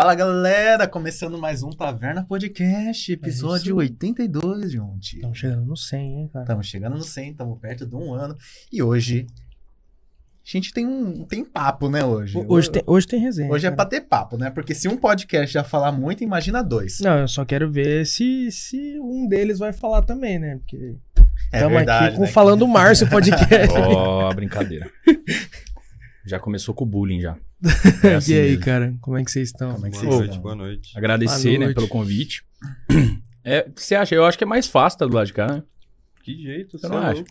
Fala galera, começando mais um Taverna Podcast, episódio 82, gente. Estamos chegando no 100, hein, cara? Estamos chegando no 100, estamos perto de um ano. E hoje, a gente tem um tem papo, né, hoje? Ho- Hoje tem, hoje tem resenha. Hoje é cara. pra ter papo, né? Porque se um podcast já falar muito, imagina dois. Não, eu só quero ver se, se um deles vai falar também, né? Porque É estamos verdade, aqui com né? Falando Márcio podcast. Ó, brincadeira. Já começou com o bullying já. É assim e aí, mesmo. cara, como é que vocês estão? Como é que Boa vocês noite, estão? boa noite. Agradecer, Boa né, noite. pelo convite. É, o que você acha? Eu acho que é mais fácil tá do lado de cá, né? Que jeito, Você você não é acha?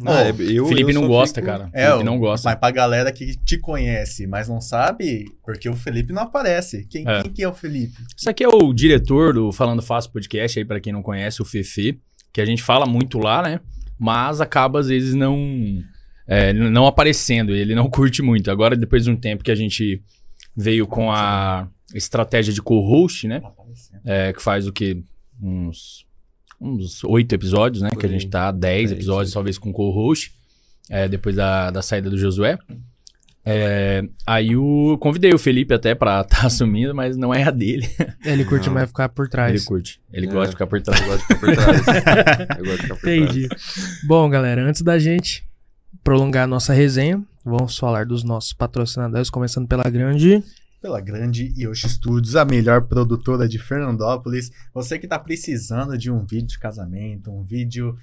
Não, é, eu, Felipe eu não gosta, fico- cara. É, Felipe não gosta. Mas pra galera que te conhece, mas não sabe, porque o Felipe não aparece. Quem, É. quem que é o Felipe? Isso aqui é o diretor do Falando Fácil Podcast, aí pra quem não conhece, o Fefe, que a gente fala muito lá, né? Mas acaba às vezes não é, não aparecendo, ele não curte muito. Agora, depois de um tempo que a gente veio com a estratégia de co-host, né? É, que faz o quê? Uns uns oito episódios, né? Por Que a gente tá, dez episódios, talvez com co-host, é, depois da, da saída do Josué. É, aí o, convidei o Felipe até pra estar assumindo, mas não é a dele. Ele curte Não. mais ficar por Ele trás. curte. Ele É. gosta de ficar por trás. Eu gosto de ficar por trás. eu gosto de ficar por trás. Entendi. Bom, galera, antes da gente prolongar a nossa resenha, vamos falar dos nossos patrocinadores, começando pela grande. pela grande Yoshi Studios, a melhor produtora de Fernandópolis. Você que está precisando de um vídeo de casamento, um vídeo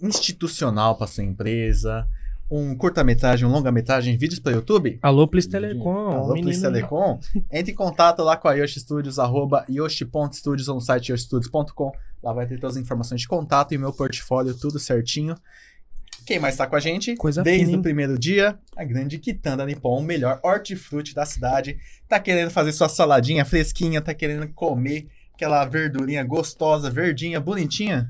institucional para sua empresa, um curta-metragem, um longa-metragem, vídeos para YouTube. Alô, Plis Telecom. Alô, Plus Telecom. Entre em contato lá com a Yoshi Studios, arroba yoshi.studios ou no site yoshistudios.com. Lá vai ter todas as informações de contato e o meu portfólio, tudo certinho. Quem mais tá com a gente? Coisa Desde fina, o primeiro dia, a grande Quitanda Nippon, o melhor hortifruti da cidade. Tá querendo fazer sua saladinha fresquinha, tá querendo comer aquela verdurinha gostosa, verdinha, bonitinha.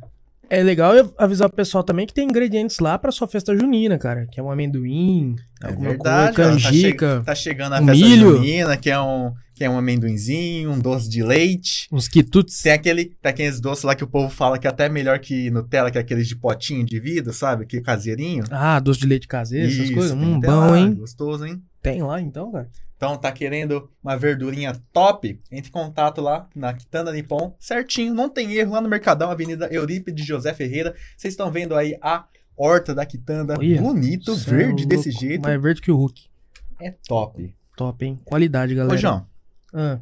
É legal avisar o pessoal também que tem ingredientes lá pra sua festa junina, cara. Que é um amendoim, É alguma verdade, coisa, tá, canjica, che- tá chegando a um festa milho. junina, que é um, que é um amendoinzinho, um doce de leite. uns quitutes. Tem aquele, tem aqueles doces lá que o povo fala que é até melhor que Nutella, que é aqueles de potinho de vidro, sabe? Que caseirinho. Ah, doce de leite caseiro, essas Isso, coisas. tem Hum, bom, lá, hein? Gostoso, hein? Tem lá então, cara. Então, tá querendo uma verdurinha top? Entre em contato lá na Quitanda Nippon, certinho, não tem erro, lá no Mercadão, Avenida Eurípides José Ferreira. Vocês estão vendo aí a horta da Quitanda, Olha, bonito, Cê é verde desse jeito, Mais verde que o Hulk. é top. Top, hein? Qualidade, galera. Ô, João, Ah.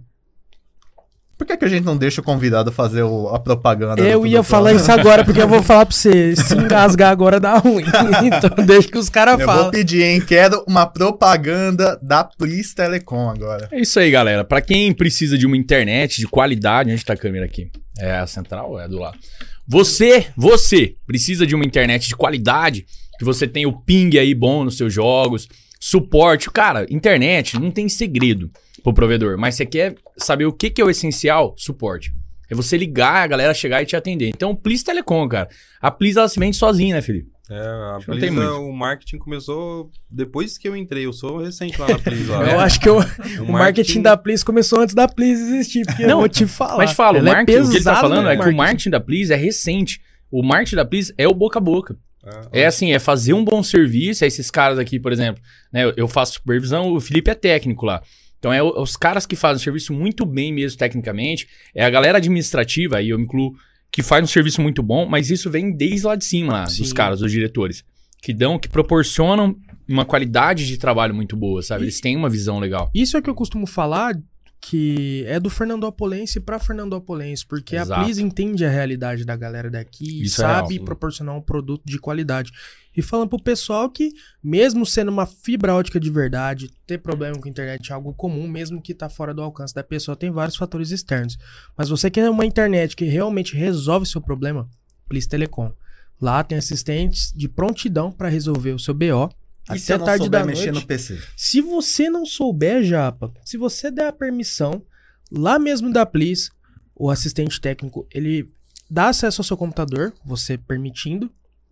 por que, que a gente não deixa o convidado fazer o- a propaganda? Eu ia falar isso agora, porque eu vou falar pra você. Se engasgar agora dá ruim. então deixa que os caras Eu vou pedir, hein? Quero uma propaganda da Plis Telecom agora. É isso aí, galera. Pra quem precisa de uma internet de qualidade, onde tá a câmera aqui? É a central ou é a do lado? Você, você precisa de uma internet de qualidade, que você tenha o ping aí bom nos seus jogos, suporte. Cara, internet não tem segredo pro provedor, mas você quer saber o que, que é o essencial? Suporte. É você ligar, a galera chegar e te atender. Então, Plis Telecom, cara. A Plis, ela se vende sozinha, né, Felipe? É, a Blisa, muito. o marketing começou depois que eu entrei. Eu sou recente lá na Blisa. lá. Eu acho que eu- o marketing da Plis começou antes da Plis existir, porque eu Não, vou te falar. Mas fala, o, é marketing, o que ele tá falando é que o marketing da Plis é recente. O marketing da Plis é o boca a boca. Ah, É assim, é fazer um bom serviço. É esses caras aqui, por exemplo, né? eu- Eu faço supervisão, o Felipe é técnico lá. Então é os caras que fazem o serviço muito bem mesmo tecnicamente. É a galera administrativa, aí eu me incluo, que faz um serviço muito bom, mas isso vem desde lá de cima, lá, dos caras, dos diretores. Que dão, que proporcionam uma qualidade de trabalho muito boa, sabe? Eles têm uma visão legal. Isso é o que eu costumo falar, que é do Fernandópolense pra Fernandópolense, porque a Exato. Plis entende a realidade da galera daqui e Isso é sabe sim. proporcionar um produto de qualidade. E falando pro pessoal que, mesmo sendo uma fibra ótica de verdade, ter problema com a internet é algo comum, mesmo que tá fora do alcance da pessoa, tem vários fatores externos. Mas você quer uma internet que realmente resolve seu problema, Plis Telecom. Lá tem assistentes de prontidão pra resolver o seu BO. E até não tarde souber da mexer noite. no PC? Se você não souber, Japa, se você der a permissão, lá mesmo da Plis, o assistente técnico, ele dá acesso ao seu computador, você permitindo,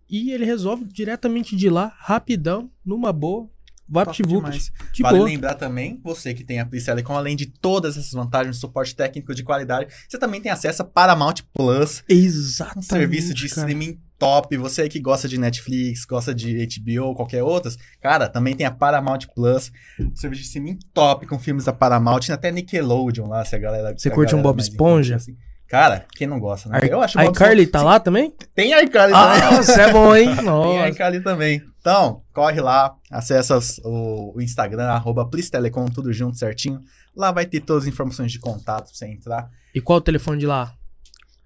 e ele resolve diretamente de lá, rapidão, numa boa, VaptVupt, de vale boa. lembrar também, você que tem a Plis Telecom, além de todas essas vantagens de suporte técnico de qualidade, você também tem acesso a Paramount Plus, um Exatamente, serviço de cara. streaming top. Você aí que gosta de Netflix, gosta de HBO, qualquer outras, cara, também tem a Paramount Plus. Serviço de streaming top com filmes da Paramount. Tem até Nickelodeon lá, se a galera. Você a curte um galera Bob mais Esponja? assim. Cara, quem não gosta, né? Ar- Eu acho Bob iCarly tá lá também? Tem iCarly também. Ah, você é bom, hein? Tem Nossa. iCarly também. Então, corre lá, acessa o, o Instagram, arroba Telecom, tudo junto certinho. Lá vai ter todas as informações de contato pra você entrar. E qual o telefone de lá?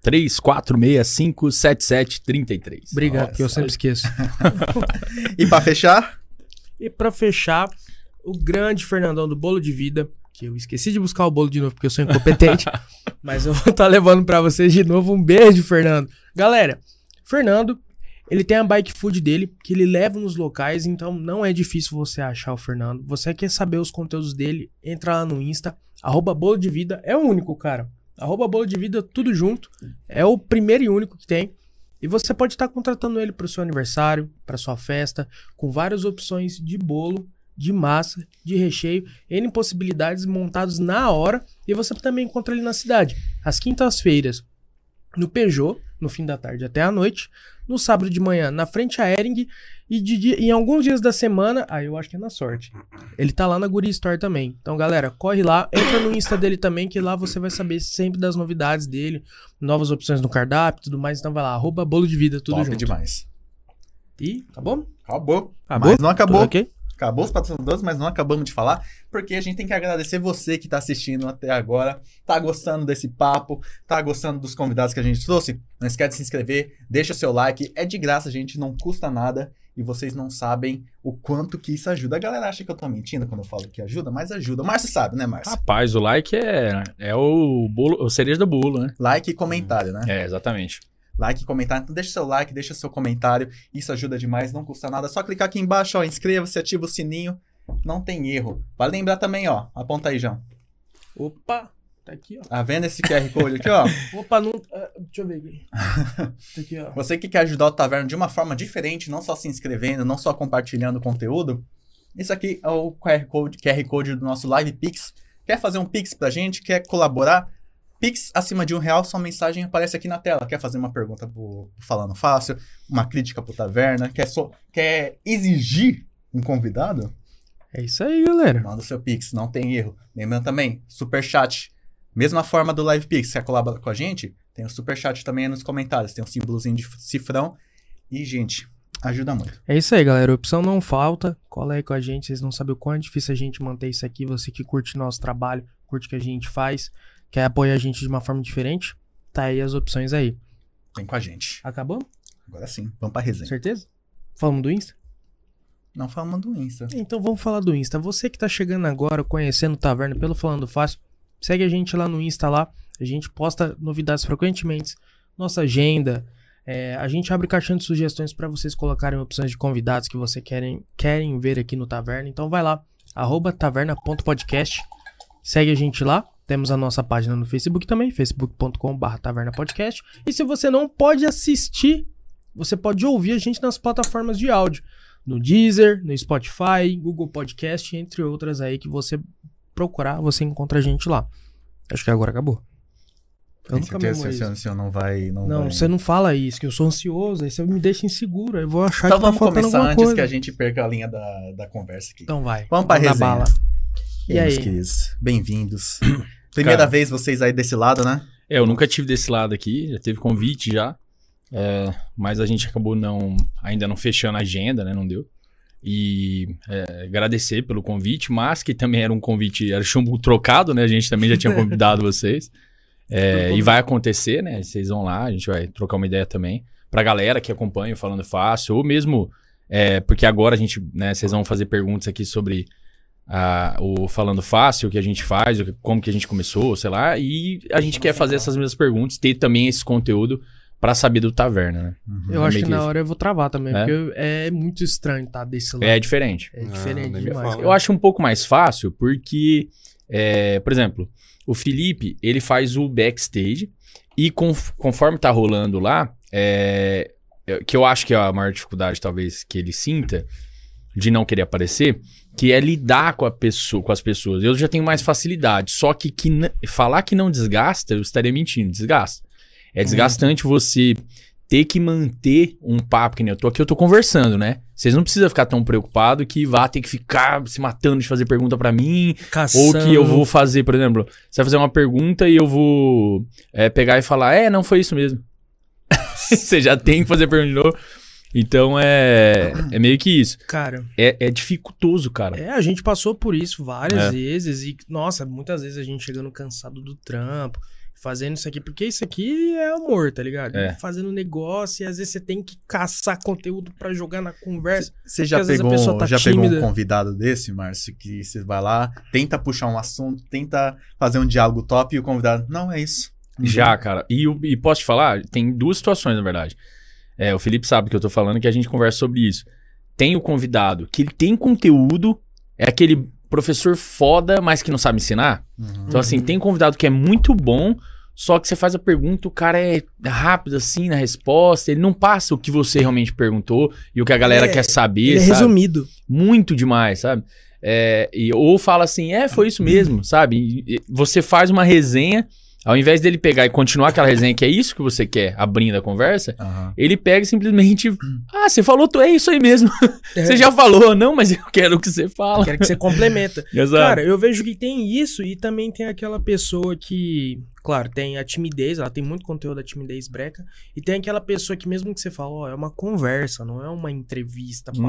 34657733. Obrigado, Nossa, porque eu sempre esqueço. E pra fechar, E pra fechar, o grande Fernandão do Bolo de Vida, que eu esqueci de buscar o bolo de novo porque eu sou incompetente, mas eu vou tá levando pra vocês de novo. Um beijo, Fernando. Galera, Fernando, ele tem a bike food dele que ele leva nos locais, então não é difícil você achar o Fernando. Você quer saber os conteúdos dele, entra lá no Insta, arroba bolo de vida, é o único, cara. Arroba bolo de vida, tudo junto. É o primeiro e único que tem. E você pode estar contratando ele para o seu aniversário, para sua festa, com várias opções de bolo, de massa, de recheio, N possibilidades montados na hora. E você também encontra ele na cidade. Às quintas-feiras, no Peugeot, no fim da tarde até a noite. No sábado de manhã, na frente a Ering. E de dia- em alguns dias da semana, aí eu acho que é na sorte. Ele tá lá na Guri Store também. Então, galera, corre lá, entra no Insta dele também, que lá você vai saber sempre das novidades dele, novas opções no cardápio e tudo mais. Então vai lá, arroba bolo de vida, tudo top junto. demais. E acabou? Acabou. Acabou? Mas não acabou. Tudo ok? Acabou os patrocinadores, mas não acabamos de falar, porque a gente tem que agradecer você que está assistindo até agora, tá gostando desse papo, tá gostando dos convidados que a gente trouxe. Não esquece de se inscrever, deixa o seu like, é de graça, gente, não custa nada e vocês não sabem o quanto que isso ajuda. A galera acha que eu tô mentindo quando eu falo que ajuda, mas ajuda. O Márcio sabe, né, Márcio? Rapaz, o like é, é o bolo, o cereja do bolo, né? Like e comentário, né? É, exatamente. Like e comentário. Então deixa seu like, deixa seu comentário. Isso ajuda demais, não custa nada. Só clicar aqui embaixo, ó, inscreva-se, ativa o sininho. Não tem erro. Vale lembrar também, ó. Aponta aí, João. Opa, tá aqui, ó. Tá vendo esse QR Code aqui, ó? Opa, não. ah, deixa eu ver aqui. Tá aqui, ó. Você que quer ajudar o Taverna de uma forma diferente, não só se inscrevendo, não só compartilhando o conteúdo. Isso aqui é o QR Code, QR Code do nosso Live Pix. Quer fazer um Pix pra gente? Quer colaborar? Pix acima de um real, sua mensagem aparece aqui na tela. Quer fazer uma pergunta pro Falando Fácil, uma crítica pro Taverna, quer, so- quer exigir um convidado? É isso aí, galera. Manda o seu Pix, não tem erro. Lembrando também, Superchat. Mesma forma do Live Pix, quer colaborar com a gente? Tem o Superchat também aí nos comentários, tem um símbolozinho de cifrão. E, gente, ajuda muito. É isso aí, galera. Opção não falta. Cola aí com a gente. Vocês não sabem o quão é difícil a gente manter isso aqui. Você que curte nosso trabalho, curte o que a gente faz, quer apoiar a gente de uma forma diferente, tá aí as opções aí. Vem com a gente. Acabou? Agora sim, vamos pra resenha. Certeza? Falamos do Insta? Não falamos do Insta. Então vamos falar do Insta. Você que tá chegando agora, conhecendo o Taverna pelo Falando Fácil, segue a gente lá no Insta lá. A gente posta novidades frequentemente, nossa agenda. é, a gente abre caixinha de sugestões para vocês colocarem opções de convidados que vocês querem, querem ver aqui no Taverna. Então vai lá, arroba taverna.podcast. Segue a gente lá. Temos a nossa página no Facebook também, facebook.com.br tavernapodcast. E se você não pode assistir, você pode ouvir a gente nas plataformas de áudio no Deezer, no Spotify, Google Podcast, entre outras aí que você procurar, você encontra a gente lá. Acho que agora acabou. Eu Tem nunca memorizo. senhor não vai. Não, Não, vai... você não fala isso, que eu sou ansioso, aí você me deixa inseguro, aí eu vou achar Então que tá vamos faltando começar alguma antes coisa. que a gente perca a linha da, da conversa aqui. Então vai. Vamos pra resenha. bala. E E aí, meus queridos, bem-vindos. Primeira Cara. vez vocês aí desse lado, né? É, eu nunca tive desse lado aqui, já teve convite já. é, mas a gente acabou não ainda não fechando a agenda, né? Não deu. E é, agradecer pelo convite, mas que também era um convite, era chumbo trocado, né? A gente também já tinha convidado vocês. É, e vai acontecer, né? Vocês vão lá, a gente vai trocar uma ideia também. Pra galera que acompanha o Falando Fácil, ou mesmo, é, porque agora a gente, né? Vocês vão fazer perguntas aqui sobre a- o Falando Fácil, o que a gente faz, o que- como que a gente começou, sei lá. E a gente quer fazer essas mesmas perguntas, ter também esse conteúdo pra saber do Taverna, né? Eu É acho que que na isso. hora eu vou travar também, É? porque é muito estranho tá desse lado. É diferente. É Ah, diferente me demais. Eu acho um pouco mais fácil porque, é, por exemplo, o Felipe, ele faz o backstage e conf- conforme tá rolando lá, é, é, que eu acho que é a maior dificuldade talvez que ele sinta de não querer aparecer, que é lidar com, a pessoa, com as pessoas. Eu já tenho mais facilidade, só que, que falar que não desgasta, eu estaria mentindo, desgasta. É desgastante você ter que manter um papo, que nem eu tô aqui, eu tô conversando, né? Vocês não precisam ficar tão preocupados que vá ter que ficar se matando de fazer pergunta pra mim, ou que eu vou fazer, por exemplo, você vai fazer uma pergunta e eu vou é, pegar e falar, é, não foi isso mesmo. você já tem que fazer pergunta de novo. Então é, é meio que isso. Cara, É, é dificultoso, cara. é, a gente passou por isso várias É. vezes e, nossa, muitas vezes a gente chegando cansado do trampo, fazendo isso aqui, porque isso aqui é amor, tá ligado? É. Fazendo negócio e às vezes você tem que caçar conteúdo pra jogar na conversa. Você já, pegou, tá já pegou um convidado desse, Márcio, que você vai lá, tenta puxar um assunto, tenta fazer um diálogo top e o convidado, não, é isso. Já, cara. E, e posso te falar? Tem duas situações, na verdade. É, o Felipe sabe que eu tô falando que a gente conversa sobre isso. Tem o convidado que ele tem conteúdo, é aquele professor foda, mas que não sabe ensinar. Uhum. Então, assim, tem convidado que é muito bom, só que você faz a pergunta, o cara é rápido, assim, na resposta, ele não passa o que você realmente perguntou e o que a galera É, quer saber, é sabe? resumido. muito demais, sabe? É, e, ou fala assim, é, foi isso mesmo, sabe? E- e você faz uma resenha, ao invés dele pegar e continuar aquela resenha que é isso que você quer, abrindo a conversa, Aham. ele pega e simplesmente, ah, você falou, tu- é isso aí mesmo. É. Você já falou, não, mas eu quero que você fala. Quero que você complementa. Exato. Cara, eu vejo que tem isso e também tem aquela pessoa que, claro, tem a timidez, ela tem muito conteúdo da timidez breca, e tem aquela pessoa que mesmo que você fala, ó, é uma conversa, não é uma entrevista Hum.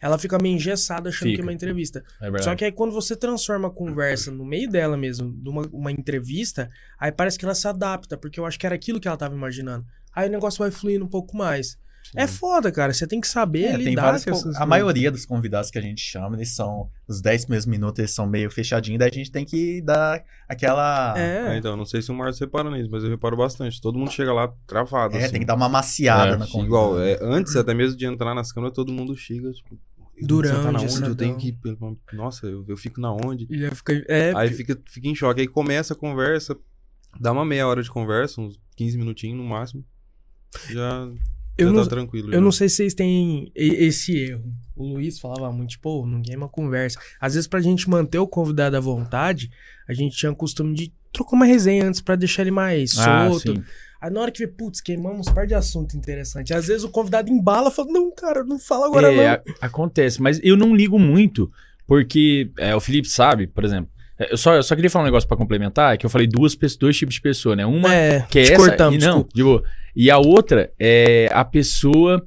Ela fica meio engessada achando que Fica. é uma entrevista. é. Só que aí quando você transforma a conversa no meio dela mesmo, numa uma entrevista, aí parece que ela se adapta, porque eu acho que era aquilo que ela tava imaginando. Aí o negócio vai fluindo um pouco mais. É foda, cara. Você tem que saber É, lidar tem vários com A maioria dos convidados que a gente chama, eles são. Os 10 primeiros minutos eles são meio fechadinhos, daí a gente tem que dar aquela. É, É, então, não sei se o Márcio repara nisso, mas eu reparo bastante. Todo mundo chega lá travado. É, assim. tem que dar uma maciada É, na conversa. Igual, é, antes até mesmo de entrar nas câmeras, todo mundo chega, tipo, Durão, sentar na onde? Eu tenho que ir, nossa, eu, eu fico na onde? e aí fica, é, Aí fica, fica em choque. Aí começa a conversa, dá uma meia hora de conversa, uns 15 minutinhos no máximo. Já, Eu já não- tá tranquilo. Eu já. não sei se vocês têm esse erro. O Luiz falava muito, pô, ninguém é uma conversa. Às vezes, pra gente manter o convidado à vontade, a gente tinha o costume de trocar uma resenha antes pra deixar ele mais Ah, solto. sim. Aí na hora que vê, putz, queimamos um par de assunto interessante. Às vezes o convidado embala e fala, não, cara, não fala agora É, não. a- acontece, mas eu não ligo muito, porque é, o Felipe sabe, por exemplo. É, Eu só, eu só queria falar um negócio pra complementar, que eu falei duas, pessoas- dois tipos de pessoa, né? Uma É, que é essa, cortamos, e não, desculpa. de boa. E a outra é a pessoa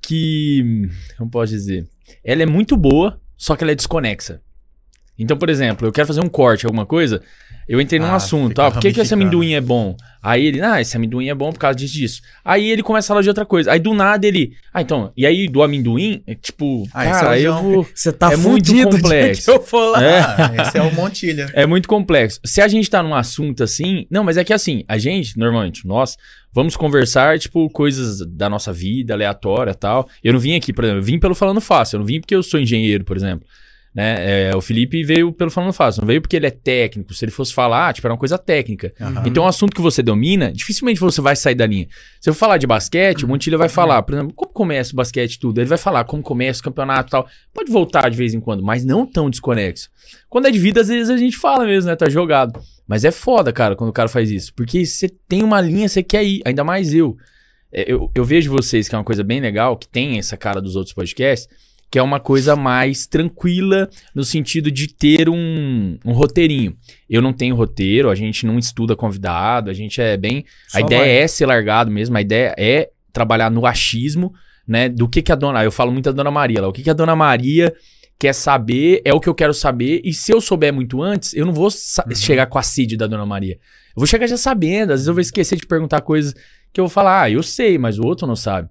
que, como posso dizer, ela é muito boa, só que ela é desconexa. Então, por exemplo, eu quero fazer um corte, alguma coisa, eu entrei num Ah, assunto, ah, por que, que esse amendoim é bom? Aí ele, ah, esse amendoim é bom por causa disso, disso. Aí ele começa a falar de outra coisa. Aí do nada ele, ah, então, e aí do amendoim, é tipo, Ah, é cara, eu vou... Você tá É muito complexo. que eu lá. É. Ah, esse é o Montilha. É muito complexo. Se a gente tá num assunto assim. Não, mas é que assim, a gente, normalmente, nós, vamos conversar, tipo, coisas da nossa vida, aleatória e tal. Eu não vim aqui, por exemplo, eu vim pelo Falando Fácil. Eu não vim porque eu sou engenheiro, por exemplo. Né? É, o Felipe veio pelo Falando Fácil. Não veio porque ele é técnico. Se ele fosse falar, tipo, era uma coisa técnica. Aham. Então, um assunto que você domina, dificilmente você vai sair da linha. Se eu falar de basquete, o Montilha vai falar, por exemplo, como começa o basquete e tudo. Ele vai falar como começa o campeonato e tal. Pode voltar de vez em quando, mas não tão desconexo. Quando é de vida, às vezes a gente fala mesmo, né? Tá jogado. Mas é foda, cara, quando o cara faz isso. Porque você tem uma linha, você quer ir. Ainda mais eu. É, Eu, eu vejo vocês que é uma coisa bem legal, que tem essa cara dos outros podcasts, que é uma coisa mais tranquila no sentido de ter um, um roteirinho. Eu não tenho roteiro, a gente não estuda convidado, a gente é bem. Só a ideia vai. é ser largado mesmo, a ideia é trabalhar no achismo, né? Do que, que a dona. Eu falo muito da dona Maria lá. O que, que a dona Maria quer saber é o que eu quero saber. E se eu souber muito antes, eu não vou sa- chegar com a CID da dona Maria. Eu vou chegar já sabendo. Às vezes eu vou esquecer de perguntar coisas que eu vou falar, ah, eu sei, mas o outro não sabe.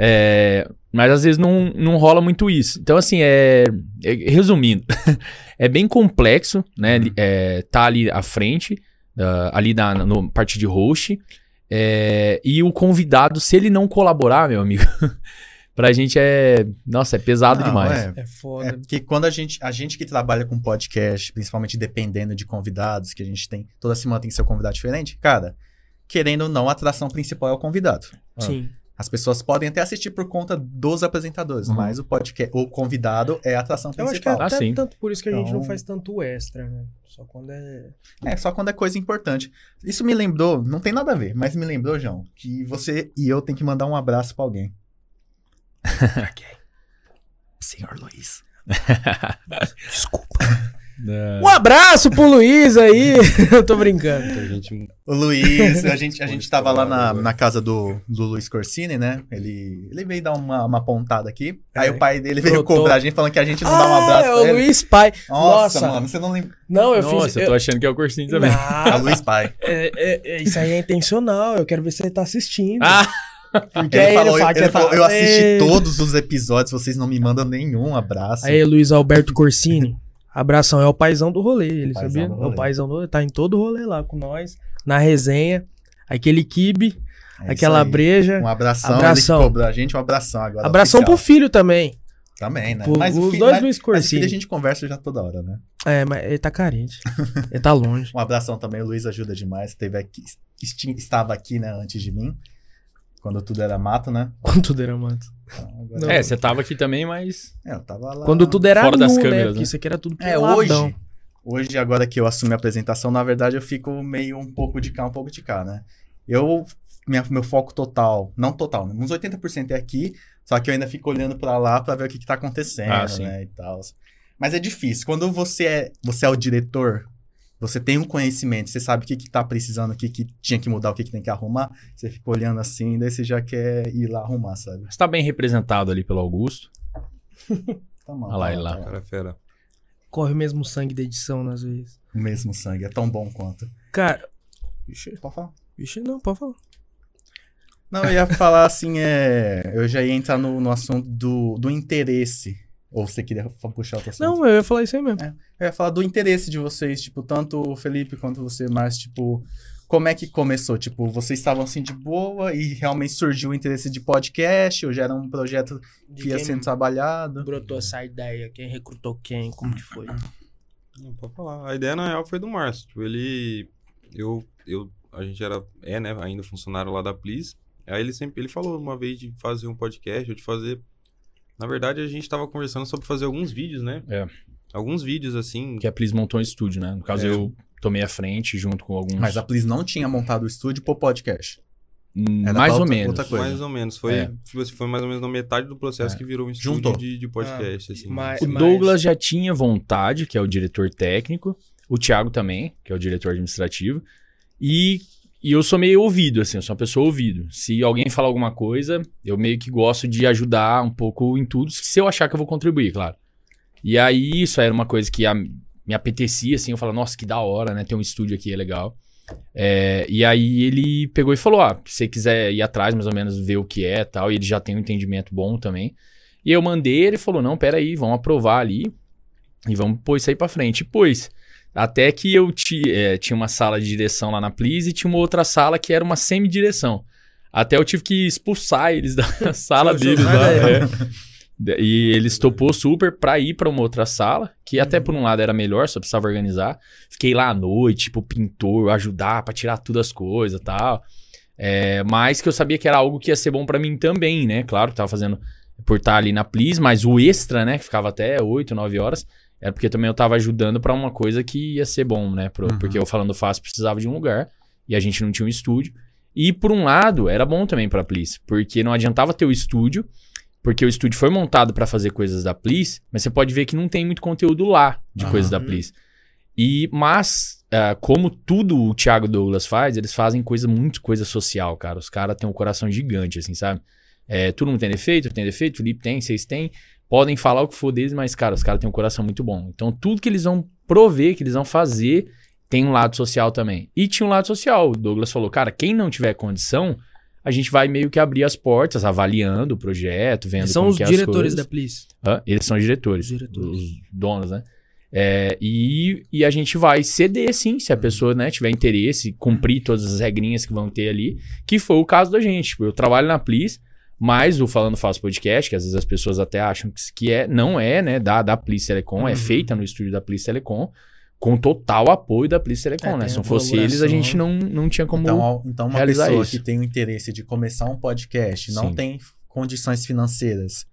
É, mas às vezes não, não rola muito isso. Então, assim, é, é- resumindo, é bem complexo, né? li- É, tá ali à frente, ah, ali na, no parte de host. é, e o convidado, se ele não colaborar, meu amigo, pra gente é. Nossa, é pesado Não, demais. é. É É foda. porque quando a gente, a gente que trabalha com podcast, principalmente dependendo de convidados, que a gente tem, toda semana tem seu convidado diferente, cara, querendo ou não, a atração principal é o convidado. Sim. As pessoas podem até assistir por conta dos apresentadores, Uhum. mas o podcast, o convidado é a atração Eu acho que é principal. Ah, até sim. tanto por isso que a gente não Então- faz tanto extra, né? Só quando é. É, só quando é coisa importante. Isso me lembrou, não tem nada a ver, mas me lembrou, João, que você e eu tem que mandar um abraço pra alguém. Senhor Luiz. Desculpa. É. Um abraço pro Luiz aí. Eu tô brincando. A gente O Luiz, a gente, a gente tava lá na, na casa do, do Luiz Corsini, né? Ele, ele veio dar uma, uma pontada aqui. É. Aí o pai dele veio Brotou. cobrar a gente falando que a gente não dá um Ah, abraço é pra o ele. Luiz Pai. Nossa, Nossa. mano, você não lembra. Não, eu Nossa, fiz. eu eu- tô achando que é o cursinho também. É o Luiz Pai. é, é- é- isso aí é intencional. Eu quero ver se ele tá assistindo. Ah, Porque Ele aí falou, ele fala ele que é falou, tá- eu assisti todos os episódios, vocês não me mandam nenhum abraço. Aí, Luiz Alberto Corsini. Abração, é o paizão do rolê, ele Paizão sabia? do É rolê. o paizão do rolê, tá em todo o rolê lá com nós, na resenha, aquele kibe, É aquela breja. Um abração, Abração. ele a gente, um abração agora. Abração pro oficial. filho também. Também, né? Pro- Mas o os filho- dois mas- Luiz Mas o filho Corsini. a gente conversa já toda hora, né? É, mas ele tá carente. ele tá longe. Um abração também, o Luiz ajuda demais. Teve aqui, estava aqui, né, antes de mim. Quando tudo era mato, né? Quando tudo era mato. Então, é, você tava aqui também, mas. É, eu tava lá. Quando tudo era Fora nu, das né? câmeras, Porque né? isso aqui era tudo É, hoje. Hoje, agora que eu assumi a apresentação, na verdade, eu fico meio um pouco de cá, um pouco de cá, né? Eu. Minha, meu foco total, não total, né? uns 80% é aqui, só que eu ainda fico olhando pra lá pra ver o que, que tá acontecendo, Ah, né? E tal. Mas é difícil. Quando você é, você é o diretor, você tem um conhecimento, você sabe o que, que tá precisando, o que, que tinha que mudar, o que, que tem que arrumar, você fica olhando assim, daí você já quer ir lá arrumar, sabe? Você tá bem representado ali pelo Augusto. Tá mal, Olha lá tá ele lá. tá. Cara, é fera. Corre o mesmo sangue da edição, às vezes. O mesmo sangue, é tão bom quanto. Cara. Vixe, Pode falar. vixe, não, pode falar. Não, eu ia falar assim, é. Eu já ia entrar no, no assunto do, do interesse. Ou você queria puxar assunto? Não, eu ia falar isso aí mesmo. Eu ia falar do interesse de vocês, tipo, tanto o Felipe quanto você, mas, tipo, como é que começou? Tipo, vocês estavam assim de boa e realmente surgiu o interesse de podcast, ou já era um projeto De que ia sendo trabalhado? brotou essa ideia? Quem recrutou quem? Como que foi? Não, pode falar. A ideia, na real, foi do Márcio. Tipo, ele... Eu... eu a gente era... É, né? Ainda funcionário lá da Please. Aí ele sempre... Ele falou uma vez de fazer um podcast, ou de fazer... Na verdade, a gente tava conversando sobre fazer alguns vídeos, né? É. Alguns vídeos, assim... Que a Plis montou um estúdio, né? No caso, É. eu tomei a frente junto com alguns. Mas a Please não tinha montado o estúdio pro podcast. Hum, Era mais ou outra- menos. outra coisa. Mais ou menos. Foi, É. foi mais ou menos na metade do processo É. que virou um estúdio Juntou. de, de podcast, assim. mas- O Douglas já tinha vontade, que é o diretor técnico. O Thiago também, que é o diretor administrativo. E, e eu sou meio ouvido, assim, eu sou uma pessoa ouvido. Se alguém falar alguma coisa, eu meio que gosto de ajudar um pouco em tudo, se eu achar que eu vou contribuir, claro. E aí, isso era uma coisa que a- me apetecia, assim, eu falava, nossa, que da hora, né? Ter um estúdio aqui é legal. É, e aí ele pegou e falou: Ah, se você quiser ir atrás, mais ou menos, ver o que é tal, e ele já tem um entendimento bom também. E eu mandei, ele falou: Não, peraí, vamos aprovar ali e vamos pôr isso aí pra frente. E. Até que eu ti- é, tinha uma sala de direção lá na Please e tinha uma outra sala que era uma semi-direção. Até eu tive que expulsar eles da sala deles lá. é. E eles topou super pra ir pra uma outra sala, que até por um lado era melhor, só precisava organizar. Fiquei lá à noite, tipo, pintor, ajudar pra tirar tudo as coisas e tal. É, mas que eu sabia que era algo que ia ser bom pra mim também, né? Claro que tava fazendo por estar ali na Please, mas o extra, né? Que ficava até 8, 9 horas, era porque também eu tava ajudando pra uma coisa que ia ser bom, né? Pro- Uhum. Porque eu falando fácil precisava de um lugar e a gente não tinha um estúdio. E por um lado, era bom também pra Please, porque não adiantava ter o estúdio, porque o estúdio foi montado pra fazer coisas da Please, mas você pode ver que não tem muito conteúdo lá de Aham. coisas da Please. E, mas, ah, como tudo o Thiago Douglas faz, eles fazem coisa, muito coisa social, cara. Os caras têm um coração gigante, assim, sabe? É, todo mundo tem defeito, tem defeito, Felipe tem, vocês têm. Podem falar o que for deles, mas, cara, os caras têm um coração muito bom. Então, tudo que eles vão prover, que eles vão fazer, tem um lado social também. E tinha um lado social. O Douglas falou, cara, quem não tiver condição, a gente vai meio que abrir as portas, avaliando o projeto, vendo Eles são os é diretores da Please. Hã? Eles são os diretores, Os diretores. os donos, né? É, e, e a gente vai ceder, sim, se a pessoa né, tiver interesse, cumprir todas as regrinhas que vão ter ali, que foi o caso da gente. Tipo, eu trabalho na Plis, mas o Falando Fácil Podcast, que às vezes as pessoas até acham que, é, não é, né, da, da Plis Telecom, é Uhum. feita no estúdio da Plis Telecom, com total apoio da Please Telecom, É, né? Se não fosse eles, a gente não, não tinha como. Então, ao- então uma realizar pessoa isso. que tem o interesse de começar um podcast, não Sim. tem condições financeiras,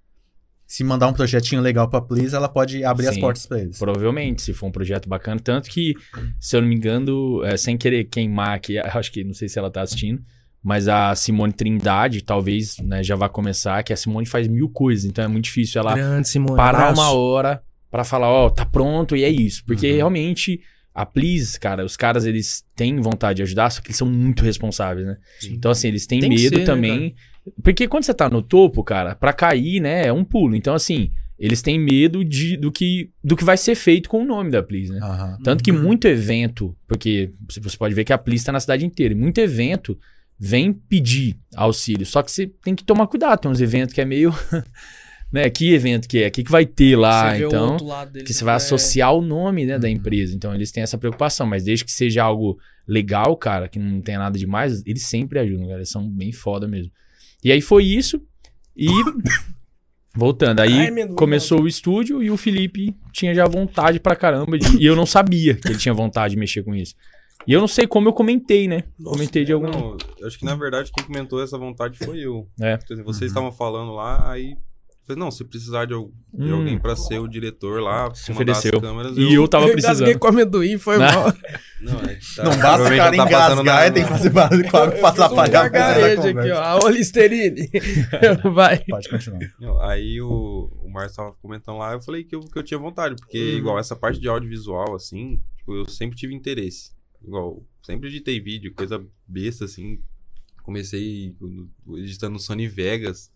se mandar um projetinho legal pra Please, ela pode abrir as Sim. portas pra eles. Provavelmente, se for um projeto bacana. Tanto que, se eu não me engano, é, sem querer queimar aqui, acho que não sei se ela tá assistindo, mas a Simone Trindade, talvez, né, já vai começar, que a Simone faz mil coisas, então é muito difícil ela Grande, Simone. parar abraço. uma hora pra falar, ó, tá pronto e é isso. Porque Uhum. realmente, a Please, cara, os caras, eles têm vontade de ajudar, só que eles são muito responsáveis, né? Então, assim, eles têm Tem medo ser, né, também. porque quando você tá no topo, cara, pra cair, né, é um pulo. Então, assim, eles têm medo de, do, que, do que vai ser feito com o nome da Please, né? Aham. Tanto que Uhum. muito evento, porque você você pode ver que a Please tá na cidade inteira, e muito evento vem pedir auxílio. Só que você tem que tomar cuidado, tem uns eventos que é meio. né? Que evento que é? O que, que vai ter lá? Você então. outro lado deles, Que você vai é- associar o nome né, da Uhum. empresa. Então eles têm essa preocupação. Mas desde que seja algo legal, cara, que não tenha nada demais, eles sempre ajudam, cara. Eles são bem foda mesmo. E aí foi isso. E. Voltando, aí Ai, começou o estúdio e o Felipe tinha já vontade pra caramba. de- e eu não sabia que ele tinha vontade de mexer com isso. E eu não sei como eu comentei, né? Nossa, comentei de algum. Não, eu acho que na verdade quem comentou essa vontade foi eu. É. Vocês Uhum. estavam falando lá, aí. eu falei, não, se precisar de, de Hum. alguém pra ser o diretor lá, Se ofereceu. câmeras. E eu tava Eu precisando. com amendoim, foi Né? mal. Não, é que tá- Não basta o provavelmente cara tá engasgar, tem que fazer barulho com a água pra Eu um atrapalhar a gargarejo aqui, ó. A Olisterine. Vai. Pode continuar. Não, aí o, o Márcio tava comentando lá, eu falei que eu, que eu tinha vontade, porque Uhum. igual essa parte de audiovisual, assim, tipo, eu sempre tive interesse. Igual, sempre editei vídeo, coisa besta, assim. Comecei editando Sony Vegas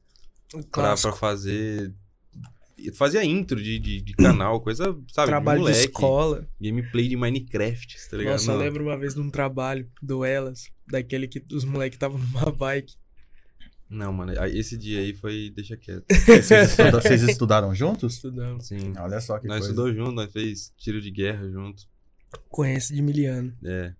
pra, pra fazer. Fazia intro de, de, de canal, coisa, sabe, Trabalho de de moleque. escola. Gameplay de Minecraft, tá ligado? Nossa, eu Não. lembro uma vez de um trabalho do Elas, daquele que os moleques estavam numa bike. Não, mano, aí esse dia aí foi. Deixa quieto. Vocês, estuda- vocês estudaram juntos? Estudando. Sim. Olha só que Nós coisa. estudou junto, nós fez tiro de guerra junto. Conhece de miliano. É.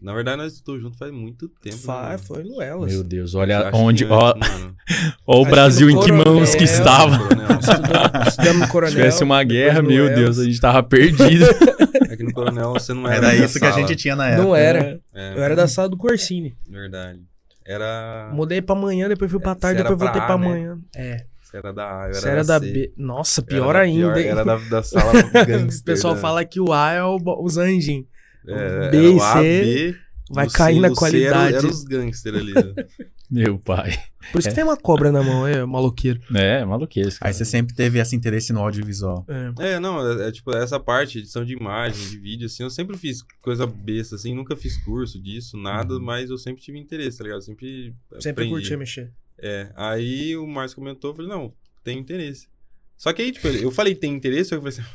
Na verdade, nós estudou junto faz muito tempo. Né, foi no Elas. Meu Deus, olha onde. que Ó, ó o que Brasil em que Coronel- mãos que estava. Coronel. Estudamos, estudamos no Se Coronel. tivesse uma guerra, meu Elas. Deus, a gente tava perdido. É que no Coronel você não era. Era isso que a sala. gente tinha na época. Não era. É, Eu era da sala do Corsini. Verdade. Era. Mudei pra manhã, depois fui pra É, tarde, depois voltei pra pra A, né? manhã. É. Era da A, eu era Você era da C. B. Nossa, pior era da ainda, hein? Era da, da sala gangster. O pessoal né? fala que o A é o, os anjinhos. É, B e C B, Vai o C, cair na qualidade. Era, era os gangsters ali. né? Meu pai. Por isso que tem uma cobra na mão, é maloqueiro. É, maluquice. cara. Aí você sempre teve esse interesse no audiovisual. É. É, não, é, é tipo essa parte, edição de imagem, de vídeo, assim, eu sempre fiz coisa besta, assim, nunca fiz curso disso, nada, mas eu sempre tive interesse, tá ligado? Sempre Sempre aprendi. curtia mexer. É, aí o Márcio comentou, eu falei, não, tem interesse. Só que aí, tipo, eu falei, tem interesse, eu falei assim,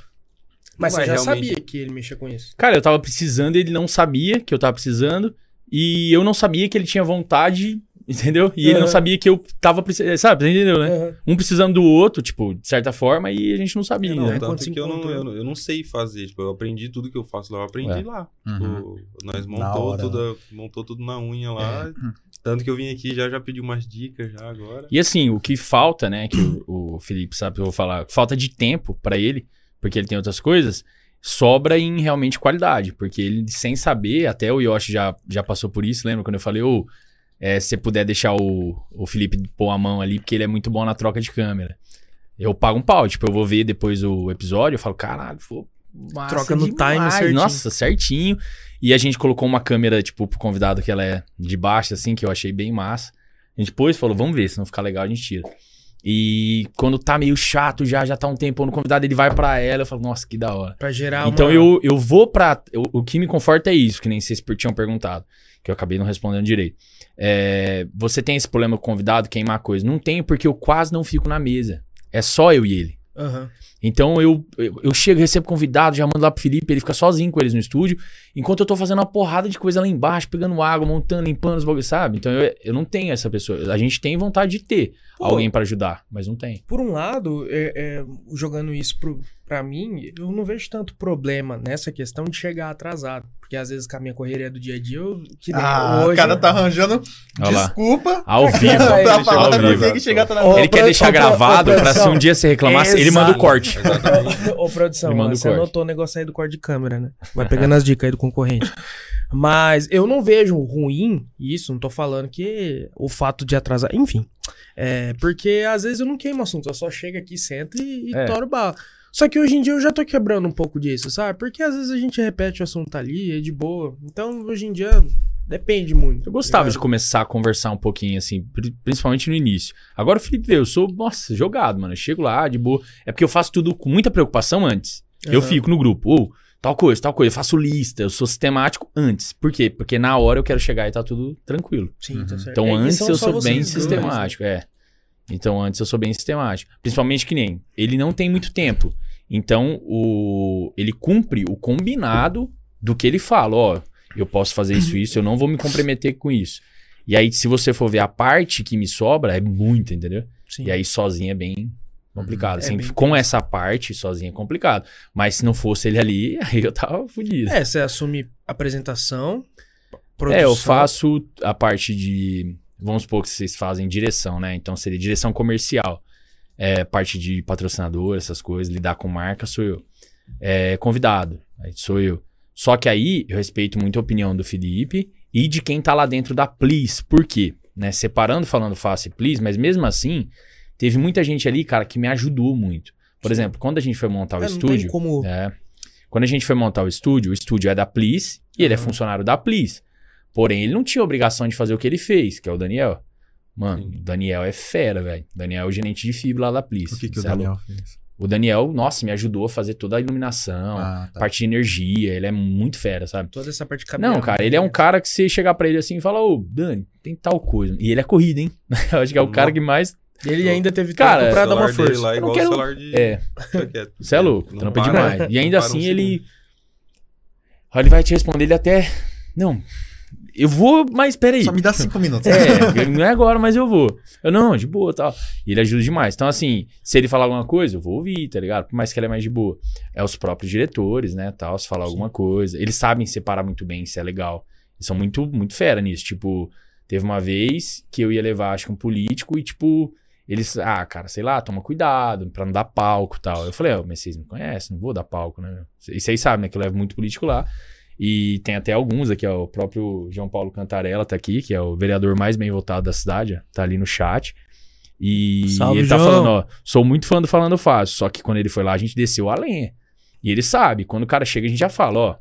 Mas você já realmente- sabia que ele mexia com isso. Cara, eu tava precisando, ele não sabia que eu tava precisando. E eu não sabia que ele tinha vontade, entendeu? E ele não sabia que eu tava precisando. Sabe, você entendeu, né? Aham. Um precisando do outro, tipo, de certa forma, e a gente não sabia. não, né? É, quando tanto que eu não, eu, não- eu não sei fazer, tipo, eu aprendi tudo que eu faço lá, eu aprendi É. lá. Uhum. Tipo, nós montou hora, tudo, montou tudo na unha lá, tanto que eu vim aqui já já pedi umas dicas já agora. E assim, o que falta, né, que o, o Felipe sabe que eu vou falar, falta de tempo pra ele, porque ele tem outras coisas, sobra em realmente qualidade, porque ele sem saber, até o Yoshi já, já passou por isso, lembra quando eu falei, ô, é, se você puder deixar o, o Felipe pôr a mão ali, porque ele é muito bom na troca de câmera. Eu pago um pau, tipo, eu vou ver depois o episódio, eu falo, caralho, pô, massa Troca no demais. time certinho. Nossa, certinho. E a gente colocou uma câmera, tipo, pro convidado que ela é de baixo, assim, que eu achei bem massa. A gente pôs e falou, vamos ver, se não ficar legal a gente tira. E quando tá meio chato já, já tá um tempo no convidado, ele vai pra ela, eu falo, nossa, que da hora. Pra gerar então uma... eu, eu vou pra. eu- o que me conforta é isso, que nem vocês tinham perguntado, que eu acabei não respondendo direito. É, você tem esse problema com o convidado, queimar coisa? Não tenho, porque eu quase não fico na mesa. É só eu e ele. Aham. Então eu, eu, eu chego, recebo convidado, já mando lá pro Felipe, ele fica sozinho com eles no estúdio, enquanto eu tô fazendo uma porrada de coisa lá embaixo, pegando água, montando, limpando os bagulhos, sabe? Então eu, eu não tenho essa pessoa. A gente tem vontade de ter Pô. alguém pra ajudar, mas não tem. Por um lado, é, é, jogando isso pro, pra mim, eu não vejo tanto problema nessa questão de chegar atrasado. Porque às vezes com a minha correria do dia a dia, eu. Que nem Ah, hoje, o cara tá arranjando Olha lá. desculpa. Ao vivo. Pra falar ao vivo. que chegar. Ele quer deixar gravado pra se um dia você reclamar, ele manda o Exato. corte. Ô, produção, Ele manda o você corte. anotou o negócio aí do corte de câmera, né? Vai pegando as dicas aí do concorrente. Mas eu não vejo ruim isso, não tô falando que o fato de atrasar. Enfim. É, porque às vezes eu não queimo assunto, eu só chego aqui, sento e, e É. toro bala. Só que hoje em dia eu já tô quebrando um pouco disso, sabe? Porque às vezes a gente repete o assunto ali, é de boa. Então hoje em dia depende muito. Eu gostava tá de começar a conversar um pouquinho, assim, pri- principalmente no início. Agora o Felipe vê, eu sou, nossa, jogado, mano. Eu chego lá, de boa. É porque eu faço tudo com muita preocupação antes. Eu Aham. fico no grupo, ou tal coisa, tal coisa. Eu faço lista, eu sou sistemático antes. Por quê? Porque na hora eu quero chegar e tá tudo tranquilo. Sim, tá certo. Então É, antes eu sou bem dois, sistemático, é. Então antes eu sou bem sistemático. Principalmente que nem, ele não tem muito tempo. Então o ele cumpre o combinado do que ele fala, ó, eu posso fazer isso isso, eu não vou me comprometer com isso. E aí se você for ver a parte que me sobra é muita, entendeu? Sim. E aí sozinho é bem complicado. É assim, bem com essa parte sozinho é complicado. Mas se não fosse ele ali, aí eu tava fudido. É, você assume apresentação, produção. É, eu faço a parte de. Vamos supor que vocês fazem direção, né? Então seria direção comercial. É, parte de patrocinador, essas coisas, lidar com marca, sou eu. É, convidado, sou eu. Só que aí eu respeito muito a opinião do Felipe e de quem tá lá dentro da Please. Por quê? Né? Separando, falando Face e Please, mas mesmo assim, teve muita gente ali, cara, que me ajudou muito. Por Sim. exemplo, quando a gente foi montar o É, estúdio. como... É. Quando a gente foi montar o estúdio, o estúdio é da Please e ele é funcionário da Please. Porém, ele não tinha obrigação de fazer o que ele fez, que é o Daniel. Mano, Sim. o Daniel é fera, velho. Daniel é o gerente de fibra lá da Please. O que, que o é louco. Daniel fez? O Daniel, nossa, me ajudou a fazer toda a iluminação, Ah, tá. parte de energia. Ele é muito fera, sabe? Toda essa parte de cabelo. Não, cara, ele é um cara que você chegar pra ele assim e falar, ô, Dani, tem tal coisa. E ele é corrida, hein? Eu acho que é o cara que mais. Ele ainda teve Cara, tempo pra dar uma força. lá igual quero- o celular de... É, você é louco, Não trampa para- demais. E ainda para um assim segundo. ele. Ele vai te responder, ele até. Não, eu vou, mas peraí. Só me dá cinco minutos. É, não é agora, mas eu vou. Eu não, de boa tal. E ele ajuda demais. Então, assim, se ele falar alguma coisa, eu vou ouvir, tá ligado? Por mais que ele é mais de boa. É os próprios diretores, né, tal, se falar alguma coisa. Eles sabem separar muito bem, isso é legal. Eles são muito, muito fera nisso. Tipo, teve uma vez que eu ia levar, acho que um político e, tipo, eles, ah, cara, sei lá, toma cuidado pra não dar palco e tal. Eu falei, ó, mas vocês me conhecem, não vou dar palco, né? E vocês sabem, né, que eu levo muito político lá. E tem até alguns aqui, ó, o próprio João Paulo Cantarella tá aqui, que é o vereador mais bem votado da cidade, tá ali no chat. E Salve, ele tá João. falando, ó, sou muito fã do Falando Fácil, só que quando ele foi lá, a gente desceu a lenha. E ele sabe, quando o cara chega, a gente já fala, ó,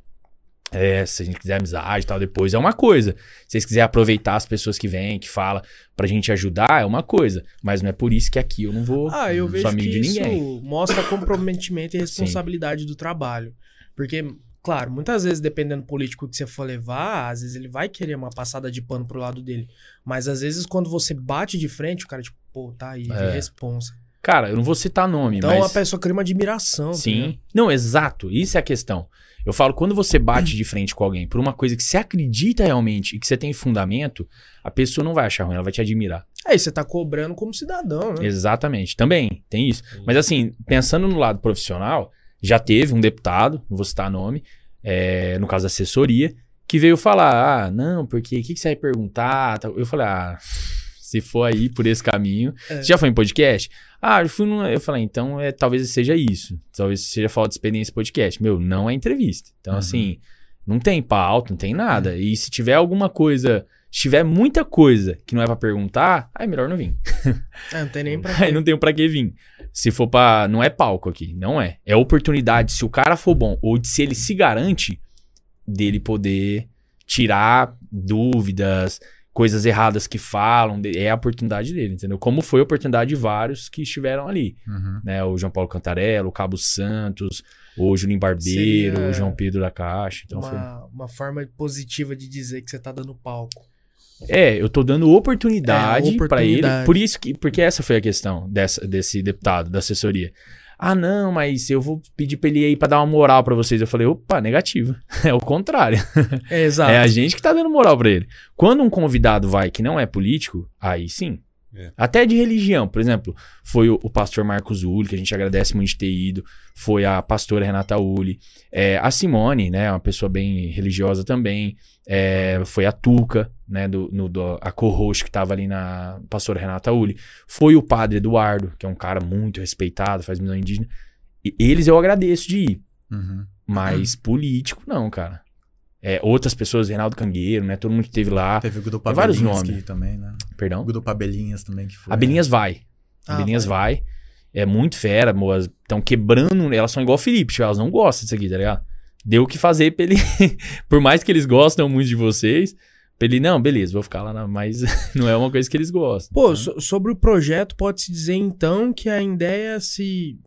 é, se a gente quiser amizade e tal, depois é uma coisa. Se vocês quiserem aproveitar as pessoas que vêm, que falam, pra gente ajudar, é uma coisa. Mas não é por isso que aqui eu não vou Ah, eu vejo que de isso ninguém. mostra comprometimento e responsabilidade do trabalho. Porque, claro, muitas vezes, dependendo do político que você for levar, às vezes ele vai querer uma passada de pano pro lado dele. Mas às vezes, quando você bate de frente, o cara, tipo, pô, tá aí, É. responsa. Cara, eu não vou citar nome, Então mas... a pessoa cria uma admiração. tá? Sim. Não, exato. Isso é a questão. Eu falo, quando você bate de frente com alguém por uma coisa que você acredita realmente e que você tem fundamento, a pessoa não vai achar ruim, ela vai te admirar. Aí você tá cobrando como cidadão, né? Exatamente. Também tem isso. Mas assim, pensando no lado profissional, já teve um deputado, não vou citar nome, é, no caso da assessoria, que veio falar: ah, não, porque o que, que você vai perguntar? Eu falei: ah, se for aí por esse caminho. É. Você já foi em podcast? Ah, eu fui. Eu falei: então é, talvez seja isso. Talvez seja falta de experiência em podcast. Meu, não é entrevista. Então, Uhum. assim, não tem pauta, não tem nada. E se tiver alguma coisa. Se tiver muita coisa que não é pra perguntar, aí é melhor não vir. É, não tem nem pra. Aí não tenho pra que vir. Se for pra. Não é palco aqui, não é. É oportunidade, se o cara for bom, ou de se ele se garante, dele poder tirar dúvidas, coisas erradas que falam. É a oportunidade dele, entendeu? Como foi a oportunidade de vários que estiveram ali. Uhum. Né? O João Paulo Cantarella, o Cabo Santos, o Julinho Barbeiro, Seria o João Pedro da Caixa. Então foi. uma, uma forma positiva de dizer que você tá dando palco. É, eu tô dando oportunidade, É, pra ele. Por isso que, porque essa foi a questão dessa, desse deputado, da assessoria. Ah, não, mas eu vou pedir pra ele aí pra dar uma moral pra vocês. Eu falei, opa, negativo. É o contrário. É, exato. É a gente que tá dando moral pra ele. Quando um convidado vai que não é político, aí sim. É. Até de religião. Por exemplo, foi o, o pastor Marcos Uli, que a gente agradece muito de ter ido. Foi a pastora Renata Uli. É, a Simone, né? Uma pessoa bem religiosa também. É, foi a Tuca, né? Do, no, do, a co-host que tava ali na pastora Renata Uli. Foi o padre Eduardo, que é um cara muito respeitado, faz missão indígena. E eles eu agradeço de ir. Uhum. Mas político, não, cara. É, outras pessoas, Reinaldo Cangueiro, né? Todo mundo que esteve lá. Teve o grupo Tem vários Abelinhas nomes. também, né? Perdão? O grupo Abelinhas também que foi. Abelhinhas vai. Ah, Abelhinhas vai. É muito fera, moas. Estão quebrando. Elas são igual o Felipe, tipo, elas não gostam disso aqui, tá ligado? Deu o que fazer pra ele. Por mais que eles gostam muito de vocês, pra ele, não, beleza, vou ficar lá, na... mas não é uma coisa que eles gostam. Pô, Então, so- sobre o projeto, pode-se dizer então que a ideia se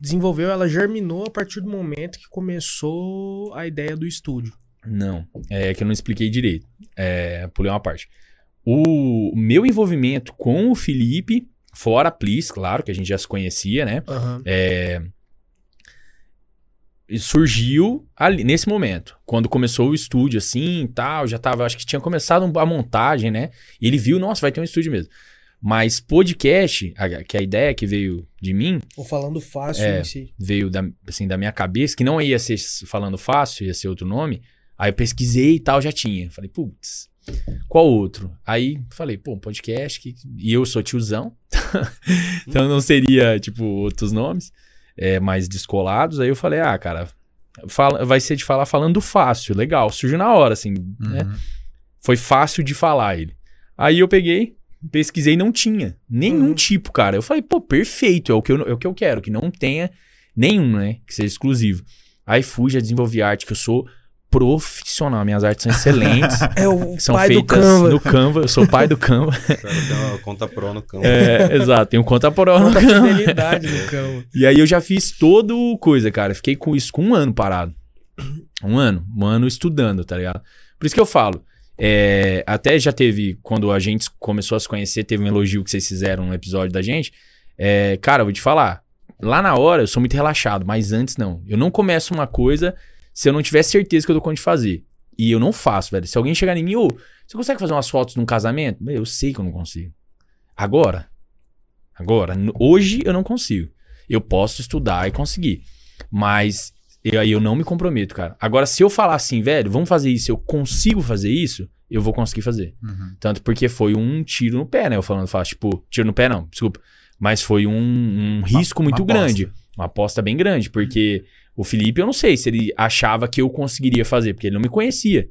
desenvolveu, ela germinou a partir do momento que começou a ideia do estúdio. Não, é que eu não expliquei direito. É, pulei uma parte. O meu envolvimento com o Felipe, fora a Plis, claro, que a gente já se conhecia, né? Aham. É, surgiu ali, nesse momento. Quando começou o estúdio, assim e tal, já tava, acho que tinha começado a montagem, né? E ele viu, nossa, vai ter um estúdio mesmo. Mas podcast, a- que a ideia que veio de mim, Ou falando fácil É. em si. veio da, assim, da minha cabeça, que não ia ser falando fácil, ia ser outro nome. Aí eu pesquisei e tal, já tinha. Falei, putz, qual outro? Aí falei, pô, um podcast que... E eu sou tiozão, então não seria, tipo, outros nomes é, mais descolados. Aí eu falei, ah, cara, fala, vai ser de falar falando fácil, legal. Surgiu na hora, assim, né? Uhum. Foi fácil de falar ele. Aí eu peguei, pesquisei não tinha. Nenhum Uhum. tipo, cara. Eu falei, pô, perfeito, é o, que eu, é o que eu quero, que não tenha nenhum, né? Que seja exclusivo. Aí fui, já desenvolvi arte, que eu sou profissional. Minhas artes são excelentes. É o são pai do feitas Canva. no Canva. Eu sou pai do Canva. Tem uma conta pro no campo. É, exato, tem um conta por hora no Canva. fidelidade no Canva. E aí eu já fiz todo coisa, cara. Fiquei com isso com um ano parado. Um ano, um ano estudando, tá ligado? Por isso que eu falo. é, até já teve, quando a gente começou a se conhecer, teve um elogio que vocês fizeram no episódio da gente. É, cara, eu vou te falar. Lá na hora eu sou muito relaxado, mas antes não. Eu não começo uma coisa se eu não tiver certeza que eu tô com de fazer. E eu não faço, velho. Se alguém chegar em mim, ô, você consegue fazer umas fotos num casamento? Meu, eu sei que eu não consigo. Agora, agora, hoje eu não consigo. Eu posso estudar e conseguir. Mas eu, aí eu não me comprometo, cara. Agora, se eu falar assim, velho, vamos fazer isso, eu consigo fazer isso, eu vou conseguir fazer. Uhum. Tanto porque foi um tiro no pé, né? Eu falando, fácil, tipo, tiro no pé não, desculpa. Mas foi um, um risco uma muito aposta. grande. Uma aposta bem grande, porque o Felipe, eu não sei se ele achava que eu conseguiria fazer, porque ele não me conhecia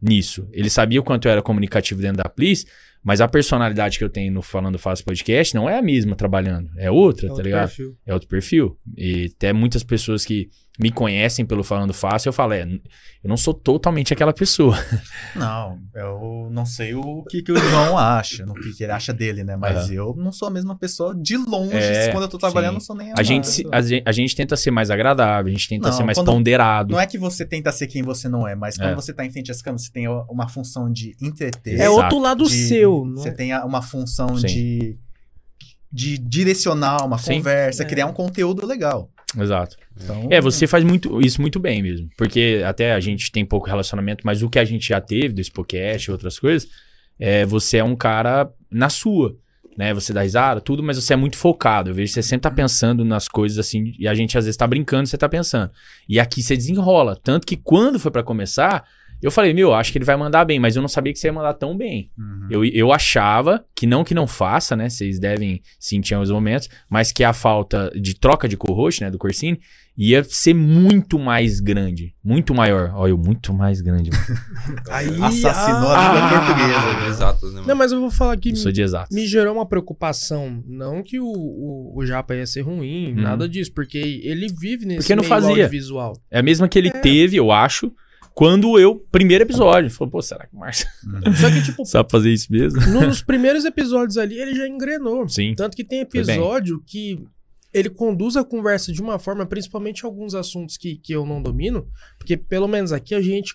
nisso. Ele sabia o quanto eu era comunicativo dentro da Plis, mas a personalidade que eu tenho no Falando Fácil Podcast não é a mesma trabalhando, é outra, É tá outro ligado? perfil. É outro perfil. E até muitas pessoas que me conhecem pelo Falando Fácil, eu falo, é, eu não sou totalmente aquela pessoa. Não, eu não sei o que, que o João acha, no que, que ele acha dele, né? Mas Aham. eu não sou a mesma pessoa de longe. É, quando eu tô trabalhando, sim. não sou nem A gente, se- a, gen- a gente tenta ser mais agradável, a gente tenta Não, ser mais quando- ponderado. Não é que você tenta ser quem você não é, mas quando É. você tá em frente às câmeras, você tem uma função de entreter. É Exato. outro lado de- seu. Não Você tem a- uma função Sim. de, de direcionar uma Sim. conversa, É. criar um conteúdo legal. Exato. Então, É, você faz muito, isso muito bem mesmo. Porque até a gente tem pouco relacionamento, mas o que a gente já teve desse podcast e outras coisas, é, você é um cara na sua. Né? Você dá risada, tudo, mas você é muito focado. Eu vejo que você sempre tá pensando nas coisas assim, e a gente às vezes tá brincando, você tá pensando. E aqui você desenrola. Tanto que quando foi pra começar, eu falei, meu, acho que ele vai mandar bem, mas eu não sabia que você ia mandar tão bem. Uhum. Eu, eu achava que não que não faça, né? Vocês devem sentir em alguns momentos, mas que a falta de troca de co-host, né? Do Corsini, ia ser muito mais grande. Muito maior. Olha, eu muito mais grande. mano. Aí, Assassinou ah, a língua Ah! portuguesa. Exatos, né, mano? Não, mas eu vou falar que Eu sou de exato. me gerou uma preocupação. Não que o, o, o Japa ia ser ruim, Uhum. nada disso, porque ele vive nesse Porque não meio fazia. audiovisual. É a mesma que ele teve, eu acho, quando eu, primeiro episódio. Falou, pô, será que o Márcio Uhum. Só que, tipo, sabe fazer isso mesmo? nos primeiros episódios ali, ele já engrenou. Sim. Tanto que tem episódio que ele conduz a conversa de uma forma, principalmente alguns assuntos que, que eu não domino, porque pelo menos aqui a gente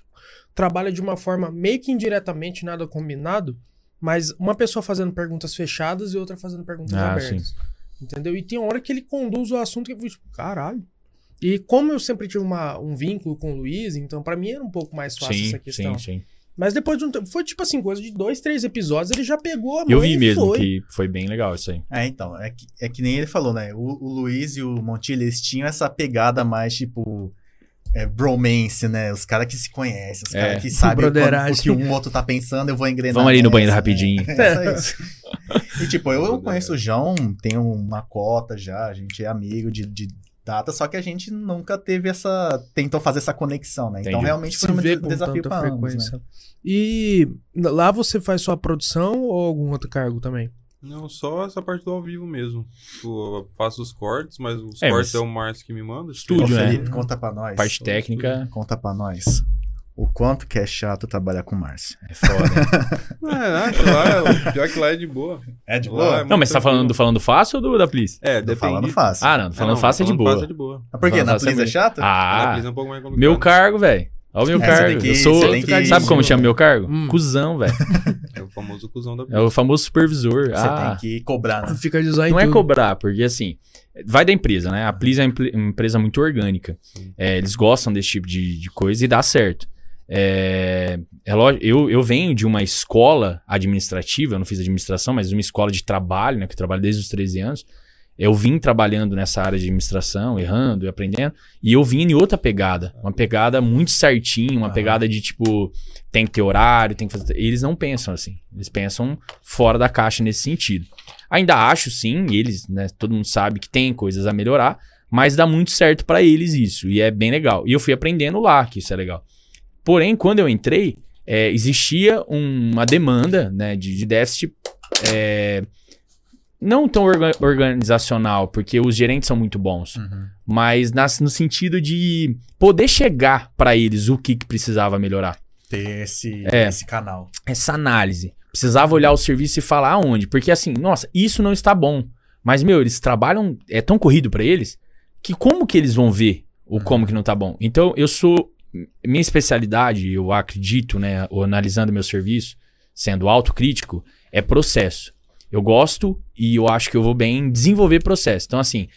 trabalha de uma forma meio que indiretamente, nada combinado, mas uma pessoa fazendo perguntas fechadas e outra fazendo perguntas Ah, abertas. Entendeu? E tem hora que ele conduz o assunto que eu fico tipo, caralho. E como eu sempre tive uma- um vínculo com o Luiz, então pra mim era um pouco mais fácil Sim, essa questão. sim, sim. Mas depois de um tempo, foi tipo assim, coisa de dois, três episódios, ele já pegou a mão Eu vi e mesmo foi. que foi bem legal isso aí. É, então, é que, é que nem ele falou, né? O, o Luiz e o Montilho, eles tinham essa pegada mais, tipo, é, bromance, né? Os caras que se conhecem, os É. caras que sabem quando- Broderagem. o que um outro tá pensando, eu vou engrenar Vamos ali no banheiro né? rapidinho. É, só isso. E, tipo, eu, eu conheço o João, tenho uma cota já, a gente é amigo de, de data, só que a gente nunca teve essa... Tentou fazer essa conexão, né? Então, Entendi. realmente Se foi um vê des- com desafio tanta pra ambos, né? frequência. E lá você faz sua produção ou algum outro cargo também? Não, só essa parte do ao vivo mesmo. Tipo, eu faço os cortes, mas os É, cortes mas- é o Márcio que me manda. Estúdio, Ô, né? Felipe, conta pra nós. Parte técnica Conta pra nós. O quanto que é chato trabalhar com o Márcio. é foda. hein? É, acho lá, pior que lá é de boa. É de boa? é Não, mas você tá falando, falando fácil ou do da Please? É, Tô depende. falando fácil. Ah, não, falando não, fácil é de falando boa. fácil é de boa. Mas por quê? Na fácil é é chato? Ah, Ah, é um pouco mais complicado. meu cargo, velho. Olha o meu É, cargo. que- eu sou. que- Sabe como chama meu cargo? Hum. Cusão, velho. É o famoso cuzão da É o famoso supervisor. Você ah, tem que cobrar, né? Fica design Não é tudo. cobrar, porque assim, vai da empresa, né? A Please é uma empre- uma empresa muito orgânica. É, eles gostam desse tipo de, de coisa e dá certo. É, é lógico, eu, eu venho de uma escola administrativa, eu não fiz administração, mas uma escola de trabalho, né? Que eu trabalho desde os 13 anos. Eu vim trabalhando nessa área de administração, errando e aprendendo, e eu vim em outra pegada. Uma pegada muito certinha, uma pegada de tipo, tem que ter horário, tem que fazer. Eles não pensam assim. Eles pensam fora da caixa nesse sentido. Ainda acho, sim, eles, né? Todo mundo sabe que tem coisas a melhorar, mas dá muito certo pra eles isso, e é bem legal. E eu fui aprendendo lá que isso é legal. Porém, quando eu entrei, é, existia um- uma demanda né, de, de déficit é, não tão orga- organizacional, porque os gerentes são muito bons, Uhum. mas nas- no sentido de poder chegar pra eles o que, que precisava melhorar. Ter esse, É. esse canal. Essa análise. Precisava olhar o serviço e falar aonde. Porque assim, nossa, isso não está bom. Mas, meu, eles trabalham. É tão corrido pra eles que como que eles vão ver o como que não tá bom? Então, eu sou. Minha especialidade, eu acredito, né, analisando meu serviço, sendo autocrítico, é processo. Eu gosto e eu acho que eu vou bem em desenvolver processo. Então, assim,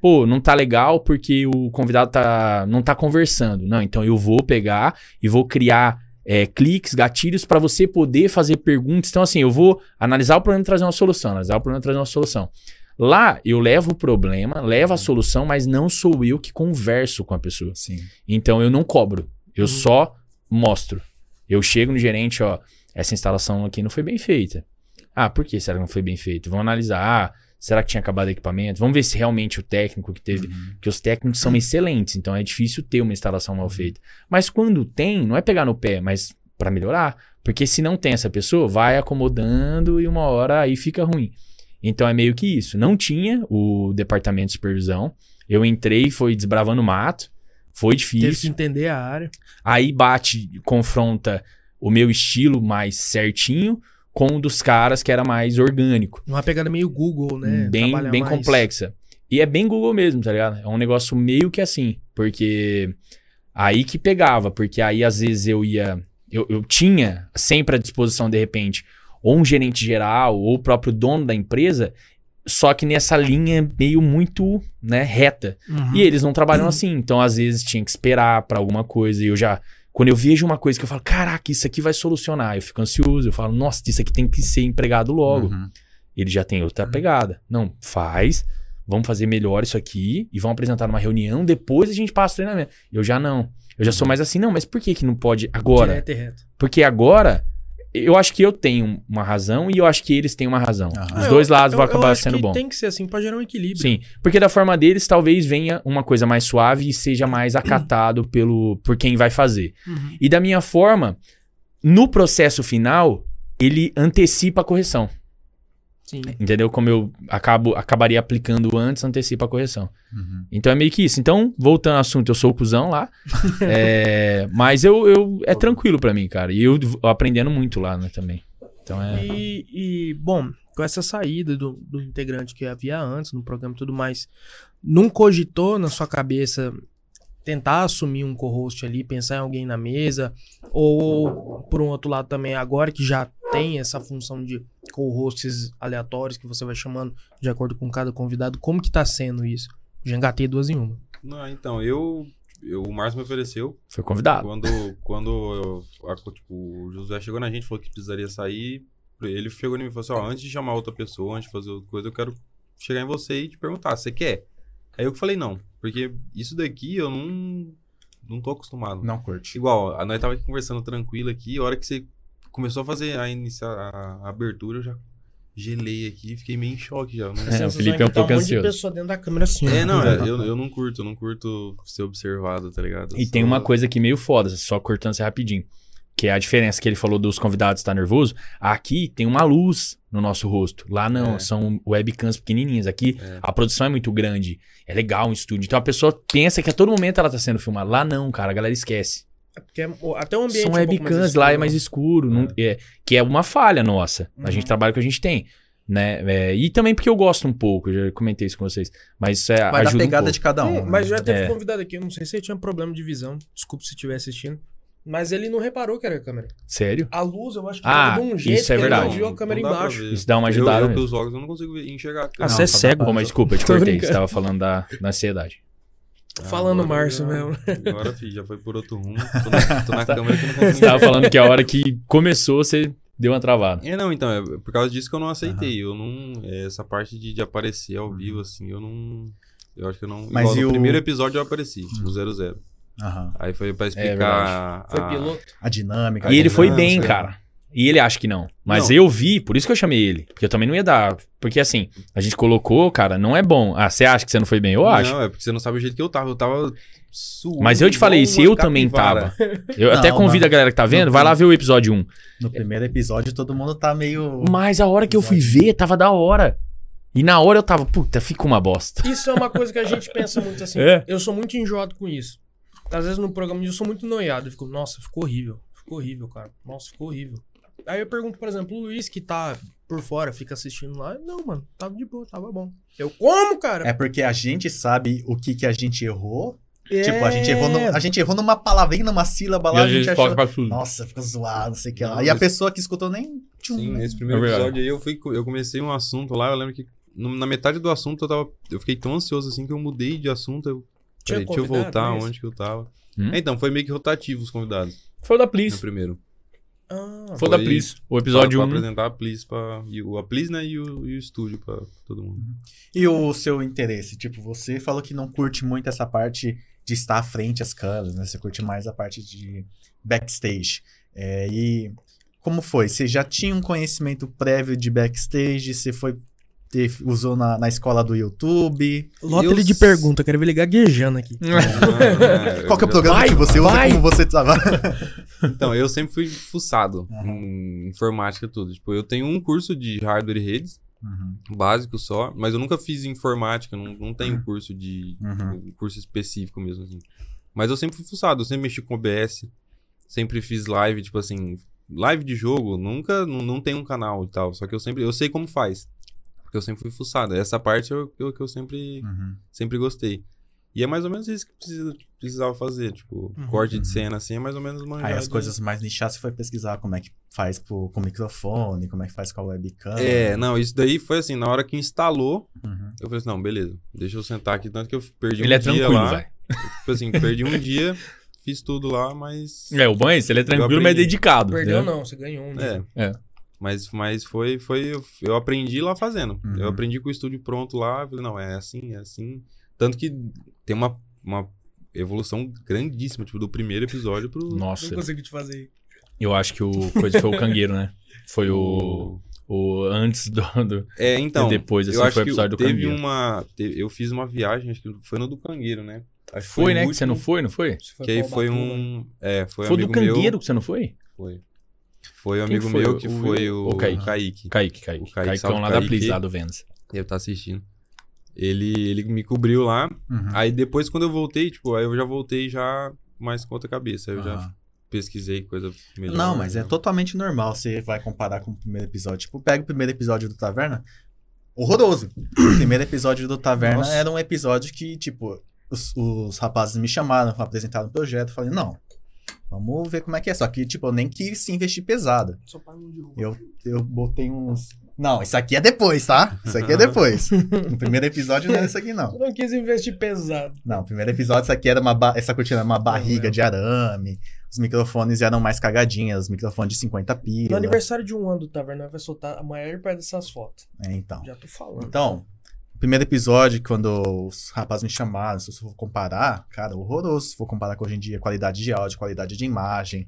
pô, não tá legal porque o convidado tá, não tá conversando. Não, então eu vou pegar e vou criar é, cliques, gatilhos para você poder fazer perguntas. Então, assim, eu vou analisar o problema e trazer uma solução, analisar o problema e trazer uma solução. Lá, eu levo o problema, levo a solução, mas não sou eu que converso com a pessoa. Sim. Então, eu não cobro. Eu só mostro. Eu chego no gerente, ó, essa instalação aqui não foi bem feita. Ah, por que será que não foi bem feito? Vamos analisar. Ah, será que tinha acabado o equipamento? Vamos ver se realmente o técnico que teve. Porque os técnicos são excelentes, então é difícil ter uma instalação mal feita. Mas quando tem, não é pegar no pé, mas para melhorar. Porque se não tem essa pessoa, vai acomodando e uma hora aí fica ruim. Então é meio que isso. Não tinha o departamento de supervisão. Eu entrei, foi desbravando o mato. Foi Teve que difícil. entender a área. Aí bate, confronta o meu estilo mais certinho com o dos caras que era mais orgânico. Uma pegada meio Google, né? bem Trabalhar bem mais- complexa. E é bem Google mesmo, tá ligado? É um negócio meio que assim, porque aí que pegava, porque aí às vezes eu ia. Eu, eu tinha sempre à disposição, de repente, ou um gerente geral, ou o próprio dono da empresa, só que nessa linha meio muito né, reta. Uhum. E eles não trabalham assim, então às vezes tinha que esperar pra alguma coisa. E eu já, quando eu vejo uma coisa que eu falo, caraca, isso aqui vai solucionar, eu fico ansioso, eu falo, nossa, isso aqui tem que ser empregado logo. Uhum. Ele já tem outra pegada. Não, faz, vamos fazer melhor isso aqui e vamos apresentar numa reunião, depois a gente passa o treinamento. Eu já não. Eu já sou mais assim, não, mas por que que não pode agora? Direto e reto. Porque agora, eu acho que eu tenho uma razão e eu acho que eles têm uma razão. Aham. Os Eu- dois lados eu- vão eu acabar acho sendo que bom. Tem que ser assim pra gerar um equilíbrio. Sim, porque da forma deles talvez venha uma coisa mais suave e seja mais acatado pelo por quem vai fazer. Uhum. E da minha forma, no processo final, ele antecipa a correção. Sim. Entendeu? Como eu acabo acabaria aplicando antes, antecipa a correção. Uhum. Então é meio que isso. Então, voltando ao assunto, eu sou o cuzão lá. É, mas eu, eu é tranquilo pra mim, cara. E eu v- aprendendo muito lá, né, também. Então é. E, e, bom, com essa saída do, do integrante que havia antes no programa e tudo mais, não cogitou na sua cabeça tentar assumir um co-host ali, pensar em alguém na mesa? Ou, por um outro lado também, agora que já tem essa função de co-hosts aleatórios que você vai chamando de acordo com cada convidado, como que tá sendo isso? Já engatei duas em uma. Não, então, eu, eu- o Márcio me ofereceu. Foi convidado. Quando, quando eu- a- tipo, o Josué chegou na gente, falou que precisaria sair. Ele chegou em mim e falou assim: ó, antes de chamar outra pessoa, antes de fazer outra coisa, eu quero chegar em você e te perguntar: você quer? Aí eu que falei: não, porque isso daqui eu não, não tô acostumado. Não curte. Igual, a nós tava aqui conversando tranquilo aqui, a hora que você começou a fazer a, iniciar, a, a abertura, eu já gelei aqui, fiquei meio em choque já. Não- É, o Felipe é um pouco tá um monte ansioso. de pessoa dentro da câmera assim. É, ó. não, é, eu, eu não curto, eu não curto ser observado, tá ligado? E tem sou- uma coisa aqui meio foda, só cortando você rapidinho. Que é a diferença que ele falou dos convidados estar nervoso. Aqui tem uma luz no nosso rosto. Lá não, É. são webcams pequenininhas. Aqui É. a produção é muito grande. É legal um estúdio. Então a pessoa pensa que a todo momento ela tá sendo filmada. Lá não, cara, a galera esquece. É porque é- até o ambiente São é um webcams, lá é mais né? escuro. não- é, que é uma falha nossa. A Uhum. gente trabalha com o que a gente tem. Né? É, e também porque eu gosto um pouco, eu já comentei isso com vocês. Mas isso é, Vai ajuda da um pegada pouco. de cada um. Hum, né? mas já teve É. convidado aqui, eu não sei se ele tinha problema de visão. Desculpa se estiver assistindo. Mas ele não reparou que era a câmera. Sério? A luz, eu acho que Ah, de um jeito isso é que ele verdade. não viu a câmera Não embaixo. Isso dá uma Eu, ajudada eu, mesmo. pelos olhos, eu não consigo enxergar. a Ah, você é cego. Pô, mas desculpa, eu te cortei. Você tava falando da, da ansiedade. Falando Agora Márcio já- mesmo. Agora, filho, já foi por outro rumo. Tô na, tô na câmera que não consigo Você tava falando que a hora que começou, você deu uma travada. É, não, então, é por causa disso que eu não aceitei. Eu não. é, essa parte de, de aparecer ao vivo, assim, eu não. Eu acho que eu não. Mas igual no o- primeiro episódio eu apareci, no 00. Aham. Aí foi pra verdade. explicar. Foi a- piloto. A dinâmica. E a ele foi dinâmica. bem, cara. E ele acha que não. Mas Não. eu vi, por isso que eu chamei ele. Porque eu também não ia dar. Porque assim, a gente colocou, cara, não é bom. Ah, você acha que você não foi bem? Eu acho. Não, é porque você não sabe o jeito que eu tava. Eu tava suando. Mas eu te falei, uma eu também tava. Eu Não, até convido não. a galera que tá vendo, Não, vai lá não. ver o episódio 1. No primeiro episódio, todo mundo tá meio. Mas a hora que eu fui ver, tava da hora. E na hora eu tava, puta, ficou uma bosta. Isso é uma coisa que a gente pensa muito assim. É. Eu sou muito enjoado com isso. Às vezes no programa eu sou muito noiado. Eu fico, nossa, ficou horrível. Ficou horrível, cara. Nossa, ficou horrível. Aí eu pergunto, por exemplo, o Luiz que tá por fora, fica assistindo lá. Não, mano, tava de boa, tava bom. Eu como, cara? É porque a gente sabe o que, que a gente errou. É. Tipo, a gente, errou no- a gente errou numa palavrinha, numa sílaba lá, a gente, achou. pra tudo. Nossa, ficou zoado, não sei o que lá. E a pessoa que escutou nem. tchum, Sim, né? nesse primeiro É episódio aí eu, fui, eu comecei um assunto lá, eu lembro que no- na metade do assunto eu tava. Eu fiquei tão ansioso assim que eu mudei de assunto. Eu, Tinha peraí, deixa eu voltar é onde que eu tava. Hum? É, então, foi meio que rotativo os convidados Foi o da no Please. primeiro. Ah, Foi o da Please. O episódio pra, 1. pra apresentar a pra. E o, a Please, né? E o, e o estúdio pra todo mundo. E o seu interesse? Tipo, você falou que não curte muito essa parte de estar à frente às câmeras, né? Você curte mais a parte de backstage. É, e como foi? Você já tinha um conhecimento prévio de backstage? Você foi usou na, na escola do YouTube? lota ele de pergunta, quero ver ele gaguejando aqui. Qual que é o programa Vai, que você usa vai! como você trabalha? Então, eu sempre fui fuçado Aham. em informática tudo. Tipo, eu tenho um curso de hardware e redes, Uhum, básico só, mas eu nunca fiz informática, não, não tenho curso de. Uhum. um curso específico mesmo, assim. Mas eu sempre fui fuçado, eu sempre mexi com OBS, sempre fiz live, tipo assim, live de jogo, nunca, não, não tem um canal e tal, só que eu sempre, eu sei como faz. Porque eu sempre fui fuçado. Essa parte eu, eu, que eu sempre, uhum. sempre gostei. E é mais ou menos isso que precisa, precisava fazer, tipo, Uhum. corte de cena assim, é mais ou menos manjar Aí as de- coisas mais nichadas você foi pesquisar como é que faz pro, com o microfone, como é que faz com a webcam. É, não, isso daí foi assim, na hora que instalou, Uhum. eu falei assim, não, beleza, deixa eu sentar aqui, tanto que eu perdi Ele um é dia tranquilo, lá. velho. Tipo assim, perdi um dia, fiz tudo lá, mas... É, o bom é isso, ele é tranquilo, mas é dedicado. Perdeu entendeu? não, você ganhou um. né? É. É. Mas, mas foi, foi. eu- aprendi lá fazendo. Uhum. Eu aprendi com o estúdio pronto lá. Falei, não, é assim, é assim. Tanto que tem uma, uma evolução grandíssima, tipo, do primeiro episódio pro. Nossa, Não consigo te fazer. eu acho que o coisa foi o cangueiro, né? Foi o, o antes do, do- É, então. e depois, assim, eu acho foi o que episódio do teve cangueiro. uma. te- Eu fiz uma viagem, acho que foi no do Cangueiro, né? Acho que Foi, o né? Que você não foi, não foi? Que aí foi um. É, foi, Foi, do cangueiro meu. que você não foi? Foi. Foi um amigo foi? meu que O foi o, o Kaique? Kaique. Kaique, Kaique. O Kaique, Kaique, lá da. Please, lá do Vênus. Ele tá assistindo. Ele, ele me cobriu lá. Uhum. Aí depois, quando eu voltei, tipo, aí eu já voltei já mais com outra cabeça. Aí eu já Aham. pesquisei coisa melhor. Não, mas é né? totalmente normal. Você vai comparar com o primeiro episódio. Tipo, pega o primeiro episódio do Taverna. Horroroso. O primeiro episódio do Taverna Nossa. era um episódio que, tipo, os, os rapazes me chamaram, apresentaram um projeto. Falei, não, vamos ver como é que é. Só que, tipo, eu nem quis investir pesado. Só para não derrubar. Eu, eu botei uns Não, isso aqui é depois, tá? Isso aqui é depois. No primeiro episódio não era isso aqui, não. Eu não quis investir pesado. Não, o primeiro episódio, isso aqui era uma. ba- Essa cortina era uma barriga de arame. Os microfones eram mais cagadinhas, os microfones de 50 No pila. aniversário de um ano do Taverna vai soltar a maior parte dessas fotos. É, então. Já tô falando. Então, primeiro episódio, quando os rapazes me chamaram, se eu for comparar, cara, horroroso. Se for comparar com hoje em dia, qualidade de áudio, qualidade de imagem.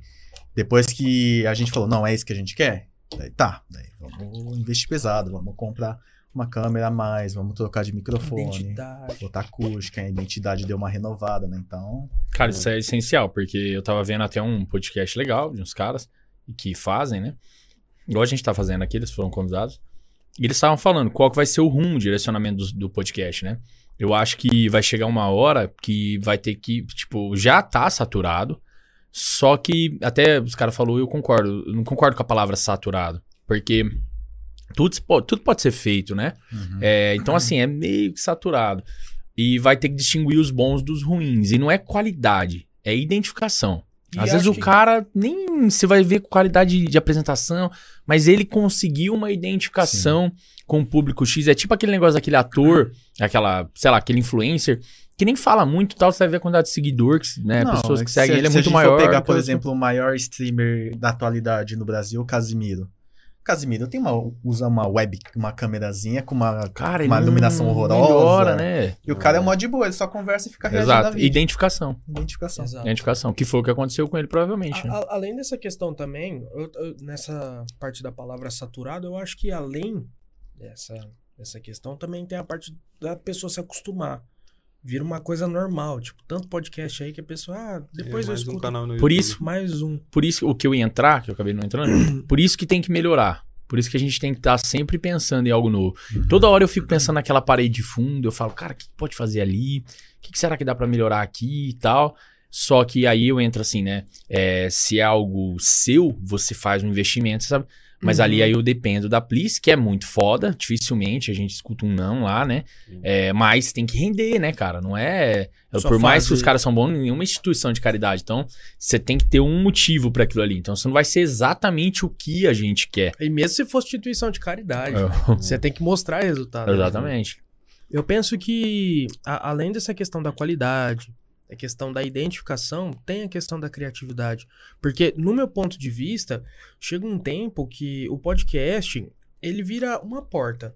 Depois que a gente falou, não, é isso que a gente quer, daí tá, daí vamos investir pesado, vamos comprar uma câmera a mais, vamos trocar de microfone, Identidade. botar acústica, a identidade deu uma renovada, né? Então, Cara, isso é essencial, porque eu tava vendo até um podcast legal de uns caras que fazem, né? Igual a gente tá fazendo aqui, eles foram convidados. E eles estavam falando qual que vai ser o rumo, o direcionamento do, do podcast, né? Eu acho que vai chegar uma hora que vai ter que, tipo, já tá saturado. Só que, até os caras falaram, eu concordo. Eu não concordo com a palavra saturado. Porque tudo, tudo pode ser feito, né? É, então, assim, é meio que saturado. E vai ter que distinguir os bons dos ruins. E não é qualidade, é identificação. E Às vezes o que- cara nem você vai ver qualidade de apresentação, mas ele conseguiu uma identificação com o público X. É tipo aquele negócio daquele ator, aquela, sei lá, aquele influencer, que nem fala muito e tal, você vai ver a quantidade de seguidores, né? Não, pessoas que se seguem a- ele é se a muito gente maior. for pegar, por então, exemplo, o maior streamer da atualidade no Brasil, Casimiro. Casimiro tem uma, usa uma web, uma câmerazinha com uma, Cara, uma iluminação horrorosa. melhora, né? E o cara é mó de boa, ele só conversa e fica reagindo a Exato. vídeo. Identificação. Identificação. Exato. Identificação. Que foi o que aconteceu com ele, provavelmente. né? A- a- além dessa questão também, eu- eu- nessa parte da palavra saturado, eu acho que além dessa, dessa questão, também tem a parte da pessoa se acostumar. Vira uma coisa normal, tipo, tanto podcast aí que a pessoa, ah, depois É, eu escuto um canal no Por YouTube. isso- mais um. Por isso, o que eu ia entrar, que eu acabei não entrando, por isso que tem que melhorar. Por isso que a gente tem que estar sempre pensando em algo novo. Toda hora eu fico pensando naquela parede de fundo, eu falo, cara, o que pode fazer ali? O que, que será que dá pra melhorar aqui e tal? Só que aí eu entro assim, né? É, se é algo seu, você faz um investimento, sabe? Mas Uhum. ali aí eu dependo da Plis, que é muito foda. Dificilmente a gente escuta um não lá, né? É, mas tem que render, né, cara? Não é. Só por mais que os caras são bons, nenhuma instituição de caridade. Então, você tem que ter um motivo pra aquilo ali. Então, você não vai ser exatamente o que a gente quer. E mesmo se for instituição de caridade, É. você tem que mostrar resultado. né? Exatamente. Eu penso que, a- além dessa questão da qualidade, a questão da identificação, tem a questão da criatividade. Porque, no meu ponto de vista, chega um tempo que o podcast, ele vira uma porta.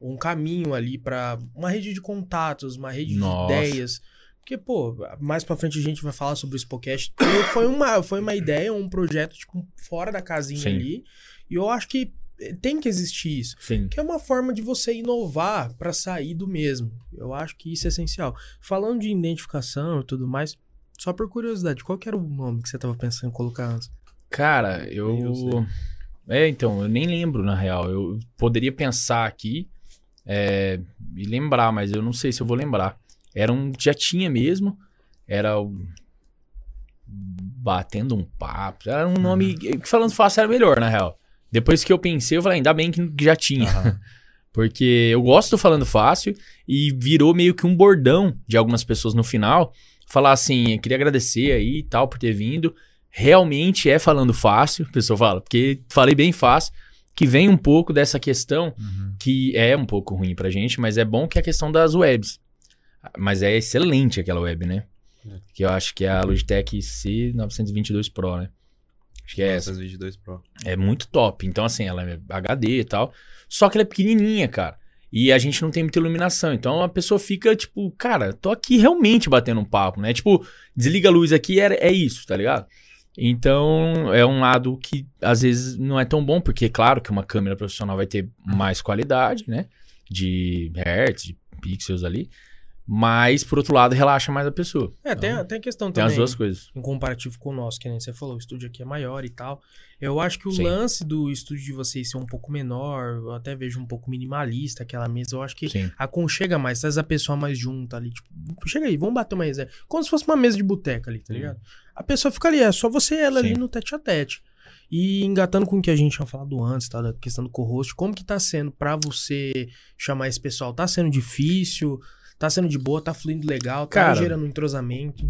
Um caminho ali para uma rede de contatos, uma rede Nossa. de ideias. Porque, pô, mais pra frente a gente vai falar sobre o Spocast. Foi uma, foi uma ideia, um projeto, tipo, fora da casinha Sim. ali. E eu acho que tem que existir isso. Sim. Que é uma forma de você inovar para sair do mesmo. Eu acho que isso é essencial. Falando de identificação e tudo mais, só por curiosidade, qual que era o nome que você tava pensando em colocar antes? Cara, eu. Eu. É, então, eu nem lembro, na real. Eu poderia pensar aqui é, e lembrar, mas eu não sei se eu vou lembrar. Era um. Já tinha mesmo. Era o. Batendo um papo. Era um nome. que Falando fácil era melhor, na real. Depois que eu pensei, eu falei, ainda bem que já tinha. Aham. Porque eu gosto do falando fácil e virou meio que um bordão de algumas pessoas no final. Falar assim, queria agradecer aí e tal por ter vindo. Realmente é falando fácil, a pessoa fala, porque falei bem fácil, que vem um pouco dessa questão Uhum. que é um pouco ruim pra gente, mas é bom que é a questão das webs. Mas é excelente aquela web, né? É. Que eu acho que é a Logitech C922 Pro, né? Acho que é essa. 922 Pro. É muito top. Então, assim, ela é HD e tal. Só que ela é pequenininha, cara. E a gente não tem muita iluminação. Então a pessoa fica, tipo, cara, tô aqui realmente batendo um papo, né? Tipo, desliga a luz aqui, é, é isso, tá ligado? Então, é um lado que às vezes não é tão bom, porque, claro, que uma câmera profissional vai ter mais qualidade, né? De hertz, de pixels ali. Mas, por outro lado, relaxa mais a pessoa. É, tem, a- Então, tem a questão Tem também. as duas coisas. Em comparativo com o nosso, que nem você falou, o estúdio aqui é maior e tal. Eu acho que o Sim. lance do estúdio de vocês ser um pouco menor, eu até vejo um pouco minimalista aquela mesa, eu acho que Sim. aconchega mais, traz a pessoa mais junta ali, tipo, chega aí, vamos bater uma resenha. Como se fosse uma mesa de boteca ali, tá ligado? A pessoa fica ali, é só você e ela ali no tete a tete. E engatando com o que a gente tinha falado antes, tá? Da questão do co-host, como que tá sendo pra você chamar esse pessoal? Tá sendo difícil? Tá sendo de boa? Tá fluindo legal? Tá Cara, gerando um entrosamento?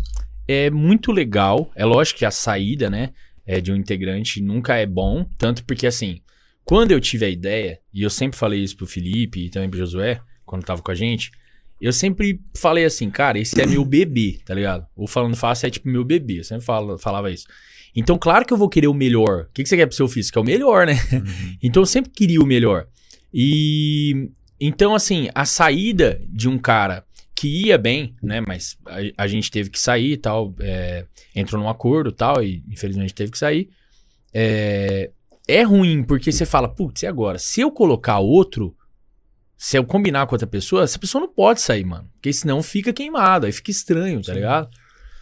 é muito legal. É lógico que a saída, né, é de um integrante nunca é bom, tanto porque assim, Quando eu tive a ideia, e eu sempre falei isso pro Felipe e também pro Josué, quando tava com a gente, eu sempre falei assim, cara, esse é meu bebê, tá ligado? Ou falando fácil, é tipo meu bebê. Eu sempre falo, falava isso. Então, claro que eu vou querer o melhor. O que, que você quer pro seu filho? Você quer o melhor, né? Uhum. Então eu sempre queria o melhor. E então, assim, a saída de um cara que ia bem, né? Mas a, a gente teve que sair e tal. é, entrou num acordo e tal, e infelizmente teve que sair. É, é ruim, porque você fala, putz, e agora? Se eu colocar outro, se eu combinar com outra pessoa, essa pessoa não pode sair, mano. Porque senão fica queimado, aí fica estranho, tá ligado?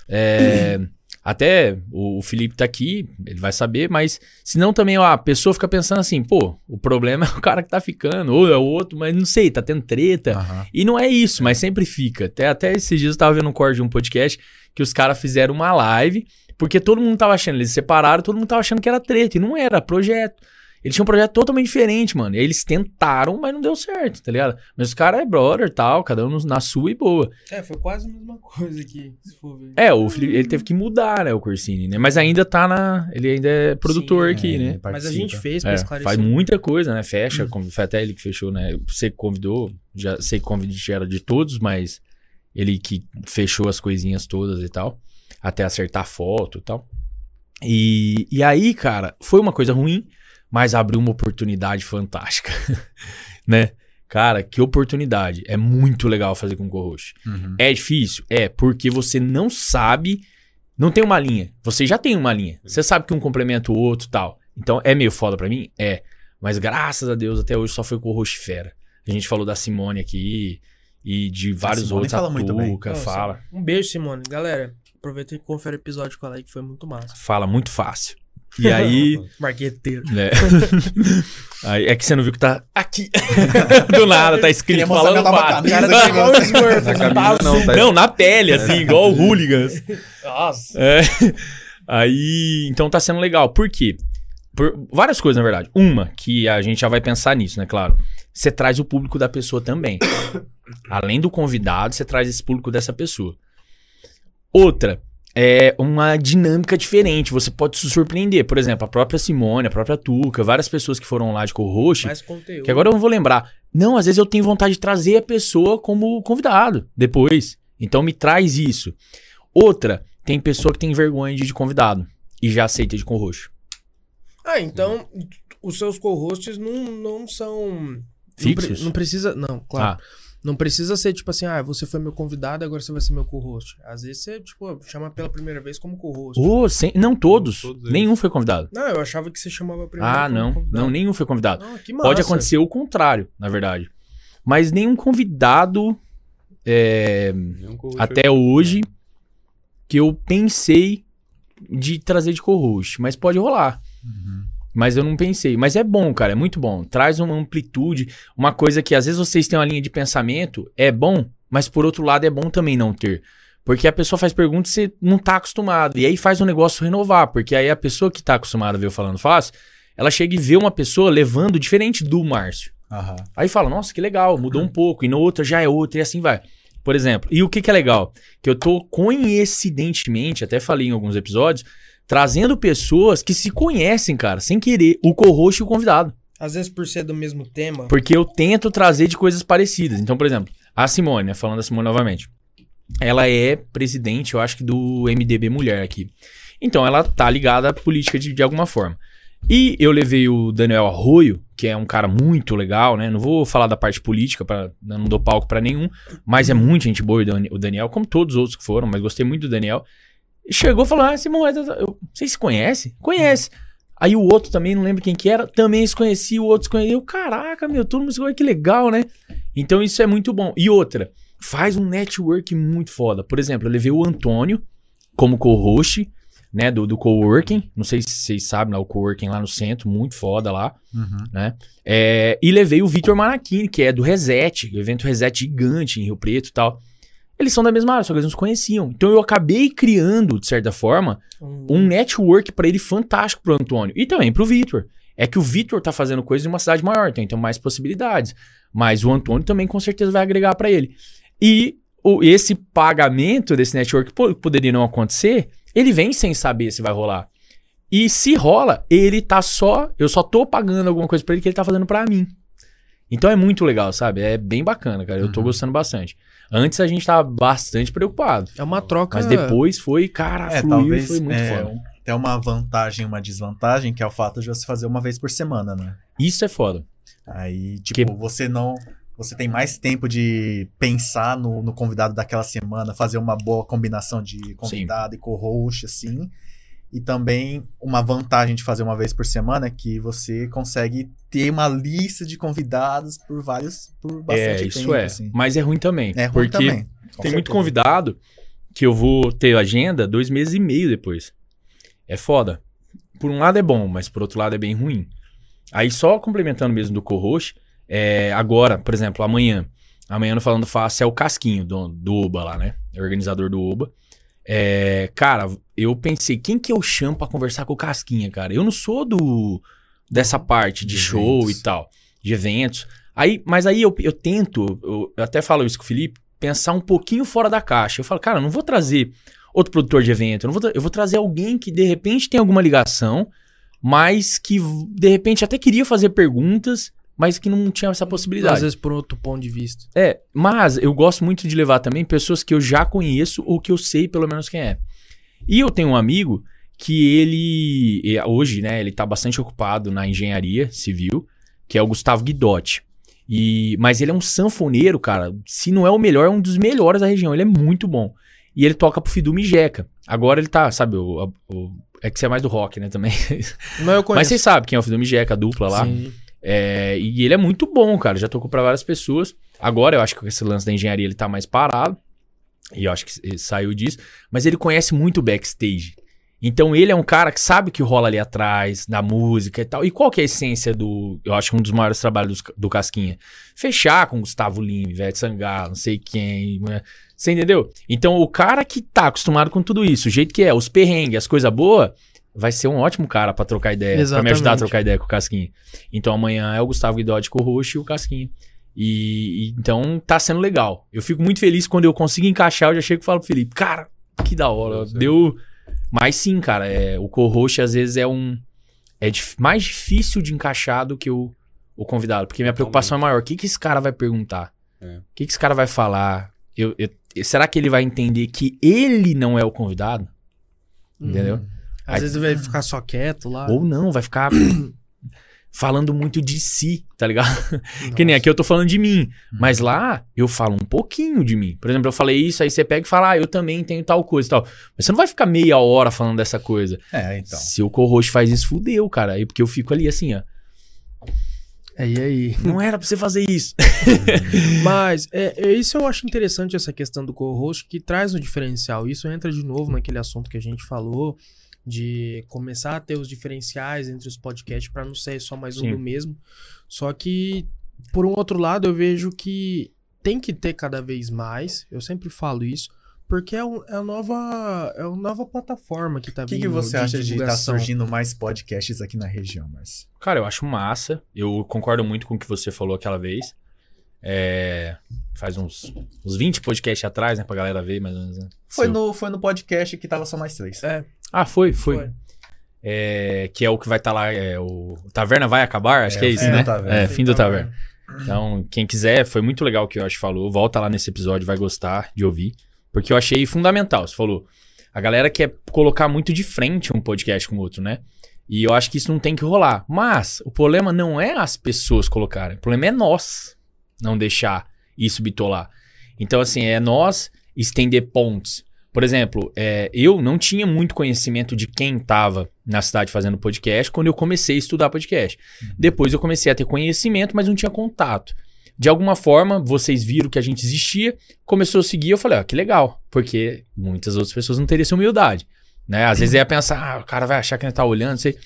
É, até o, Felipe tá aqui, ele vai saber, mas senão também ó, a pessoa fica pensando assim, pô, o problema é o cara que tá ficando, ou é o outro, mas não sei, tá tendo treta. Aham. E não é isso, mas sempre fica. Até, até esses dias eu tava vendo um corte de um podcast que os caras fizeram uma live, porque todo mundo tava achando, eles se separaram, todo mundo tava achando que era treta, e não era, projeto. Eles tinham um projeto totalmente diferente, mano. E aí eles tentaram, mas não deu certo, tá ligado? Mas os caras é brother e tal, cada um na sua e boa. É, foi quase a mesma coisa aqui, se for ver. É, o Felipe, ele teve que mudar, né, o Corsini, né? Mas ainda tá na. Ele ainda é produtor Sim, aqui, É, né? Mas a gente fez pra É, esclarecer. faz muita coisa, né? Fecha, como- foi até ele que fechou, né? Você que convidou, já sei que convite era de todos, mas ele que fechou as coisinhas todas e tal, até acertar a foto e tal. E, e aí, cara, foi uma coisa ruim, mas abriu uma oportunidade fantástica, né? Cara, que oportunidade. É muito legal fazer com co-host. Uhum. É difícil? É, porque você não sabe. Não tem uma linha. Você já tem uma linha. Você sabe que um complementa o outro e tal. Então é meio foda pra mim? É. Mas graças a Deus até hoje só foi Roche Fera. A gente falou da Simone aqui e de vários Simone outros. fala a muito bem. Tuca, Nossa, fala. Um beijo, Simone. Galera, aproveita e confere o episódio com ela aí, que foi muito massa. Fala muito fácil. E aí. Marqueteiro. É. Aí, é que você não viu que tá aqui. Do nada, tá escrito falando camisa Cara, tá Smurf, Na não camisa tá não, assim. tá Não, na pele, assim, igual o Hooligans. Nossa. É. Aí, então tá sendo legal. Por quê? Por várias coisas, na verdade. Uma, que a gente já vai pensar nisso, né? Claro. Você traz o público da pessoa também. Além do convidado, você traz esse público dessa pessoa. Outra, é uma dinâmica diferente. Você pode se surpreender. Por exemplo, a própria Simone, a própria Tuca, várias pessoas que foram lá de co-host. Mais conteúdo. Que agora eu não vou lembrar. Não, às vezes eu tenho vontade de trazer a pessoa como convidado depois. Então me traz isso. Outra, tem pessoa que tem vergonha de ir de convidado e já aceita de co-host. Ah, então os seus co-hosts não, não são. Não, Fixos? pre- não precisa. Não, claro. Ah, Não precisa ser tipo assim, ah, você foi meu convidado, agora você vai ser meu co-host. Às vezes você, tipo, chama pela primeira vez como co-host. ô, sem- não todos. Todos eles. nenhum foi convidado. Não, eu achava que você chamava primeiro. Ah, como não. convidado. Não, nenhum foi convidado. Ah, que massa. Pode acontecer o contrário, na verdade. Mas nenhum convidado é, até hoje que eu pensei de trazer de co-host. Mas pode rolar. Uhum. Mas eu não pensei. Mas é bom, cara, é muito bom. Traz uma amplitude, uma coisa que às vezes vocês têm uma linha de pensamento, é bom, mas por outro lado é bom também não ter. Porque a pessoa faz perguntas e você não tá acostumado. E aí faz o negócio renovar. Porque aí a pessoa que tá acostumada a ver eu falando fácil, ela chega e vê uma pessoa levando diferente do Márcio. Aham. Aí fala, nossa, que legal, mudou um pouco. E no outro já é outro, e assim vai. Por exemplo, e o que, que é legal? Que eu tô coincidentemente, até falei em alguns episódios, trazendo pessoas que se conhecem, cara, sem querer, o co-host e o convidado. Às vezes por ser do mesmo tema. Porque eu tento trazer de coisas parecidas. Então, por exemplo, a Simone, né, falando da Simone novamente. Ela é presidente, eu acho que do MDB Mulher aqui. Então, ela tá ligada à política de, de alguma forma. E eu levei o Daniel Arroio, que é um cara muito legal, né? Não vou falar da parte política, pra, não dou palco pra nenhum, mas é muito gente boa o Daniel, como todos os outros que foram, mas gostei muito do Daniel. Chegou e falou: Ah, Simone, eu, vocês se conhecem? Conhece. Aí o outro também, não lembro quem que era, também se conhecia, o outro se conhecia. Eu, caraca, meu, todo mundo se conhece, que legal, né? Então isso é muito bom. E outra, faz um network muito foda. Por exemplo, eu levei o Antônio como co-host, né, do, do coworking. Não sei se vocês sabem, lá, o coworking lá no centro, muito foda lá, Uhum. né? É, e levei o Vitor Manachini, que é do Reset, o evento Reset gigante em Rio Preto e tal. Eles são da mesma área, só que eles não se conheciam. Então eu acabei criando, de certa forma, Um- um network pra ele fantástico pro Antônio e também pro Vitor. É que o Vitor tá fazendo coisas em uma cidade maior, então tem mais possibilidades. Mas o Antônio também com certeza vai agregar pra ele. E o- esse pagamento desse network po- poderia não acontecer, ele vem sem saber se vai rolar. E se rola, ele tá só. Eu só tô pagando alguma coisa pra ele que ele tá fazendo pra mim. Então é muito legal, sabe? É bem bacana, cara. Eu tô Uhum. gostando bastante. Antes a gente tava bastante preocupado. É uma troca. Mas depois foi, cara, É, fluiu e talvez foi muito é, foda. tem uma vantagem e uma desvantagem, que é o fato de você fazer uma vez por semana, né? Isso é foda. Aí, tipo, você não. Você tem mais tempo de pensar no, no convidado daquela semana, fazer uma boa combinação de convidado e co-host, assim. E também uma vantagem de fazer uma vez por semana é que você consegue ter uma lista de convidados por vários. Por bastante É, tempo. isso é. assim. Mas é ruim também. É ruim porque também. com tem muito certeza. convidado que eu vou ter agenda dois meses e meio depois. É foda. Por um lado é bom, mas por outro lado é bem ruim. Aí só complementando mesmo do co-host, é, agora, por exemplo, amanhã. Amanhã no Falando Fácil é o Casquinho do, do Uba lá, né? É o organizador do Uba. É, cara, eu pensei, quem que eu chamo pra conversar com o Casquinha, cara? Eu não sou do dessa parte de, De show eventos. e tal, de eventos. Aí, mas aí eu, eu tento, eu, eu até falo isso com o Felipe, pensar um pouquinho fora da caixa. Eu falo, cara, eu não vou trazer outro produtor de evento, eu, não vou, eu vou trazer alguém que de repente tem alguma ligação, mas que de repente até queria fazer perguntas, mas que não tinha essa possibilidade. Às vezes por outro ponto de vista. É, mas eu gosto muito de levar também pessoas que eu já conheço ou que eu sei pelo menos quem é. E eu tenho um amigo que ele, hoje, né, ele tá bastante ocupado na engenharia civil, que é o Gustavo Guidotti. E, mas ele é um sanfoneiro, cara. Se não é o melhor, é um dos melhores da região. Ele é muito bom. E ele toca pro Fidu Mijeca. Agora ele tá, sabe, o, o- é que você é mais do rock, né, também. Mas eu conheço. Mas vocês sabem quem é o Fidu Mijeca, a dupla lá. Sim. É, e ele é muito bom, cara. Já tocou pra várias pessoas. Agora eu acho que esse lance da engenharia ele tá mais parado. E eu acho que saiu disso. Mas ele conhece muito backstage. Então ele é um cara que sabe o que rola ali atrás, da música e tal. E qual que é a essência do. Eu acho que um dos maiores trabalhos do, do Casquinha? Fechar com Gustavo Lima, Ivete Sangalo, não sei quem. né? Você entendeu? Então o cara que tá acostumado com tudo isso, o jeito que é, os perrengues, as coisas boas, vai ser um ótimo cara pra trocar ideia. Pra me ajudar a Exatamente. trocar ideia com o Casquinha. Então amanhã é o Gustavo Guidotti com o Roxo e o Casquinha. E, e então tá sendo legal. Eu fico muito feliz quando eu consigo encaixar. Eu já chego e falo pro Felipe, cara, que da hora. Deu. Mas sim, cara, é, o co-host às vezes é um. É dif- mais difícil de encaixar do que o, o convidado. Porque minha preocupação é maior. O que, que esse cara vai perguntar? É. O que, que esse cara vai falar? Eu, eu- será que ele vai entender que ele não é o convidado? Entendeu? Uhum. Às vezes vai ficar só quieto lá. Ou não, vai ficar falando muito de si, tá ligado? Que nem aqui eu tô falando de mim. Mas lá eu falo um pouquinho de mim. Por exemplo, eu falei isso, aí você pega e fala, ah, eu também tenho tal coisa e tal. Mas você não vai ficar meia hora falando dessa coisa. É, então. Se o co-host faz isso, fudeu, cara. Aí porque eu fico ali assim, ó. É, e aí? Não era pra você fazer isso. Mas é, é, isso eu acho interessante, essa questão do co-host, que traz um diferencial. Isso entra de novo naquele assunto que a gente falou, de começar a ter os diferenciais entre os podcasts para não ser só mais um Sim. do mesmo. Só que, por um outro lado, eu vejo que tem que ter cada vez mais, eu sempre falo isso, porque é, um- é a nova é uma nova plataforma que tá O que, vindo que você acha de estar divulgação. surgindo mais podcasts aqui na região, Márcio? Cara, eu acho massa. Eu concordo muito com o que você falou aquela vez. É, faz uns, uns 20 podcasts atrás, né? Pra galera ver, mais ou menos. né? Foi Seu- no, foi no podcast que tava só mais três. É, Ah, foi, foi. foi. É, que é o que vai estar lá, é, o Taverna vai acabar, acho É, que é isso, né? Taverna. É, fim do Tá Taverna. Então, quem quiser, foi muito legal o que o Yoshi falou. Volta lá nesse episódio, vai gostar de ouvir. Porque eu achei fundamental. Você falou, a galera quer colocar muito de frente um podcast com o outro, né? E eu acho que isso não tem que rolar. Mas o problema não é as pessoas colocarem. O problema é nós não deixar isso bitolar. Então, assim, é nós estender pontes. Por exemplo, é, eu não tinha muito conhecimento de quem estava na cidade fazendo podcast quando eu comecei a estudar podcast. Depois eu comecei a ter conhecimento, mas não tinha contato. De alguma forma, vocês viram que a gente existia, começou a seguir, eu falei, ó, que legal, porque muitas outras pessoas não teriam essa humildade, né? Às vezes ia pensar, ah, o cara vai achar que ele tá olhando, sei.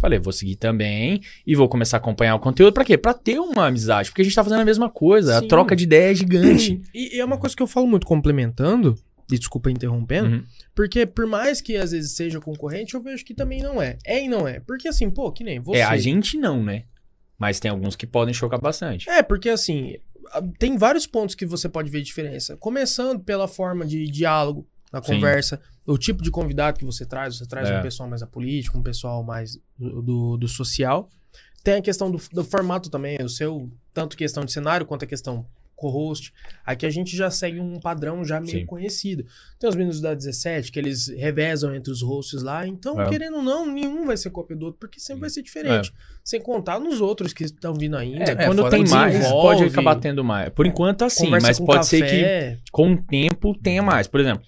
Falei, vou seguir também e vou começar a acompanhar o conteúdo. Pra quê? Pra ter uma amizade, porque a gente tá fazendo a mesma coisa, Sim. a troca de ideia é gigante. E, e é uma coisa que eu falo muito complementando, e desculpa interrompendo, Uhum. porque por mais que às vezes seja concorrente, eu vejo que também não é. É e não é. Porque assim, pô, que nem você. É, a gente não, né? Mas tem alguns que podem chocar bastante. É, porque assim, tem vários pontos que você pode ver diferença. Começando pela forma de diálogo na Sim. conversa. o tipo de convidado que você traz, você traz É. um pessoal mais apolítico, um pessoal mais do, do, do social. Tem a questão do, do formato também, o seu, tanto questão de cenário quanto a questão co-host. Aqui a gente já segue um padrão já meio Sim. conhecido. Tem os meninos da 17 que eles revezam entre os hosts lá, então, É. querendo ou não, nenhum vai ser cópia do outro, porque sempre vai ser diferente. Sem contar nos outros que estão vindo ainda. É, quando fora tem mais, desenvolve, pode acabar tendo mais. Por enquanto, assim, conversa mas pode ser que café. com o tempo tenha mais. Por exemplo,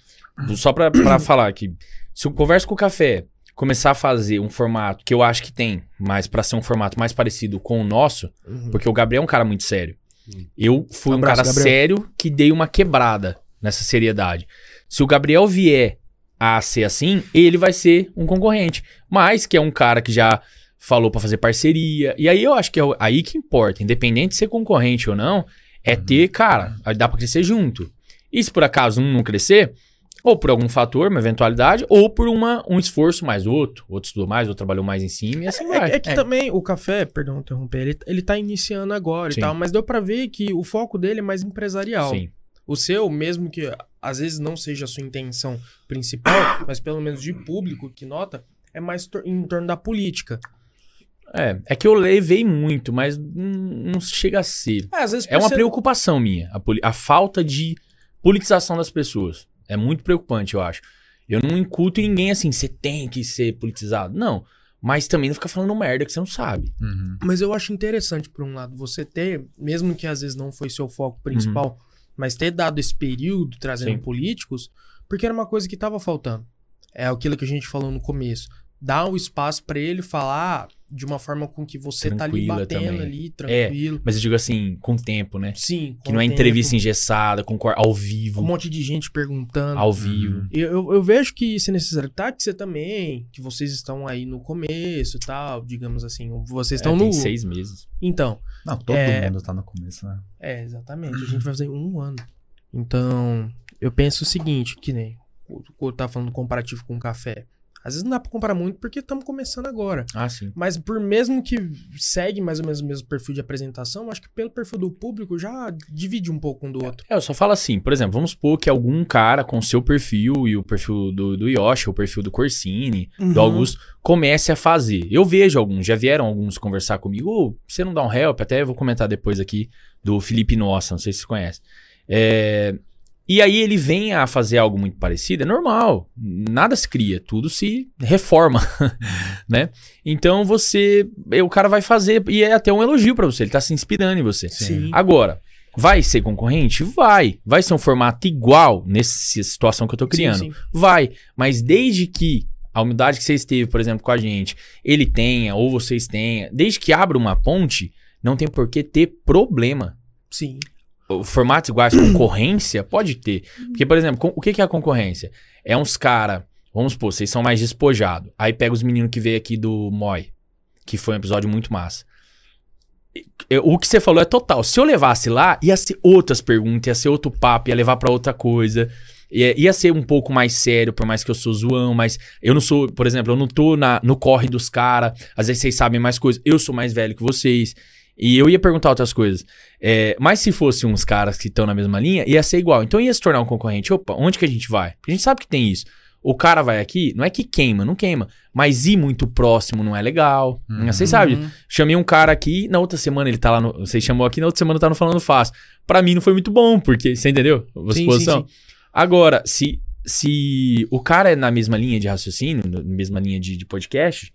só pra, pra falar aqui, se eu converso com o café, começar a fazer um formato que eu acho que tem, mas pra ser um formato mais parecido com o nosso, Uhum. porque o Gabriel é um cara muito sério. Eu fui um Abraço, cara Gabriel. sério que dei uma quebrada nessa seriedade. Se o Gabriel vier a ser assim, ele vai ser um concorrente. Mas que é um cara que já falou pra fazer parceria. E aí eu acho que é aí que importa, independente de ser concorrente ou não, é Uhum. ter, cara, dá pra crescer junto. E se por acaso um não crescer, ou por algum fator, uma eventualidade, ou por uma, um esforço mais outro. Outro estudou mais, outro trabalhou mais em cima e assim vai. É, é que também o café, perdão interromper, ele, ele tá iniciando agora Sim. e tal, mas deu pra ver que o foco dele é mais empresarial. Sim. O seu, mesmo que às vezes não seja a sua intenção principal, mas pelo menos de público que nota, é mais tor- em torno da política. É, é que eu levei muito, mas não, não chega a ser. É, É uma ser- preocupação minha, a, a falta de politização das pessoas. É muito preocupante, eu acho. Eu não inculto em ninguém assim, você tem que ser politizado. Não. Mas também não fica falando merda que você não sabe. Uhum. Mas eu acho interessante, por um lado, você ter, mesmo que às vezes não foi seu foco principal, mas ter dado esse período trazendo Sim. políticos, porque era uma coisa que tava faltando. É aquilo que a gente falou no começo. Dá o espaço pra ele falar de uma forma com que você tá ali Tranquila batendo também. ali, tranquilo. Mas eu digo assim, com tempo, né? Sim. Que não é tempo, entrevista engessada, com ao vivo. Um monte de gente perguntando. Ao vivo. Eu, eu, eu vejo que isso é necessário. Tá, que você também, que vocês estão aí no começo e tal, digamos assim. Vocês estão É, no. Tem seis meses. Então, Não, todo É. mundo tá no começo, né? É, exatamente. A gente vai fazer um ano. Então, eu penso o seguinte, que nem o tá falando comparativo com o café. Às vezes não dá pra comparar muito porque estamos começando agora. Ah, sim. Mas por mesmo que segue mais ou menos o mesmo perfil de apresentação, acho que pelo perfil do público já divide um pouco um do outro. É, eu só falo assim, por exemplo, vamos supor que algum cara com seu perfil e o perfil do, do Yoshi, o perfil do Corsini, Uhum. do Augusto, comece a fazer. Eu vejo alguns, já vieram alguns conversar comigo, ô, você não dá um help? Até eu vou comentar depois aqui do Felipe Nossa, não sei se você conhece. É, E aí ele vem a fazer algo muito parecido, é normal. Nada se cria, tudo se reforma, né? Então você, o cara vai fazer e é até um elogio pra você, ele tá se inspirando em você. Sim. Agora, vai ser concorrente? Vai. Vai ser um formato igual nessa situação que eu tô criando? Sim, sim. Vai. Mas desde que a humildade que você esteve, por exemplo, com a gente, ele tenha, ou vocês tenham, desde que abra uma ponte, não tem por que ter problema. Sim. Formatos iguais, concorrência, pode ter. Porque, por exemplo, o que é a concorrência? É uns cara, vamos supor, vocês são mais despojados. Aí pega os meninos que veio aqui do Moi, que foi um episódio muito massa. O que você falou é total. Se eu levasse lá, ia ser outras perguntas, ia ser outro papo, ia levar pra outra coisa. Ia, ia ser um pouco mais sério, por mais que eu sou zoão, mas eu não sou, por exemplo, eu não tô na, no corre dos caras. Às vezes vocês sabem mais coisas. Eu sou mais velho que vocês. E eu ia perguntar outras coisas. É, mas se fosse uns caras que estão na mesma linha, ia ser igual. Então ia se tornar um concorrente. Opa, onde que a gente vai? Porque a gente sabe que tem isso. O cara vai aqui, não é que queima, não queima. Mas ir muito próximo não é legal. Uhum. Vocês sabem. Uhum. Chamei um cara aqui, na outra semana ele tá lá no. Você chamou aqui, na outra semana tá no Falando Fácil. Pra mim não foi muito bom, porque. Você entendeu? A Sim, sim, sim. Agora, se, se o cara é na mesma linha de raciocínio, na mesma linha de, de podcast,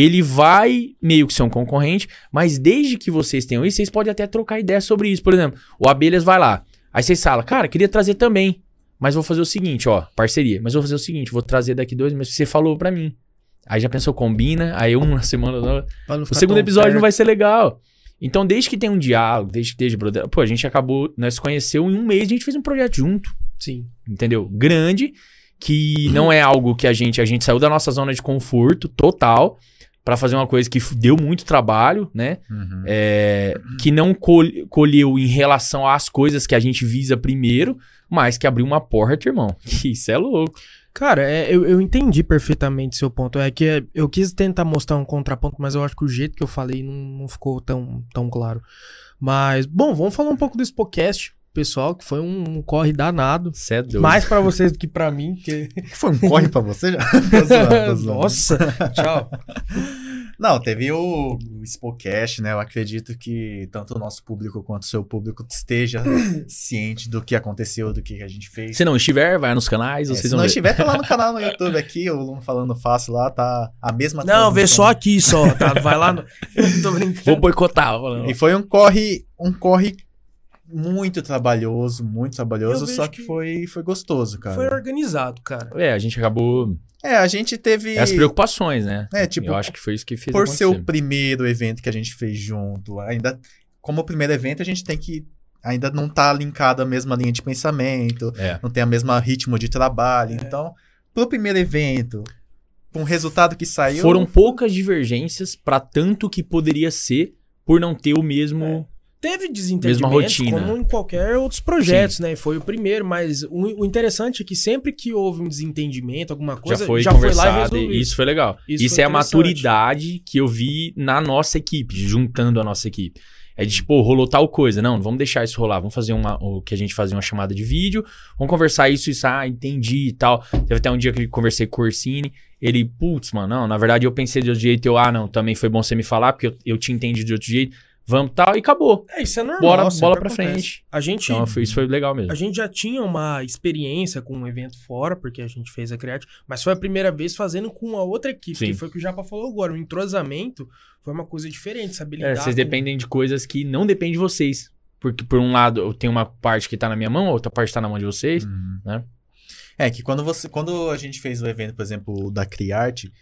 ele vai meio que ser um concorrente, mas desde que vocês tenham isso, vocês podem até trocar ideia sobre isso. Por exemplo, o Abelhas vai lá. Aí vocês falam, cara, queria trazer também. Mas vou fazer o seguinte, ó, parceria. Mas vou fazer o seguinte, vou trazer daqui dois meses. Você falou pra mim. Aí já pensou, combina. Aí uma semana. não O segundo episódio não perto. vai ser legal. Então, desde que tem um diálogo, desde que esteja brother. Pô, a gente acabou, nós se conheceu em um mês, a gente fez um projeto junto, Sim. entendeu? Grande, que não é algo que a gente. A gente saiu da nossa zona de conforto total pra fazer uma coisa que deu muito trabalho, né? Uhum. É, que não col- colheu em relação às coisas que a gente visa primeiro, mas que abriu uma porta, irmão. Isso é louco. Cara, é, eu, eu entendi perfeitamente seu ponto. É que é, eu quis tentar mostrar um contraponto, mas eu acho que o jeito que eu falei não, não ficou tão, tão claro. Mas, bom, vamos falar um pouco do Spocast. Pessoal que foi um, um corre danado. Cê é. Mais pra vocês do que pra mim, que... Foi um corre pra você já? Tô zoando, tô zoando. Nossa, tchau. Não, teve o, o Spocast, né? Eu acredito que tanto o nosso público quanto o seu público esteja ciente do que aconteceu, do que a gente fez. Se não estiver, vai nos canais, É, vocês se não ver. estiver, tá lá no canal no YouTube aqui, o Luno falando fácil lá, tá a mesma Não, vê só aqui só, tá? Vai lá no... Tô brincando. Vou boicotar. E foi um corre, um corre muito trabalhoso, muito trabalhoso, só que, que foi, foi gostoso, cara. Foi organizado, cara. É, a gente acabou. É, a gente teve. As preocupações, né? É, tipo, Eu acho que foi isso que fez por ser acontecer. o primeiro evento que a gente fez junto, ainda. Como o primeiro evento, a gente tem que. Ainda não tá linkado a mesma linha de pensamento, É. não tem a mesma ritmo de trabalho. É. Então, pro primeiro evento, com o resultado que saiu. Foram poucas divergências pra tanto que poderia ser por não ter o mesmo. Teve desentendimentos como em qualquer outros projetos, né? Foi o primeiro, mas o, o interessante é que sempre que houve um desentendimento, alguma coisa, já foi já foi lá e conversado. resolvido. isso foi legal. Isso Isso, foi é a maturidade que eu vi na nossa equipe, juntando a nossa equipe. É de tipo, rolou tal coisa. Não, não vamos deixar isso rolar. Vamos fazer uma, o que a gente fazia uma chamada de vídeo. Vamos conversar isso, isso, ah, entendi e tal. Teve até um dia que eu conversei com o Orsini. Ele, putz, mano, não, na verdade eu pensei de outro jeito. Eu, ah, não, também foi bom você me falar, porque eu, eu te entendi de outro jeito. Vamos tal, e acabou. É, isso é normal. Bora, bola pra acontece. frente. A gente, Então, foi- isso foi legal mesmo. a gente já tinha uma experiência com um evento fora, porque a gente fez a Creative, mas foi a primeira vez fazendo com a outra equipe, Sim. que foi o que o Japa falou agora. O entrosamento foi uma coisa diferente, lidar É, vocês com- dependem de coisas que não dependem de vocês. Porque, por um lado, eu tenho uma parte que tá na minha mão, a outra parte tá na mão de vocês. Uhum. né? É que quando você, quando a gente fez o evento, por exemplo, da Criarte,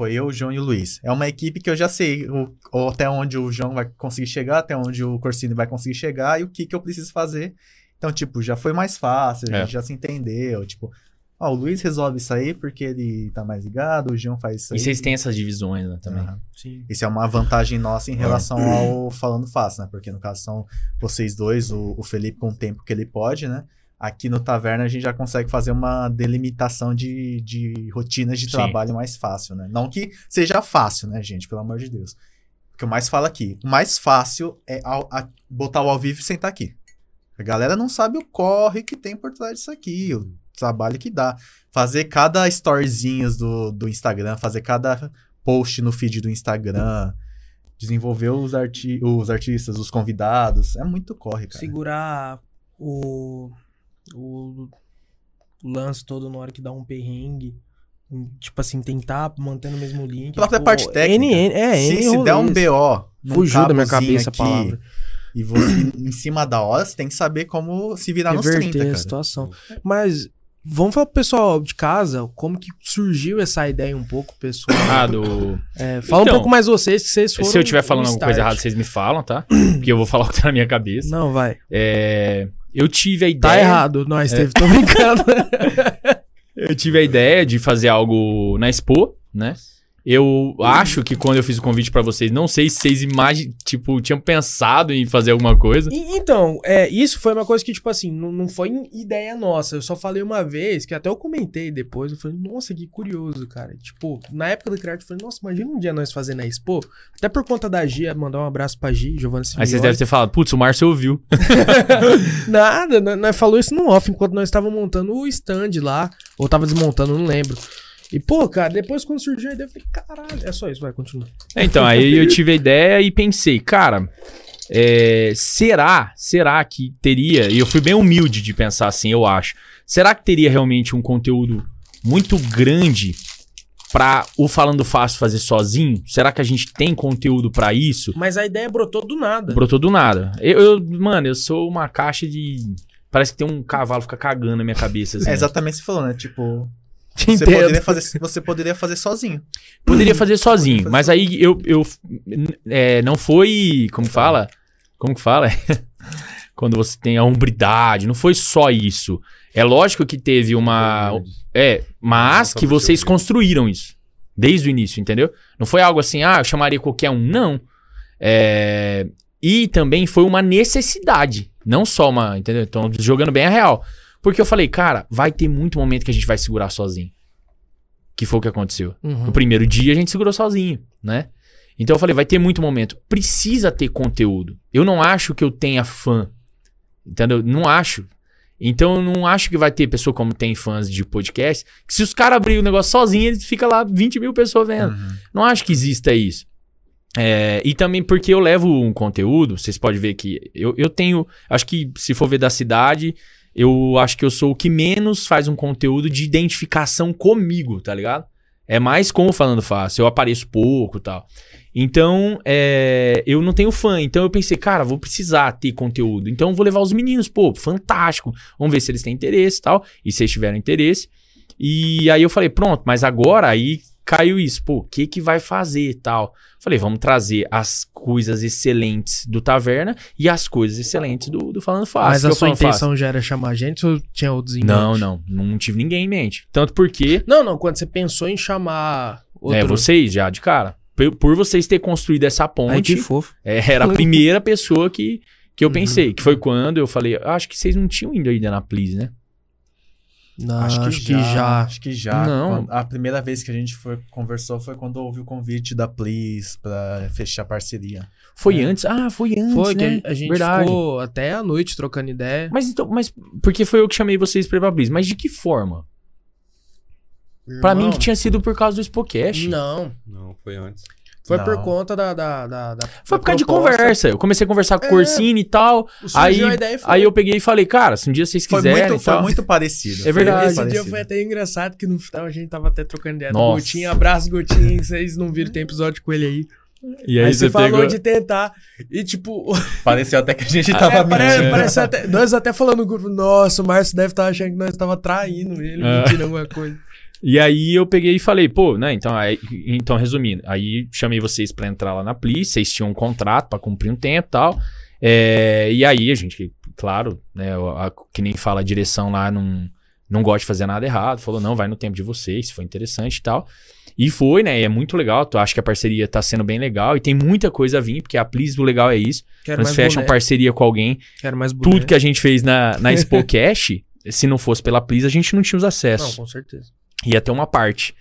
foi eu, o João e o Luiz. É uma equipe que eu já sei o, o- até onde o João vai conseguir chegar, até onde o Corsini vai conseguir chegar e o que, que eu preciso fazer. Então, tipo, já foi mais fácil, a É. gente já se entendeu. Tipo, ó, o Luiz resolve isso aí porque ele tá mais ligado, o João faz isso E aí. vocês têm essas divisões né, também. Aham. Sim. Isso é uma vantagem nossa em relação ao falando fácil, né? Porque no caso são vocês dois, o, o Felipe com o tempo que ele pode, né? Aqui no Taverna a gente já consegue fazer uma delimitação de, de rotinas de Sim. trabalho mais fácil, né? Não que seja fácil, né, gente? Pelo amor de Deus. O que eu mais falo aqui, o mais fácil é ao- a- botar o ao vivo e sentar aqui. A galera não sabe o corre que tem por trás disso aqui, o trabalho que dá. Fazer cada storyzinhos do, do Instagram, fazer cada post no feed do Instagram, desenvolver os, arti os artistas, os convidados. É muito corre, cara. Segurar o, o lance todo na hora que dá um perrengue. Tipo assim, tentar manter no mesmo link. A própria tipo, parte técnica. N, N, é, se, N se der um. BO, Fugiu da minha cabeça a palavra. E você, em cima da hora, você tem que saber como se virar nos 30, Reverter a cara. situação. Mas vamos falar pro pessoal de casa como que surgiu essa ideia um pouco, pessoal. Ah, do. É, fala Então, um pouco mais vocês, que vocês foram Se eu estiver falando alguma coisa errada, vocês me falam, tá? Porque eu vou falar o que tá na minha cabeça. Não, vai. É, eu tive a ideia. Tá errado, nós É. teve, tô brincando. Eu tive a ideia de fazer algo na Expo, né? Eu acho que quando eu fiz o convite pra vocês, não sei se vocês imagem, tipo, tinham pensado em fazer alguma coisa. E- então, é, isso foi uma coisa que, tipo assim, não, não foi ideia nossa. Eu só falei uma vez, que até eu comentei depois. Eu falei, nossa, que curioso, cara. Tipo, na época do Criarte, eu falei, nossa, imagina um dia nós fazer na Expo. Até por conta da Gia, mandar um abraço pra Gi, Giovanna Aí Simeone. vocês devem ter falado, putz, o Márcio ouviu. Nada, nós, nós falou isso no off, enquanto nós estávamos montando o stand lá. Ou tava desmontando, não lembro. E, pô, cara, depois quando surgiu a ideia, eu falei, caralho, é só isso, vai, continua. É, Então, aí eu tive a ideia e pensei, cara, é, será, será que teria, e eu fui bem humilde de pensar assim, eu acho, será que teria realmente um conteúdo muito grande pra o Falando Fácil fazer sozinho? Será que a gente tem conteúdo pra isso? Mas a ideia brotou do nada. Brotou do nada. Eu, eu- mano, eu sou uma caixa de... Parece que tem um cavalo fica cagando na minha cabeça. Assim, É né? exatamente o que você falou, né? Tipo, Te você entendo. poderia, fazer, você poderia fazer sozinho. Poderia fazer sozinho, fazer mas aí eu, eu é, não foi, como fala? Como que fala? Quando você tem a hombridade, não foi só isso. É lógico que teve uma, é, mas que vocês construíram isso desde o início, entendeu? Não foi algo assim, ah, eu chamaria qualquer um, não. É, e também foi uma necessidade, não só uma, entendeu? Então, jogando bem a real. Porque eu falei, cara, vai ter muito momento que a gente vai segurar sozinho. Que foi o que aconteceu. Uhum. No primeiro dia a gente segurou sozinho, né? Então eu falei, vai ter muito momento. Precisa ter conteúdo. Eu não acho que eu tenha fã Entendeu? Não acho. Então eu não acho que vai ter pessoa como tem fãs de podcast, que se os caras abrirem o negócio sozinho, eles fica lá 20 mil pessoas vendo. Uhum. Não acho que exista isso. É, e também porque eu levo um conteúdo, vocês podem ver que eu, eu tenho. Acho que se for ver da cidade, eu acho que eu sou o que menos faz um conteúdo de identificação comigo, tá ligado? É mais com o Falando Fácil, eu apareço pouco e tal. Então, é, eu não tenho fã. Então eu pensei, cara, vou precisar ter conteúdo. Então eu vou levar os meninos, pô, fantástico. Vamos ver se eles têm interesse e tal. E se eles tiverem interesse. E aí eu falei, pronto, mas agora aí caiu isso. Pô, o que que vai fazer e tal? Falei, vamos trazer as coisas excelentes do Taverna e as coisas excelentes do, do Falando Fácil. Mas que a sua falo fácil. intenção já era chamar a gente ou tinha outros em Não, mente? não. Não tive ninguém em mente. Tanto porque Não, não. Quando você pensou em chamar outro... é vocês já de cara. Por, por vocês ter construído essa ponte, Ai, que fofo. é, era a primeira pessoa que, que eu Uhum. pensei. Que foi quando eu falei, "Ah, acho que vocês não tinham ido ainda na Please, né? Não, Acho, que, já, Acho que já. Não. A primeira vez que a gente foi, conversou foi quando houve o convite da Please pra fechar parceria. Foi É. antes? Ah, foi antes, Foi né? que a gente Verdade. ficou até a noite trocando ideia. Mas então, mas porque foi eu que chamei vocês pra ir pra Please. Mas de que forma? Pra mim que tinha sido por causa do Spocast. Não, Não, foi antes. Foi Não. por conta da... da, da, da Foi por causa de conversa. Eu comecei a conversar com o É. Corsini e tal. Aí, a ideia foi. aí eu peguei e falei, cara, se um dia vocês Foi quiserem muito, e foi muito parecido. É foi verdade. muito Esse dia parecido. foi até engraçado que no final a gente tava até trocando ideia do. Gotinho. Abraço, Gotinho. Vocês não viram, tem episódio com ele aí. E Aí, você falou de tentar. E tipo, Pareceu até que a gente é, tava pare- mentindo. até, nós até falando no grupo, nossa, o Márcio deve estar achando que nós tava traindo ele, É. mentindo alguma coisa. E aí eu peguei e falei, pô, né? Então, aí- então resumindo, aí chamei vocês pra entrar lá na Pli, vocês tinham um contrato pra cumprir um tempo e tal. É, e aí a gente, claro, né? a- a- que nem fala a direção lá, não, não gosta de fazer nada errado. Falou, não, vai no tempo de vocês, se foi interessante e tal. E foi, né? E é muito legal. Tu acha que a parceria tá sendo bem legal e tem muita coisa a vir, porque a Plis, o legal é isso. Quero Quando mais fecha uma parceria com alguém, Quero mais boné. tudo que a gente fez na, na Expo Cash, se não fosse pela Plis, a gente não tinha os Não, acessos com certeza. Ia ter uma parte.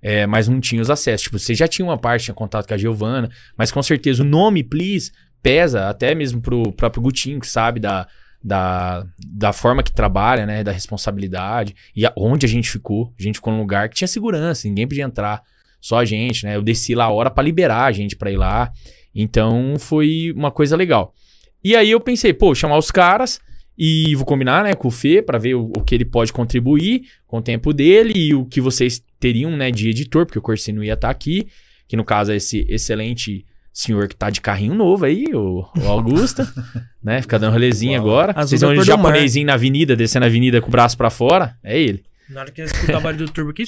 É, mas não tinha os acessos. Tipo, você já tinha uma parte, tinha contato com a Giovana, mas com certeza o nome Please pesa até mesmo pro próprio Gutinho, que sabe da, da, da forma que trabalha, né? Da responsabilidade. E a- onde a gente ficou. A gente ficou num lugar que tinha segurança, ninguém podia entrar. Só a gente, né? Eu desci lá a hora pra liberar a gente pra ir lá. Então foi uma coisa legal. E aí eu pensei, pô, chamar os caras e vou combinar, né, com o Fê pra ver o, o que ele pode contribuir com o tempo dele e o que vocês teriam, né, de editor, porque o Corsino ia estar aqui, que no caso é esse excelente senhor que tá de carrinho novo aí, o, o Augusto, né, fica dando rolezinho Uau. agora. Azul Vocês vão de japonesinho na avenida, descendo a avenida com o braço pra fora, é ele. Na hora que eu escutar o barulho do turbo aqui,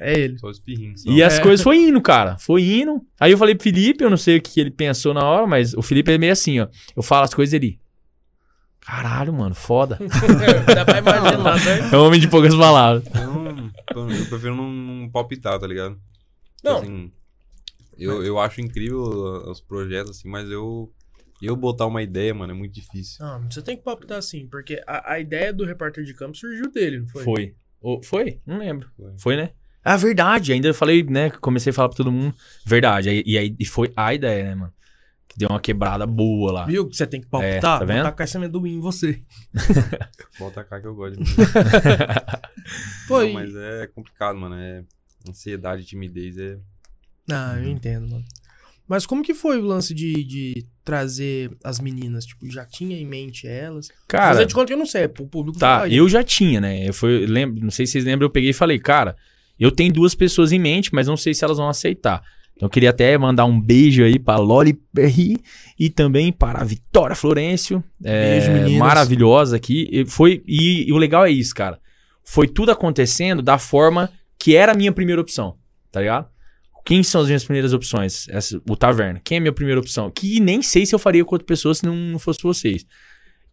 é ele. Só os pirrinhos. E as É. coisas foi indo, cara. Foi indo. Aí eu falei pro Felipe, eu não sei o que ele pensou na hora, mas o Felipe é meio assim, ó. Eu falo as coisas dele. Caralho, mano, foda. Dá pra imaginar, né? É um homem de poucas palavras. Eu, eu prefiro não, não palpitar, tá ligado? Tipo Não. assim, eu, eu acho incrível os projetos, assim, mas eu. Eu botar uma ideia, mano, é muito difícil. Não, você tem que palpitar assim, porque a, a ideia do repórter de campo surgiu dele, não foi? Foi. Foi? Não lembro. Foi. Foi, né? Ah, verdade. Ainda eu falei, né? Comecei a falar pra todo mundo. Verdade. E aí e foi a ideia, né, mano? Que deu uma quebrada boa lá. Viu que você tem que É, palpitar? tá vendo? Botar com essa amendoim em você. Bota cá que eu gosto. de Foi. Não, mas é complicado, mano. É ansiedade, timidez, é. Ah, eu entendo, mano. Mas como que foi o lance de, de trazer as meninas? Tipo, já tinha em mente elas? Cara, Fazer de conta que eu não sei, o público Tá, eu já tinha, né? Eu fui, lembro, não sei se vocês lembram, eu peguei e falei, cara, eu tenho duas pessoas em mente, mas não sei se elas vão aceitar. Então eu queria até mandar um beijo aí pra Loli Perry e também para a Vitória Florencio. É, Beijo, meninas. Maravilhosa aqui. E, foi, e, e o legal é isso, cara. Foi tudo acontecendo da forma que era a minha primeira opção, tá ligado? Quem são as minhas primeiras opções? Essa- o Taverna. Quem é a minha primeira opção? Que nem sei se eu faria com outra pessoa se não, não fosse vocês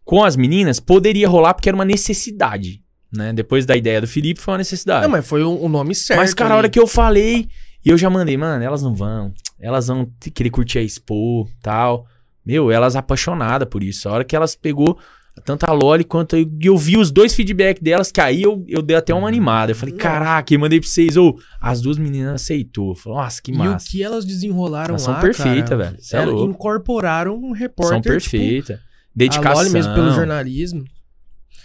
com as meninas, poderia rolar porque era uma necessidade, né? Depois da ideia do Felipe, foi uma necessidade. Não, mas foi o, o nome certo. mas, cara, a ali. hora que eu falei, e eu já mandei, mano, elas não vão. Elas vão querer curtir a Expo, tal. Meu, elas apaixonadas por isso. A hora que elas pegou tanto a Loli quanto eu, e eu vi os dois feedback delas, que aí eu, eu dei até uma animada. Eu falei, Nossa. caraca, e mandei pra vocês. Ou as duas meninas aceitou. Falei, nossa, que E o massa. que elas desenrolaram Elas são lá, perfeitas, cara, velho. É elas louco. incorporaram um repórter. São tipo, perfeitas. dedicação. A Loli mesmo pelo jornalismo.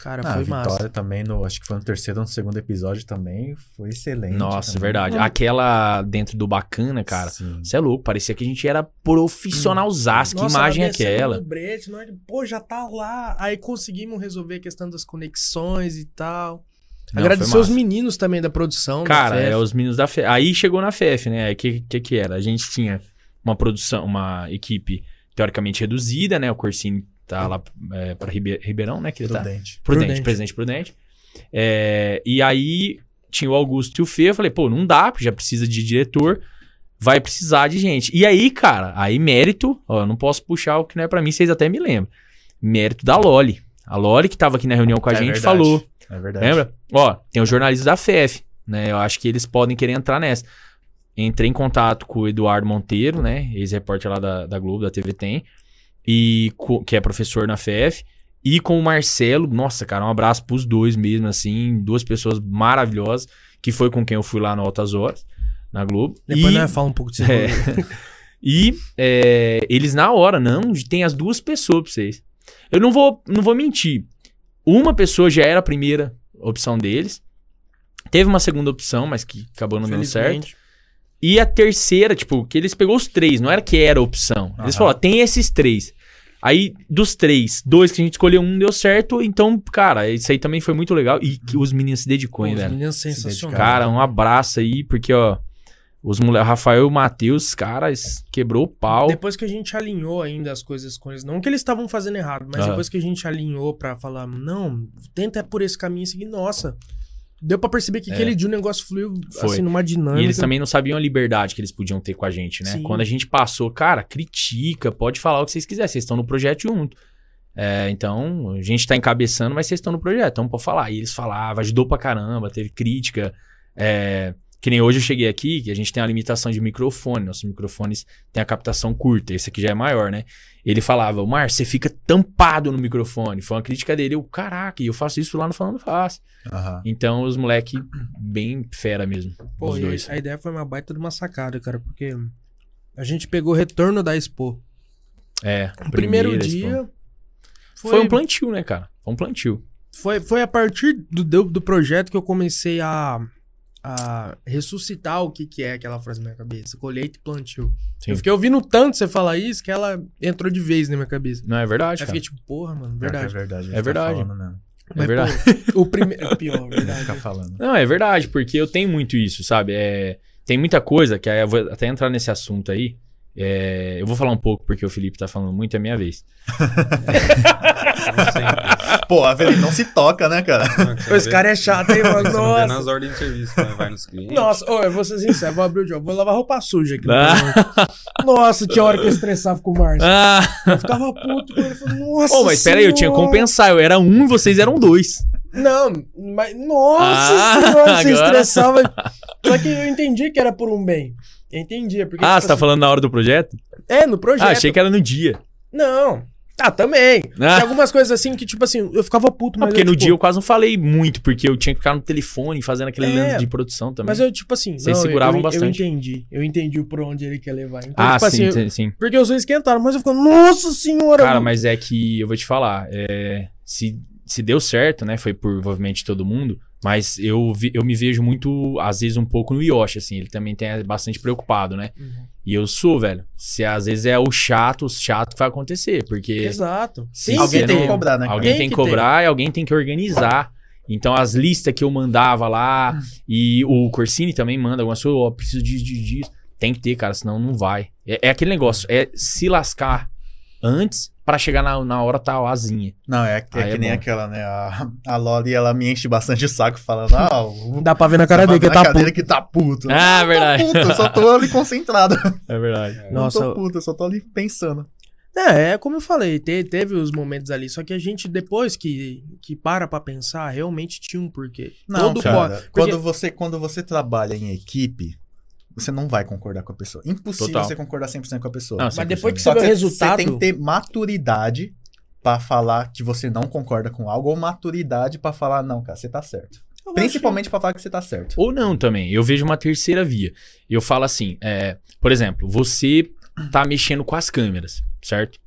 Cara, Ah, a foi Vitória massa. também, no, acho que foi no terceiro ou no segundo episódio também, foi excelente. Nossa, também. verdade. Aquela dentro do bacana, cara. Sim. Você é louco, parecia que a gente era profissionalzaço. Que Nossa, imagem é aquela? no brete, nós, Pô, já tá lá. Aí conseguimos resolver a questão das conexões e tal. Não, Agradecer os meninos também da produção. da Cara, FEF. é os meninos da FEF. Aí chegou na FEF, né? O que, que que era? A gente tinha uma produção, uma equipe teoricamente reduzida, né? O Corsini tá lá é, pra Ribe- Ribeirão, né? Que ele tá. Prudente. Prudente, Prudente. presidente Prudente. É, e aí tinha o Augusto e o Fê. Eu falei, pô, não dá, porque já precisa de diretor. Vai precisar de gente. E aí, cara, aí mérito, ó, eu não posso puxar o que não é pra mim, vocês até me lembram. Mérito da Loli. A Loli que tava aqui na reunião com a É gente verdade. falou. É verdade. Lembra? Ó, tem os jornalistas da FEF, né? Eu acho que eles podem querer entrar nessa. Entrei em contato com o Eduardo Monteiro, né? Ex-repórter lá da, da Globo, da TV Tem, e que é professor na FEF, e com o Marcelo. Nossa, cara, um abraço pros dois mesmo, assim, duas pessoas maravilhosas, que foi com quem eu fui lá no Altas Horas, na Globo. Depois e, nós fala um pouco disso. É. e é, eles na hora, não, tem as duas pessoas pra vocês. Eu não vou, não vou mentir. Uma pessoa já era a primeira opção deles. Teve uma segunda opção, mas que acabou não dando certo. E a terceira, tipo, que eles pegou os três, não era que era opção. Eles Aham. falaram, tem esses três. Aí, dos três, dois que a gente escolheu, um deu certo. Então, cara, isso aí também foi muito legal. E que os meninos se dedicou, hein, os velho. meninos dedicaram. sensacionais. Cara, um abraço aí, porque, ó, os moleques, Rafael e o Matheus, caras, quebrou o pau. Depois que a gente alinhou ainda as coisas com eles, não que eles estavam fazendo errado, mas Aham. depois que a gente alinhou pra falar, não, tenta por esse caminho e seguir, nossa. Deu pra perceber que É. aquele dia o negócio fluiu Foi. assim numa dinâmica. E eles também não sabiam a liberdade que eles podiam ter com a gente, né? Sim. Quando a gente passou, cara, critica, pode falar o que vocês quiserem, vocês estão no projeto junto. É, então, a gente tá encabeçando, mas vocês estão no projeto, então pode falar. E eles falavam, ajudou pra caramba, teve crítica. É, que nem hoje eu cheguei aqui, que a gente tem a limitação de microfone, nossos microfones têm a captação curta, esse aqui já é maior, né? Ele falava, Mar, você fica tampado no microfone. Foi uma crítica dele, eu, caraca, e eu faço isso lá no Falando Fácil. Aham. Então, os moleque bem fera mesmo, Pô, os dois. a ideia foi uma baita de uma sacada, cara, porque a gente pegou o retorno da Expo. É, O primeiro dia foi, Foi um plantio, né, cara? Foi um plantio. foi, foi a partir do, do, do projeto que eu comecei a, a ressuscitar o que, que é aquela frase na minha cabeça. Colheita e plantio. Sim. Eu fiquei ouvindo tanto você falar isso que ela entrou de vez na minha cabeça. Não é verdade, Aí cara. fiquei tipo, porra, mano, verdade. É verdade. É verdade. Tá falando mesmo. Mas, verdade. pô, o primeiro. é Pior, verdade. ficar falando. Não, é verdade, porque eu tenho muito isso, sabe? É, tem muita coisa que aí eu vou até entrar nesse assunto aí. É, eu vou falar um pouco porque o Felipe tá falando muito, é minha vez. Pô, a Avelino não se toca, né, cara? Esse cara é chato, hein, mano? Não vê nas Nossa. ordens de serviço, né? Vai nos clientes. Nossa, ô, eu vou ser sincero, vou abrir o jogo, vou lavar roupa suja aqui. no Ah. Nossa, tinha hora que eu estressava com o Márcio. Ah! Eu ficava puto com ele. falava, Nossa, Ô, mas pera aí, eu tinha que compensar. Eu era um e vocês eram dois. Não, mas. Nossa Ah, senhora, você agora- estressava. Só que eu entendi que era por um bem. Eu entendia. Porque, Ah, tipo você tá assim, falando na hora do projeto? É, no projeto. Ah, achei que era no dia. Não. Ah, também. Ah. Tem algumas coisas assim que, tipo assim, eu ficava puto, Ah, mas. porque eu, no tipo, dia eu quase não falei muito, porque eu tinha que ficar no telefone fazendo aquele É, lance de produção também. Mas eu, tipo assim. Vocês não, eu- seguravam eu, bastante. Eu entendi. Eu entendi por onde ele quer levar. Então, ah, tipo sim, assim, eu- sim, sim. Porque os dois esquentaram, mas eu fico, nossa senhora. Cara, mano. mas é que eu vou te falar, é, se, se deu certo, né? Foi por envolvimento de todo mundo, mas eu, vi- eu me vejo muito, às vezes, um pouco no Yoshi, assim, ele também tem é bastante preocupado, né? Uhum. E eu sou, velho. Se às vezes é o chato, o chato que vai acontecer, porque Exato. se Tem Alguém que tem que cobrar, né, cara? alguém Tem tem que que ter. cobrar e alguém tem que organizar. Então, as listas que eu mandava lá, e o Corsini também manda algumas coisas, ó, preciso disso, disso, disso. Tem que ter, cara, senão não vai. É, é aquele negócio, é se lascar antes pra chegar na, na hora tá asinha. Não, é, é Aí que é nem bom. aquela, né? A, a Loli, ela me enche bastante o saco falando, ah, o Dá pra ver na cara dele que tá puto. que tá puto. Ah, Não verdade. Tô puto, eu só tô ali concentrado. É verdade. Nossa, não tô puto, eu só tô ali pensando. É, é como eu falei, te- teve os momentos ali, só que a gente, depois que, que para pra pensar, realmente tinha um porquê. Não, Todo cara, co- quando, porque- você, quando você trabalha em equipe, você não vai concordar com a pessoa. Impossível Total. você concordar 100% com a pessoa. Não, Mas 100%. depois que você vê o que resultado... Você tem que ter maturidade pra falar que você não concorda com algo, ou maturidade pra falar, não, cara, você tá certo. eu Principalmente pra falar que você tá certo. Ou não também. Eu vejo uma terceira via. Eu falo assim, é, por exemplo, você tá mexendo com as câmeras, certo?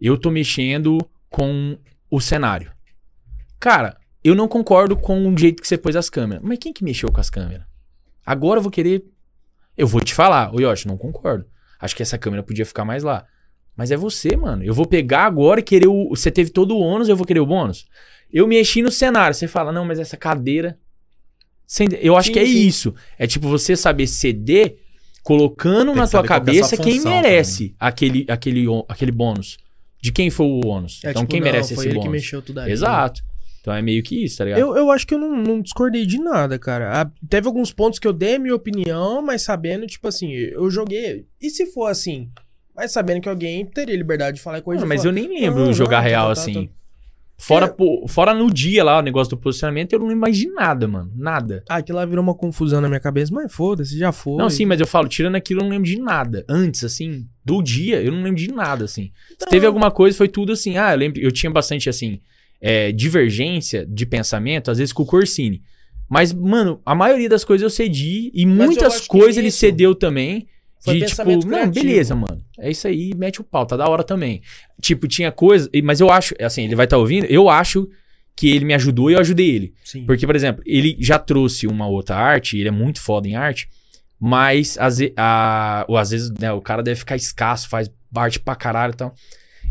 Eu tô mexendo com o cenário. Cara, eu não concordo com o jeito que você pôs as câmeras. Mas quem que mexeu com as câmeras? Agora eu vou querer. Eu vou te falar, ô Yoshi, não concordo. Acho que essa câmera podia ficar mais lá. Mas é você, mano. Eu vou pegar agora e querer o. Você teve todo o ônus, eu vou querer o bônus. Eu mexi no cenário. Você fala, não, mas essa cadeira. Eu acho Sim, que é sim. isso. É tipo você saber ceder, colocando na tua que é cabeça sua quem merece aquele, aquele, aquele bônus. De quem foi o ônus. É, então tipo, quem não, merece foi esse ele bônus. que mexeu tudo aí. Exato. Então é meio que isso, tá ligado? Eu, eu acho que eu não, não discordei de nada, cara. Ah, teve alguns pontos que eu dei a minha opinião, mas sabendo, tipo assim, eu joguei. E se for assim? Mas sabendo que alguém teria liberdade de falar corrigir. Não, mas falar, eu nem lembro Não, jogar não, tá, real tá, tá, assim. tá. Fora, É. pô- fora no dia lá, o negócio do posicionamento, eu não lembro mais de nada, mano. Nada. Ah, aquilo lá virou uma confusão na minha cabeça, mas foda-se, já foi. Não, sim, mas eu falo, tirando aquilo, eu não lembro de nada. Antes, assim, do dia, eu não lembro de nada, assim. Se teve alguma coisa, foi tudo assim. Ah, eu lembro, eu tinha bastante, assim, é, divergência de pensamento, às vezes com o Corsini. Mas, mano, a maioria das coisas eu cedi e eu muitas coisas ele cedeu também. foi de tipo, não, criativo. beleza, mano. É isso aí, mete o pau, tá da hora também. Tipo, tinha coisa, mas eu acho, assim, ele vai estar ouvindo, eu acho que ele me ajudou e eu ajudei ele. Sim. Porque, por exemplo, ele já trouxe uma outra arte, ele é muito foda em arte, mas às, a- ou às vezes né, o cara deve ficar escasso, faz arte pra caralho e tal.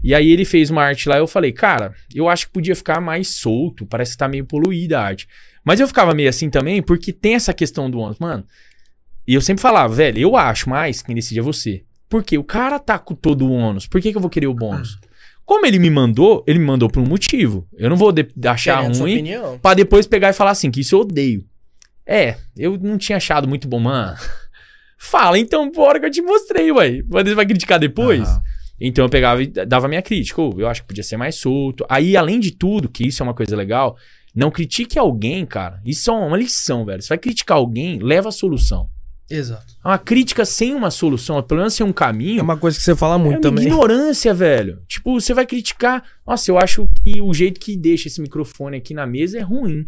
E aí ele fez uma arte lá eu falei, cara, eu acho que podia ficar mais solto, parece que tá meio poluída a arte. Mas eu ficava meio assim também, porque tem essa questão do ônus. Mano, e eu sempre falava, velho, eu acho mais, quem decide é você. Porque o cara tá com todo o ônus, por que, que eu vou querer o bônus? Como ele me mandou, ele me mandou por um motivo. Eu não vou de- achar Querendo ruim. Pra depois pegar e falar assim, que isso eu odeio. É, eu não tinha achado muito bom, mano. Fala então, bora que eu te mostrei, ué. Você vai criticar depois? Aham. Então eu pegava e dava minha crítica. Ô, eu acho que podia ser mais solto. Aí, além de tudo, que isso é uma coisa legal, não critique alguém, cara. Isso é uma lição, velho. Você vai criticar alguém, leva a solução. Exato. Uma crítica sem uma solução, pelo menos sem um caminho, É uma coisa que você fala é muito uma também. ignorância, velho. Tipo, você vai criticar. Nossa, eu acho que o jeito que deixa esse microfone aqui na mesa é ruim.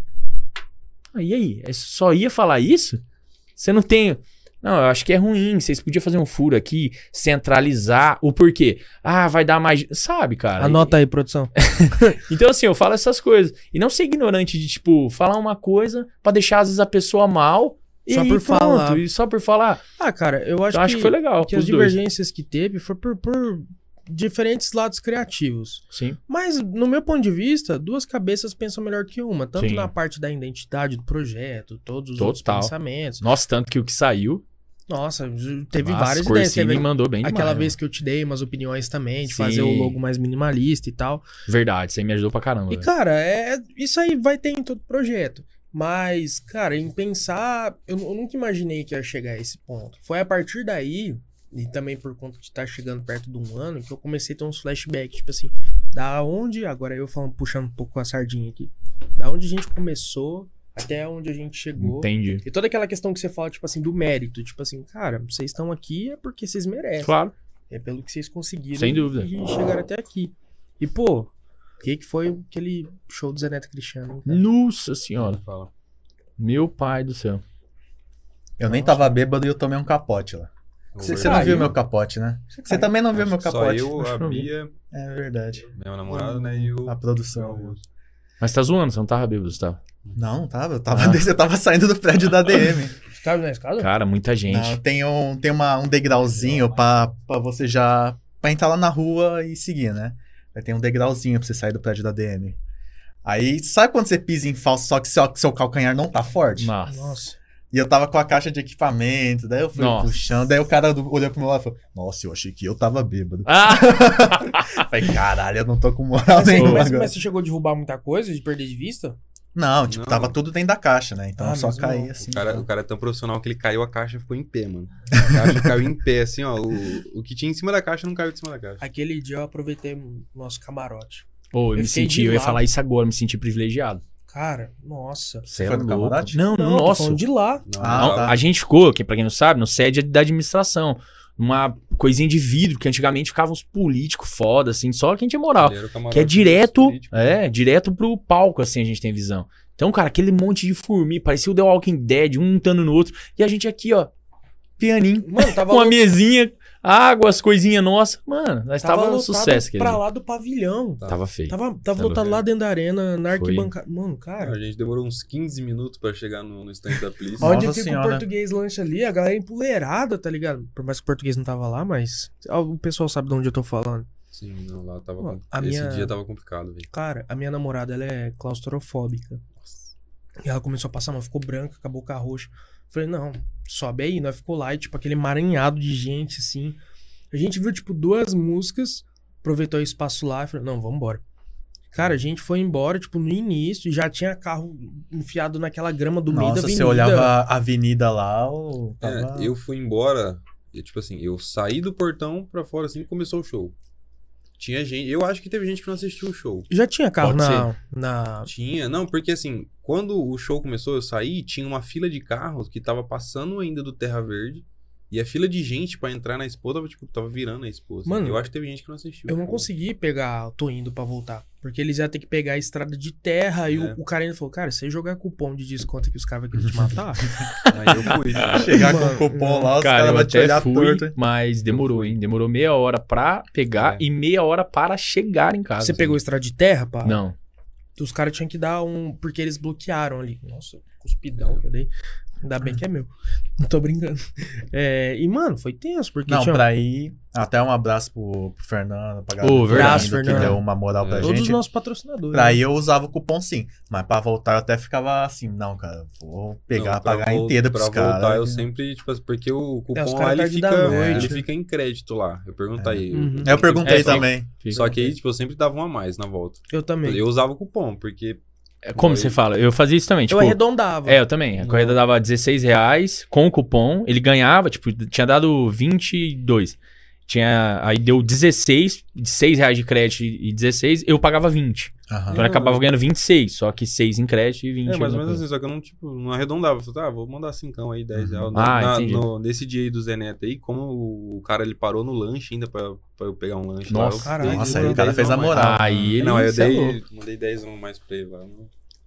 Ah, e aí? É só ia falar isso? Você não tem. Não, eu acho que é ruim. Vocês podiam fazer um furo aqui, centralizar o porquê. Ah, vai dar mais. Sabe, cara? Anota aí, produção. Então, assim, eu falo essas coisas. E não ser ignorante de, tipo, falar uma coisa pra deixar, às vezes, a pessoa mal. E Só aí, por pronto, falar. E só por falar. Ah, cara, eu acho, Então, acho que, que foi legal. que as dois. divergências que teve foi por, por diferentes lados criativos. Sim. Mas, no meu ponto de vista, duas cabeças pensam melhor que uma. Tanto Sim. na parte da identidade do projeto, todos os Total. pensamentos. Nossa, tanto que o que saiu. Nossa, teve Nossa, várias ideias. Teve mandou bem aquela demais, vez que eu te dei umas opiniões também, de Sim. fazer o logo mais minimalista e tal. Verdade, isso aí me ajudou pra caramba. E, velho. cara, é, isso aí vai ter em todo projeto. Mas, cara, em pensar, eu, eu nunca imaginei que ia chegar a esse ponto. Foi a partir daí, e também por conta de estar chegando perto de um ano, que eu comecei a ter uns flashbacks, tipo assim, da onde, agora eu falando, puxando um pouco a sardinha aqui, da onde a gente começou até onde a gente chegou. Entendi. E toda aquela questão que você fala, tipo assim, do mérito, tipo assim, cara, vocês estão aqui é porque vocês merecem. Claro. É pelo que vocês conseguiram. Sem dúvida. E chegaram até aqui. E, pô, o que, que foi aquele show do Zé Neto Cristiano, hein, cara? Nossa senhora. Fala. Meu pai do céu. Eu nem tava bêbado e eu tomei um capote lá. Você não viu meu capote, né? Você também não viu meu Só capote. eu, Acho a que eu vi. Bia, É verdade. minha namorada, né? E o. A produção. Mas tá zoando, você não tava bêbado, você tava. Não, tava. Eu tava, Ah. eu tava saindo do prédio da DM. Você tava na escada? Cara, muita gente. Não, tem um, tem uma, um degrauzinho pra, pra você já. pra entrar lá na rua e seguir, né? Aí tem um degrauzinho pra você sair do prédio da DM. Aí, sabe quando você pisa em falso, só que seu, seu calcanhar não tá forte? Nossa. Nossa. E eu tava com a caixa de equipamento, daí eu fui Nossa. puxando, daí o cara do- olhou pro meu lado e falou: Nossa, eu achei que eu tava bêbado. Ah! Falei, caralho, eu não tô com moral Mas, você- nenhuma mas- mas você chegou a derrubar muita coisa, de perder de vista? Não, tipo, Não. tava tudo dentro da caixa, né? Então Ah, eu só caí assim. O cara, o cara é tão profissional que ele caiu, a caixa ficou em pé, mano. A caixa caiu em pé, assim, ó. O, o que tinha em cima da caixa não caiu de cima da caixa. Aquele dia eu aproveitei o nosso camarote. Ô, eu, Eu me senti, eu ia falar isso agora, me senti privilegiado. Cara, nossa. Você foi é no camarote? Não, no Não, tô nosso. de lá. Ah, Não, tá. A gente ficou, que pra quem não sabe, no sede da administração. Uma coisinha de vidro, que antigamente ficavam uns políticos foda, assim, só quem tinha moral. Que é direto, é, direto pro palco, assim, a gente tem visão. Então, cara, aquele monte de formiga, parecia o The Walking Dead, um untando no outro. E a gente aqui, ó, pianinho, Mano, tava com uma louco. mesinha, água, as coisinhas nossas. Mano, nós tava, um lotado sucesso pra dia. lá do pavilhão. Tava feio. Tava, tava Tá lotado lá dentro da arena, na Foi. arquibancada. Mano, cara. A gente demorou uns 15 minutos pra chegar no, no stand da Please. Onde Nossa fica senhora. o português lanche ali, a galera empoleirada, tá ligado? Por mais que o português não tava lá, mas o pessoal sabe de onde eu tô falando. Sim, não, lá tava. Ó, Esse minha- dia tava complicado, velho. Cara, a minha namorada, ela é claustrofóbica. E ela começou a passar, mas ficou branca, com a roxa. Falei, não, sobe aí. Nós ficou lá, e, tipo, aquele emaranhado de gente, assim. A gente viu, tipo, duas músicas, aproveitou o espaço lá e falou, não, vamos embora. Cara, a gente foi embora, tipo, no início, e já tinha carro enfiado naquela grama do meio da Nossa, avenida. você olhava a avenida lá, o... É, tava... eu fui embora, e, tipo assim, eu saí do portão pra fora assim começou o show. Tinha gente, eu acho que teve gente que não assistiu o show. Já tinha carro na, na... Tinha, não, porque assim, quando o show começou, eu saí, tinha uma fila de carros que tava passando ainda do Terra Verde. E a fila de gente pra entrar na expo tava, tipo, tava virando a expo. assim. Mano, eu acho que teve gente que não assistiu. Eu não Pô. consegui pegar, tô indo pra voltar. Porque eles iam ter que pegar a estrada de terra. E É. o, o cara ainda falou, cara, se você jogar cupom de desconto que os caras vão querer te matar. Aí eu fui. Chegar Mano, com o cupom lá, os Cara, caras eu vão te olhar fui, torto. mas demorou, hein? Demorou meia hora pra pegar É. e meia hora para chegar em casa. você pegou a estrada de terra, pá? Não. Os caras tinham que dar um. Porque eles bloquearam ali. Nossa, cuspidão que eu dei. Ainda bem que é meu. Não tô brincando. É, e, mano, foi tenso, porque Não, tinha pra ir. Até um abraço pro, pro Fernando, pra galera verdade, Fernando, que Fernando. deu uma moral pra todos os gente. nossos patrocinadores. Pra né? ir eu usava o cupom sim. Mas pra voltar eu até ficava assim, não, cara, vou pegar, Não, pagar vol- inteiro pros Pra voltar, caras. eu sempre, tipo assim, porque o cupom É, os lá, caras ele fica, noite, ele né? fica em crédito lá. Eu perguntei. Uhum. Eu perguntei É, também. Fica- Só que aí, tipo, eu sempre dava um a mais na volta. Eu também. Eu, usava o cupom, porque É, Como você fala? Eu fazia isso também. Tipo, arredondava. É, eu também. A corrida dava 16 reais com o cupom. Ele ganhava, tipo, tinha dado 22. Tinha, aí deu 16, de 6 reais de crédito e 16, eu pagava 20. Aham. Então ele acabava ganhando 26, só que 6 em crédito e 20 É, mais ou menos assim, só que eu não, tipo, não arredondava. Eu falei, ah, vou mandar 5 aí, 10 reais. Ah, Na- entendi. no- nesse dia aí do Zé Neto aí, como o, cara ele parou no lanche ainda pra, pra eu pegar um lanche Nossa, lá. eu caralho. dei- Nossa, aí o cara 10 fez a moral. Aí ele. Não, aí eu é dei, mandei 10 mais pra ele lá.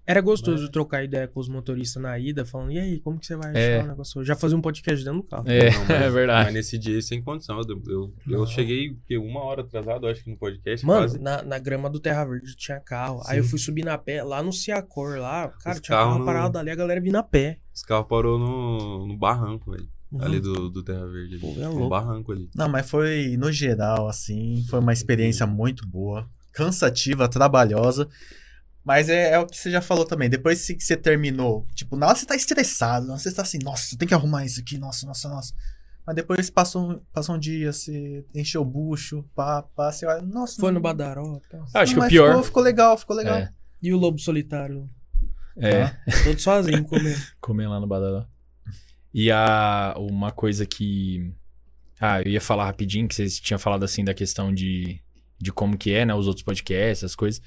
Era gostoso trocar ideia com os motoristas na ida, falando, e aí, como que você vai achar É. o negócio? hoje?" Já fazia um podcast dentro do carro. É, Não, mas- é verdade. Mas nesse dia, sem condição. Eu, eu, eu cheguei o quê? uma hora atrasado, acho que no podcast. Mano, quase. na, na grama do Terra Verde tinha carro. Aí eu fui subir na pé, lá no Ciacor, lá, cara, Os tinha carro parado ali, a galera vinha a pé. Os carros parou no, no barranco, velho. Uhum. Ali do, do Terra Verde. Pô, Ali. é no louco. barranco ali. Não, mas foi, no geral, assim, foi uma experiência muito boa. Cansativa, trabalhosa. Mas é, é o que você já falou também. Depois que você terminou, tipo, na hora você tá estressado, na hora você tá assim, nossa, tem que arrumar isso aqui, nossa, nossa, nossa. Mas depois passa um, passa um dia, você encheu o bucho, pá, pá, você olha, nossa. Foi no não- Badaró. tá. Ah, acho que o mas pior. Ficou, ficou legal, ficou legal. É, E o Lobo Solitário, é. todo sozinho comendo. comer lá no Badalá. E a, uma coisa que. Ah, eu ia falar rapidinho, que vocês tinham falado assim da questão de, de como que é, né? Os outros podcasts, as coisas.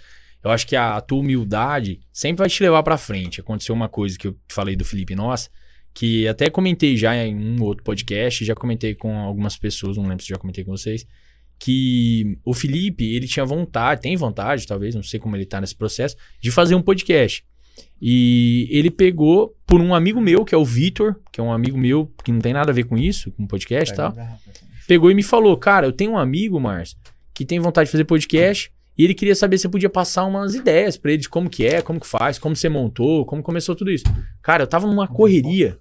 Eu acho que a, a tua humildade sempre vai te levar pra frente. Aconteceu uma coisa que eu falei do Felipe Nossa, que até comentei já em um outro podcast, já comentei com algumas pessoas, não lembro se já comentei com vocês, que o Felipe, ele tinha vontade, tem vontade, talvez, não sei como ele tá nesse processo, de fazer um podcast. E ele pegou por um amigo meu, que é o Vitor, que é um amigo meu que não tem nada a ver com isso, com podcast e tal. Pegou e me falou: Cara, eu tenho um amigo, Márcio, que tem vontade de fazer podcast. E ele queria saber se você podia passar umas ideias pra ele de como que é, como que faz, como você montou, como começou tudo isso. Cara, eu tava numa correria.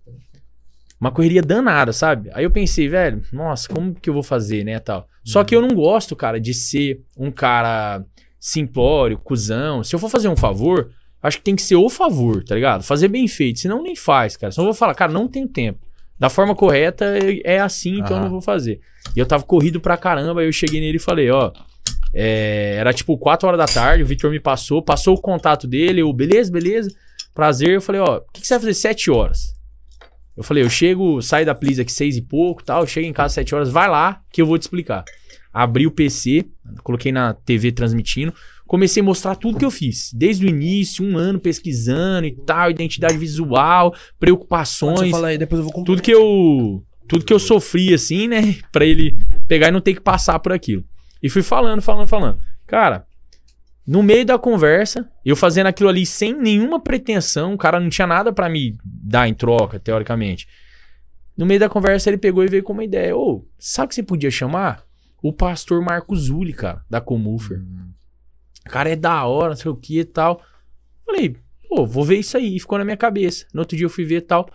Uma correria danada, sabe? Aí eu pensei, velho, nossa, como que eu vou fazer, né, tal. Só que eu não gosto, cara, de ser um cara simplório, cuzão. Se eu for fazer um favor, acho que tem que ser o favor, tá ligado? Fazer bem feito, senão nem faz, cara. Senão eu vou falar, cara, não tenho tempo. Da forma correta é assim, então eu não vou fazer. E eu tava corrido pra caramba, aí eu cheguei nele e falei, ó, é, era tipo 4 horas da tarde, o Victor me passou, passou o contato dele, eu, beleza, beleza, prazer. Eu falei, ó, o que, que você vai fazer 7 horas? Eu falei, eu chego, saio da Please aqui 6 e pouco tal, chego em casa 7 horas, vai lá que eu vou te explicar. Abri o PC, coloquei na TV transmitindo, comecei a mostrar tudo que eu fiz. Desde o início, um ano pesquisando e tal, identidade visual, preocupações fala aí, depois eu vou comprar. tudo que eu tudo que eu sofri assim, né, Pra ele pegar e não ter que passar por aquilo. E fui falando, falando, falando. Cara, no meio da conversa, eu fazendo aquilo ali sem nenhuma pretensão, o cara não tinha nada pra me dar em troca, teoricamente. No meio da conversa, ele pegou e veio com uma ideia. Ô, sabe o que você podia chamar? O pastor Marco Zulli, cara, da Comufer. Hum. O cara é da hora, não sei o que e tal. Falei, pô, vou ver isso aí. E ficou na minha cabeça. No outro dia eu fui ver e tal.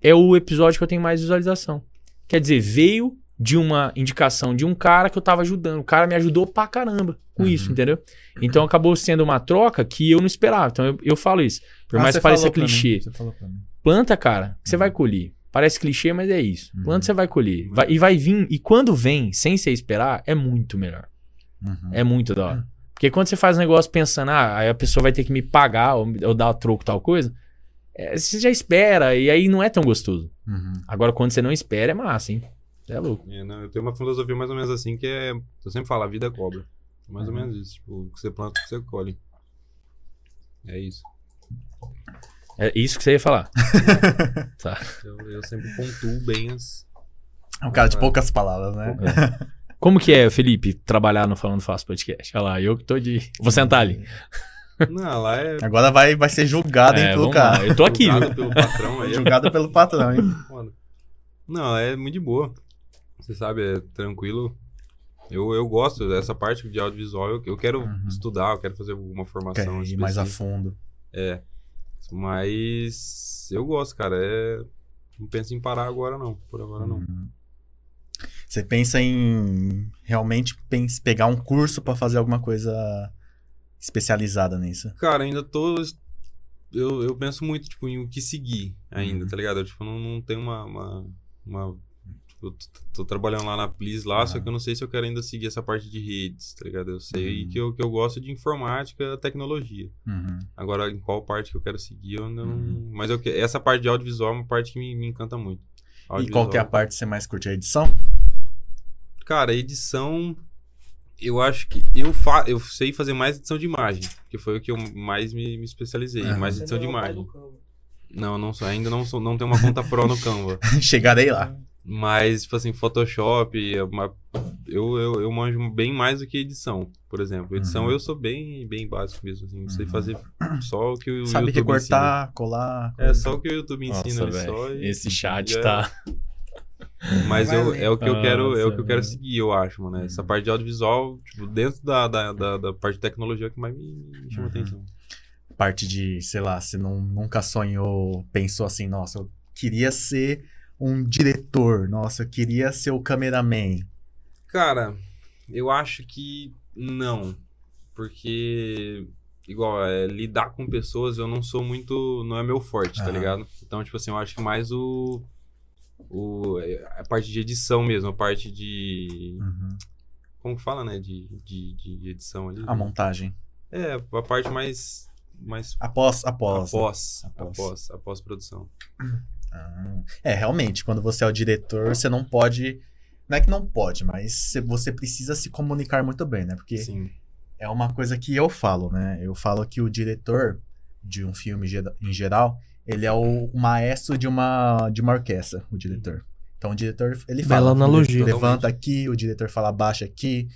É o episódio que eu tenho mais visualização. Quer dizer, veio de uma indicação de um cara que eu tava ajudando. O cara me ajudou pra caramba com Uhum. isso, entendeu? Então acabou sendo uma troca que eu não esperava. Então eu, eu falo isso. Por Ah, mais que pareça clichê. Planta, cara, você vai colher. Parece clichê, mas é isso. Uhum. Planta, você vai colher. Vai- e vai vir. E quando vem, sem você esperar, é muito melhor. Uhum. É muito da hora. Porque quando você faz um negócio pensando, ah, aí a pessoa vai ter que me pagar ou, ou dar troco tal coisa, é, você já espera e aí não é tão gostoso. Uhum. Agora, quando você não espera, é massa, hein? É louco. É, não, eu tenho uma filosofia mais ou menos assim, que é. Eu sempre falo, a vida cobra. É mais ou Uhum. menos isso. Tipo, o que você planta, o que você colhe. É isso. É isso que você ia falar. tá. Eu, eu sempre pontuo bem as. É um cara de poucas palavras, né? Como que é, Felipe, trabalhar no Falando Fácil Podcast? Olha lá, eu que tô de. Vou sentar ali. Não, lá é. Agora vai, vai ser julgado, hein, É, pelo cara. lá. Eu tô aqui, julgado viu? pelo patrão aí. é Julgado pelo patrão, hein? Não, é muito de boa. Você sabe, é tranquilo. Eu, eu gosto dessa parte de audiovisual. Eu, eu quero Uhum. estudar, eu quero fazer alguma Quer formação. ir mais a fundo. É. Mas eu gosto, cara. É... Não penso em parar agora, não. Por agora, não. Uhum. Você pensa em realmente pens- pegar um curso pra fazer alguma coisa especializada nisso? Cara, ainda tô. Eu, eu penso muito, tipo, em o que seguir ainda, Uhum. tá ligado? Eu, tipo, não, não tenho uma. uma, uma- eu tô, tô trabalhando lá na Plis lá, só que eu não sei se eu quero ainda seguir essa parte de redes, tá ligado? Eu sei Uhum. que, eu, que eu gosto de informática, tecnologia. Uhum. Agora, em qual parte que eu quero seguir, eu não. Uhum. Mas eu, essa parte de audiovisual é uma parte que me, me encanta muito. E qual que é a parte que você mais curte? A edição? Cara, edição. Eu acho que. Eu, fa eu sei fazer mais edição de imagem. Que foi o que eu mais me, me especializei. Mais edição de imagem. Não, não sou, ainda não, sou, não tenho uma conta pro no Canva. Chegarei lá. Mas, tipo assim, Photoshop, é eu, eu, eu manjo bem mais do que edição, por exemplo. Edição Uhum. eu sou bem, bem básico mesmo, assim. Sei Uhum. fazer só o que o Sabe YouTube recortar, colar. ensina. É, só o que o YouTube ensina Nossa, ali velho. só. e- Esse chat tá. Mas eu, é o que eu quero, é o que eu Nossa, quero seguir, eu acho, mano. Essa Uhum. parte de audiovisual, tipo, dentro da, da, da, da parte de tecnologia é que mais me, me chama Uhum. atenção. Parte de, sei lá, você não, nunca sonhou, pensou assim, nossa, eu queria ser um diretor, nossa, eu queria ser o cameraman. Cara, eu acho que não. Porque, igual, é, lidar com pessoas eu não sou muito. Não é meu forte, tá ligado? Então, tipo assim, eu acho que mais o. o é, a parte de edição mesmo, a parte de. Uhum. Como que fala, né? De, de, de edição ali. A montagem. É, a parte mais. mais Após, após. né? após. Após. Após, após produção. Ah, É, realmente, quando você é o diretor, você não pode. Não é que não pode, mas você- precisa se comunicar muito bem, né? Porque Sim. é uma coisa que eu falo, né? Eu falo que o diretor de um filme em geral, ele é o maestro de uma, de uma orquestra, o diretor. Então o diretor, ele Bela fala, analogia. levanta aqui, o diretor fala baixa aqui.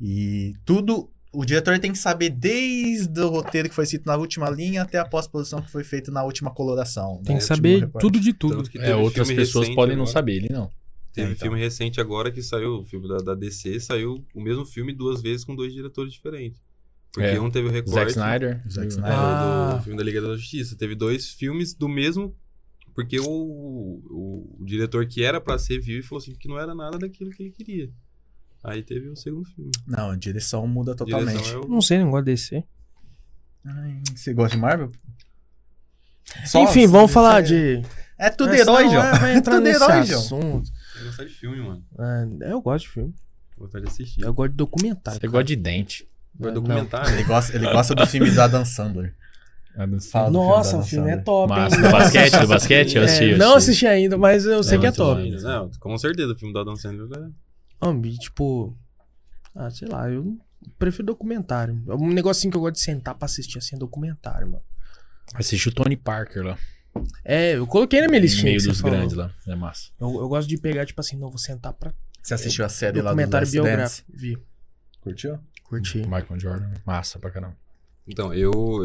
E tudo, o diretor tem que saber desde o roteiro que foi escrito na última linha até a pós-produção que foi feita na última coloração. Tem no que saber recorte. tudo de tudo. Tanto que É, outras pessoas podem não agora. saber, ele não. Teve É, então. filme recente agora que saiu, o filme da, da DC, saiu o mesmo filme duas vezes com dois diretores diferentes. Porque É. um teve o recorte. Zack Snyder. Zack Snyder. Ah. do, do filme da Liga da Justiça. Teve dois filmes do mesmo. Porque o, o, o diretor que era pra ser viu e falou assim que não era nada daquilo que ele queria. Aí teve o segundo filme. Não, a direção muda totalmente. Direção é o- Não sei, não gosto desse. Ai, você gosta de Marvel? Enfim, vamos Só- falar de. É tudo Mas herói, não, João. é, Vai entrar tudo nesse herói, João. assunto. Eu gostar de filme, mano. É, eu gosto de filme. Gostar de assistir. Eu gosto de documentário. Você gosta de dente. Gosto de documentário. Ele gosta, ele gosta do filme do Adam Sandler. Nossa, filme o filme é top, hein? Massa. Do basquete, do basquete? Eu É, assisti, não assisti. ainda, mas eu sei É que é top. Não, com certeza o filme do Adam Sandler é E, tipo. Ah, sei lá, eu prefiro documentário. É um negocinho que eu gosto de sentar pra assistir assim, é documentário, mano. Assiste o Tony Parker lá. É, eu coloquei na minha listinha. meio dos falou. grandes lá. É massa. Eu, eu gosto de pegar, tipo assim, não, vou sentar pra Você assistiu a série lá do documentário biográfico. Vi, Curtiu? curti. Michael Jordan. Massa pra caramba. Então, eu, eu,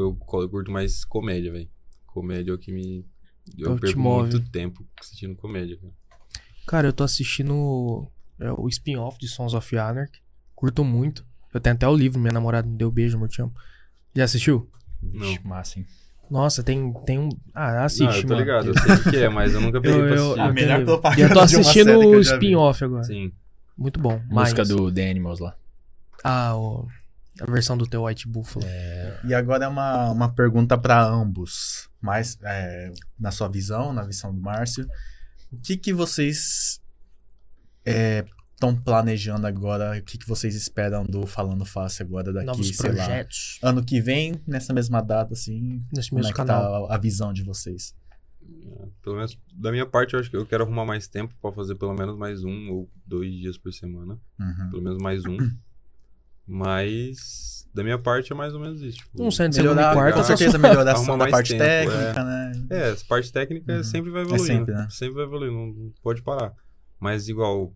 eu, eu curto mais comédia, velho. Comédia é o que me. Eu te perco move. muito tempo assistindo comédia, cara. Cara, eu tô assistindo é, o spin-off de Sons of Anarchy. Curto muito. Eu tenho até o livro, minha namorada me deu beijo, amor, te amo. Já assistiu? Não. Ixi, massa, hein? Nossa, tem, tem um. Ah, assiste, Não, eu tô mano. ligado, eu sei o que é, mas eu nunca peguei Eu, pra eu, assistir. A eu melhor tenho- propaganda E eu tô assistindo o spin-off agora. Sim. Muito bom. Mas, Música do The Animals lá. Ah, o- a versão do The White Buffalo. E agora é uma, uma pergunta para ambos. Mas, é, na sua visão, na visão do Márcio, o que, que vocês estão planejando agora? O que, que vocês esperam do Falando Fácil agora daqui, Novos sei lá, projetos ano que vem, nessa mesma data, assim? nesse Como mesmo é que canal. tá a, a visão de vocês? Pelo menos da minha parte, eu acho que eu quero arrumar mais tempo pra fazer pelo menos mais um ou dois dias por semana. Uhum. Pelo menos mais um. Mas da minha parte é mais ou menos isso. Tipo, Um centro, Melhorar, quarta, com certeza, melhoração Arrumar da parte tempo, técnica, né? É, essa parte técnica Uhum. sempre vai evoluindo. sempre, né? Sempre vai evoluindo, não pode parar. Mas igual.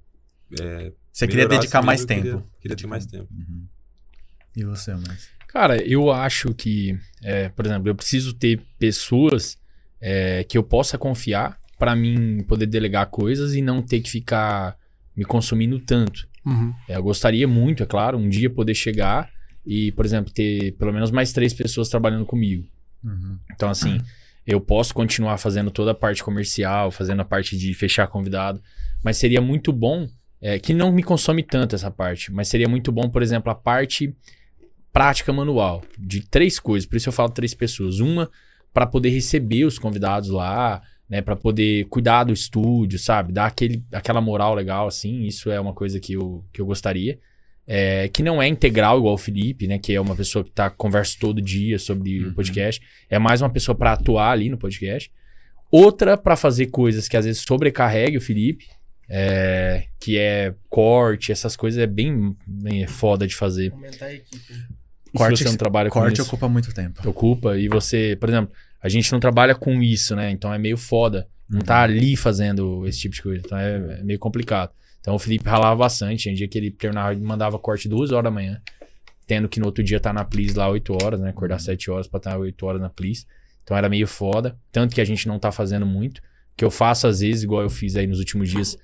é, Você queria dedicar assim mais tempo. Queria, queria ter mais tempo. Uhum. E você, Márcio? Cara, eu acho que, é, por exemplo, eu preciso ter pessoas é, que eu possa confiar pra mim poder delegar coisas e não ter que ficar me consumindo tanto. Uhum. É, eu gostaria muito, é claro, um dia poder chegar e, por exemplo, ter pelo menos mais três pessoas trabalhando comigo. Uhum. Então, assim, eu posso continuar fazendo toda a parte comercial, fazendo a parte de fechar convidado, mas seria muito bom, é, que não me consome tanto essa parte, mas seria muito bom, por exemplo, a parte prática manual, de três coisas, por isso eu falo três pessoas. Uma, para poder receber os convidados lá, né, para poder cuidar do estúdio, sabe, dar aquele, aquela moral legal, assim, isso é uma coisa que eu, que eu gostaria. É, que não é integral igual o Felipe, né? Que é uma pessoa que tá, conversa todo dia sobre Uhum. o podcast. É mais uma pessoa para atuar ali no podcast. Outra para fazer coisas que às vezes sobrecarregue o Felipe, é, que é corte, essas coisas é bem, bem foda de fazer. Aumentar a equipe. Corte- você não trabalha com Corte isso, ocupa muito tempo. ocupa e você, por exemplo, a gente não trabalha com isso, né? Então é meio foda. Não tá ali fazendo esse tipo de coisa. Então é, é meio complicado. Então o Felipe ralava bastante. Tinha dia que ele terminava e mandava corte duas horas da manhã. Tendo que no outro dia tá na Plis lá 8 horas, né? Acordar 7 horas pra estar 8 horas na Plis. Então era meio foda. Tanto que a gente não tá fazendo muito. O que eu faço às vezes, igual eu fiz aí nos últimos dias,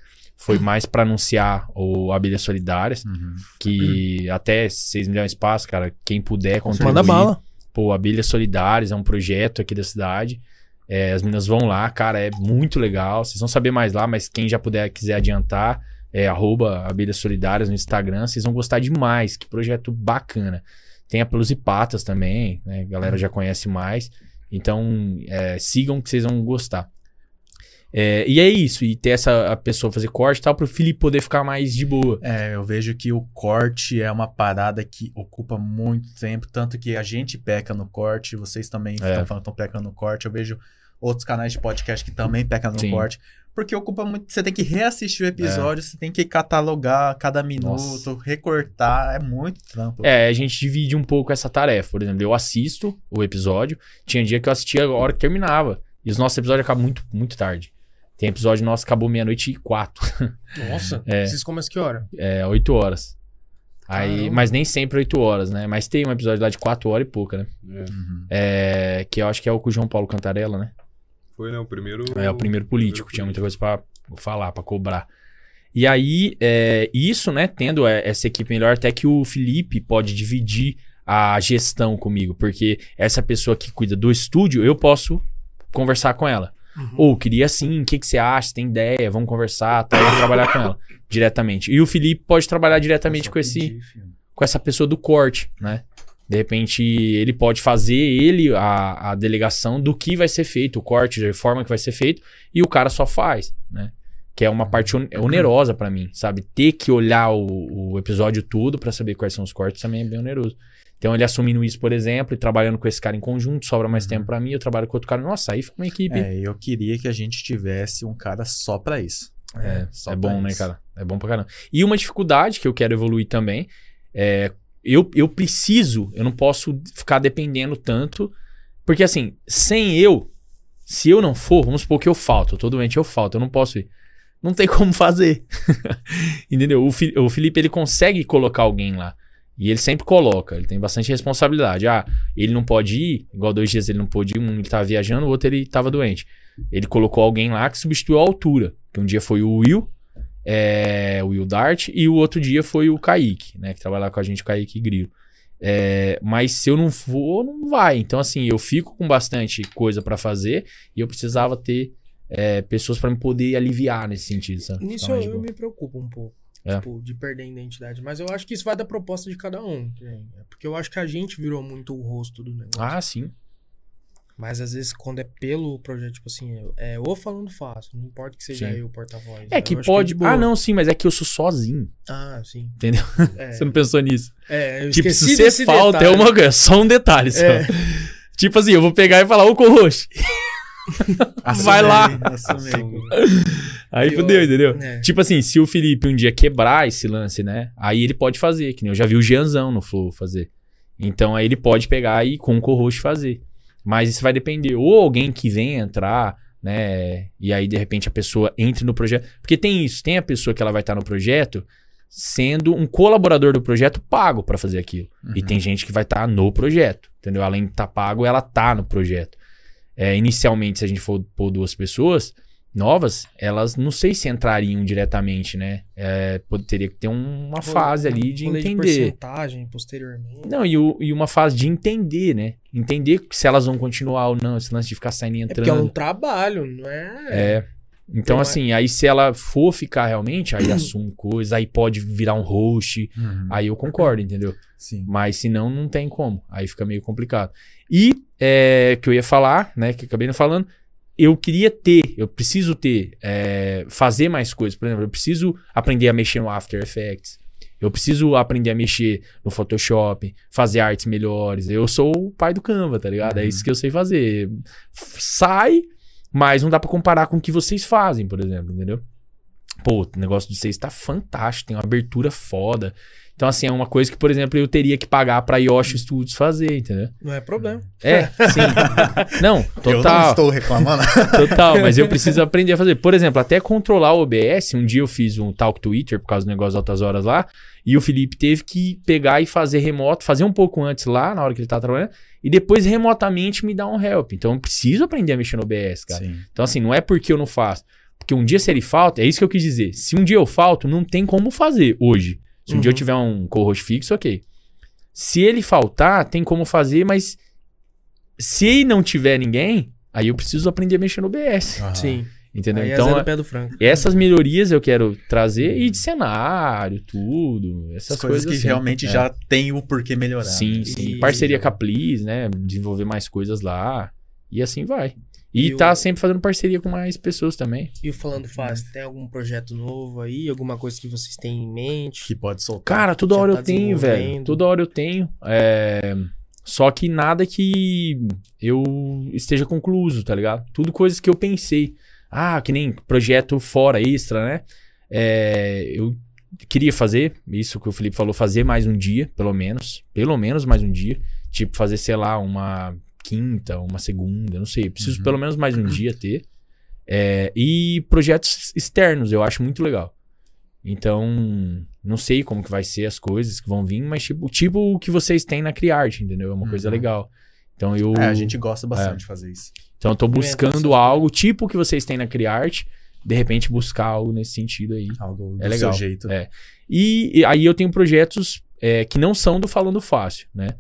foi mais pra anunciar o Abelhas Solidárias. Uhum. Que até 6 milhões de espaço, cara. Quem puder contribuir. Manda bala. Pô, Abelhas Solidárias é um projeto aqui da cidade. É, as meninas vão lá, cara, é muito legal. Vocês vão saber mais lá, mas quem já puder, quiser adiantar, é arroba Abelhas Solidárias no Instagram. Vocês vão gostar demais. Que projeto bacana. Tem a Pelos e Patas também, né? A galera já conhece mais. Então, é, sigam que vocês vão gostar. É, e é isso, e ter essa a pessoa fazer corte e tal, pro Felipe poder ficar mais de boa. É, eu vejo que o corte é uma parada que ocupa muito tempo, tanto que a gente peca no corte, vocês também É. estão falando que estão pecando no corte. Eu vejo outros canais de podcast que também pecam no Sim. corte, porque ocupa muito. Você tem que reassistir o episódio, você tem que catalogar cada minuto, Nossa. recortar, é muito trampo. É, a gente divide um pouco essa tarefa. Por exemplo, eu assisto o episódio. Tinha dia que eu assistia a hora que terminava. E os nossos episódios acabam muito, muito tarde. Tem episódio nosso que acabou meia-noite e quatro. Nossa. É. Vocês começam que hora? É, oito horas. Aí, mas nem sempre oito horas, né? Mas tem um episódio lá de quatro horas e pouca, né? É. Uhum. É, que eu acho que é o com o João Paulo Cantarella, né? Foi, né? O primeiro. É o primeiro político, primeiro tinha muita coisa pra falar, pra cobrar. E aí, é, isso, né, tendo é, essa equipe melhor, até que o Felipe pode dividir a gestão comigo, porque essa pessoa que cuida do estúdio, eu posso conversar com ela. Ou, queria assim, o que, que você acha? Tem ideia? Vamos conversar, tá? Vou trabalhar com ela diretamente. E o Felipe pode trabalhar diretamente com esse com essa pessoa do corte, né? De repente, ele pode fazer ele a, a delegação do que vai ser feito, o corte, a forma que vai ser feito, e o cara só faz, né? Que é uma parte on- onerosa pra mim, sabe? Ter que olhar o, o episódio todo pra saber quais são os cortes também é bem oneroso. Então, ele assumindo isso, por exemplo, e trabalhando com esse cara em conjunto, sobra mais tempo pra mim, eu trabalho com outro cara. Nossa, aí fica uma equipe. É, eu queria que a gente tivesse um cara só pra isso. É, só é pra bom, né, isso. cara? É bom pra caramba. E uma dificuldade que eu quero evoluir também é. Eu, eu preciso, eu não posso ficar dependendo tanto. Porque, assim, sem eu, se eu não for, vamos supor que eu falto, eu tô doente, eu falto, eu não posso ir. Não tem como fazer. Entendeu? O, o Felipe, ele consegue colocar alguém lá. E ele sempre coloca, ele tem bastante responsabilidade. Ah, ele não pode ir, igual dois dias ele não pôde ir, um ele tava viajando, o outro ele tava doente. ele colocou alguém lá que substituiu a altura. Que um dia foi o Will, é, o Will Dart, e o outro dia foi o Kaique, né? Que trabalha com a gente, o Kaique Grilo. É, mas se eu não for, não vai. Então, assim, eu fico com bastante coisa pra fazer e eu precisava ter é, pessoas pra me poder aliviar nesse sentido, sabe? Nisso eu, eu me preocupo um pouco. É. Tipo, de perder a identidade. Mas eu acho que isso vai da proposta de cada um. né? Porque eu acho que a gente virou muito o rosto do negócio. Ah, sim. Mas às vezes, quando é pelo projeto, tipo assim, é o falando fácil. Não importa que seja Sim. eu o porta-voz. É que pode. de boa. ah, não, sim, mas é que eu sou sozinho. Ah, sim. Entendeu? É, Você não pensou nisso? é eu Tipo, esqueci se você falta, é detalhe. uma coisa, só um detalhe só. É. Tipo assim, eu vou pegar e falar, ô Corroxo. Vai lá. Assumei. Aí Eu- fudeu, entendeu? É. Tipo assim, se o Felipe um dia quebrar esse lance, né? Aí ele pode fazer, que nem eu já vi o Jeanzão no Flow fazer. Então aí ele pode pegar e com o co-host fazer. Mas isso vai depender. Ou alguém que venha entrar, né? E aí de repente a pessoa entre no projeto. Porque tem isso, tem a pessoa que ela vai estar no projeto sendo um colaborador do projeto pago pra fazer aquilo. E Uhum. tem gente que vai estar no projeto, entendeu? Além de estar pago, ela tá no projeto. É, inicialmente, se a gente for pôr duas pessoas novas, elas não sei se entrariam diretamente, né? É, teria que ter um- uma fase ali de entender. porcentagem posteriormente. Não, e, o- e uma fase de entender, né? Entender se elas vão continuar ou não, esse lance de ficar saindo e É porque é um entrando. trabalho, não é? É. Então, Não é- assim, aí se ela for ficar realmente, aí assume coisa, aí pode virar um host, Uhum. aí eu concordo, entendeu? Sim. Mas se não, não tem como. Aí fica meio complicado. E é, que eu ia falar, né? Que acabei não falando. Eu queria ter, eu preciso ter, é, fazer mais coisas. Por exemplo, eu preciso aprender a mexer no After Effects. Eu preciso aprender a mexer no Photoshop, fazer artes melhores. Eu sou o pai do Canva, tá ligado? É Uhum. isso que eu sei fazer. Sai, mas não dá pra comparar com o que vocês fazem, por exemplo, entendeu? Pô, o negócio de vocês tá fantástico, tem uma abertura foda. Então, assim, é uma coisa que, por exemplo, eu teria que pagar pra Yoshi Studios fazer, entendeu? Não é problema. É, sim. Não, Eu não total, estou reclamando. total, mas eu preciso aprender a fazer. Por exemplo, até controlar o OBS, um dia eu fiz um talk Twitter por causa do negócio de altas horas lá, e o Felipe teve que pegar e fazer remoto, fazer um pouco antes lá, na hora que ele tá trabalhando, e depois remotamente me dar um help. Então, eu preciso aprender a mexer no OBS, cara. Sim. Então, assim, não é porque eu não faço. Porque um dia, se ele falta, é isso que eu quis dizer. Se um dia eu falto, não tem como fazer hoje. Se um dia eu Uhum. tiver um co-host fixo, ok. Se ele faltar, tem como fazer, mas se não tiver ninguém, aí eu preciso aprender a mexer no OBS. Aham. Sim. Entendeu? Aí é então, zero pé do frango. essas melhorias eu quero trazer e de cenário, tudo. Essas As coisas, que assim. realmente É. já tem o porquê melhorar. Sim, sim. E- Parceria com a Please, né? Desenvolver mais coisas lá. E assim vai. E, E tá sempre fazendo parceria com mais pessoas também. E o Falando Fácil, tem algum projeto novo aí? Alguma coisa que vocês têm em mente? Que pode soltar. Cara, toda hora tá eu tenho, velho. Toda hora eu tenho. É... Só que nada que eu esteja concluso, tá ligado? Tudo coisas que eu pensei. Ah, que nem projeto fora, extra, né? É, Eu queria fazer, isso que o Felipe falou, fazer mais um dia, pelo menos. Pelo menos mais um dia. Tipo, fazer, sei lá, uma quinta, uma segunda, não sei. Preciso Uhum. pelo menos mais um dia ter. É, e projetos externos, eu acho muito legal. Então, não sei como que vai ser as coisas que vão vir, mas tipo, tipo o que vocês têm na Criarte, entendeu? É uma coisa Uhum. legal. Então eu, É, a gente gosta bastante de fazer isso. então eu tô essas buscando algo tipo o que vocês têm na Criarte, de repente buscar algo nesse sentido aí. Algo do É legal. seu jeito. É. E, e aí eu tenho projetos é, que não são do Falando Fácil, né?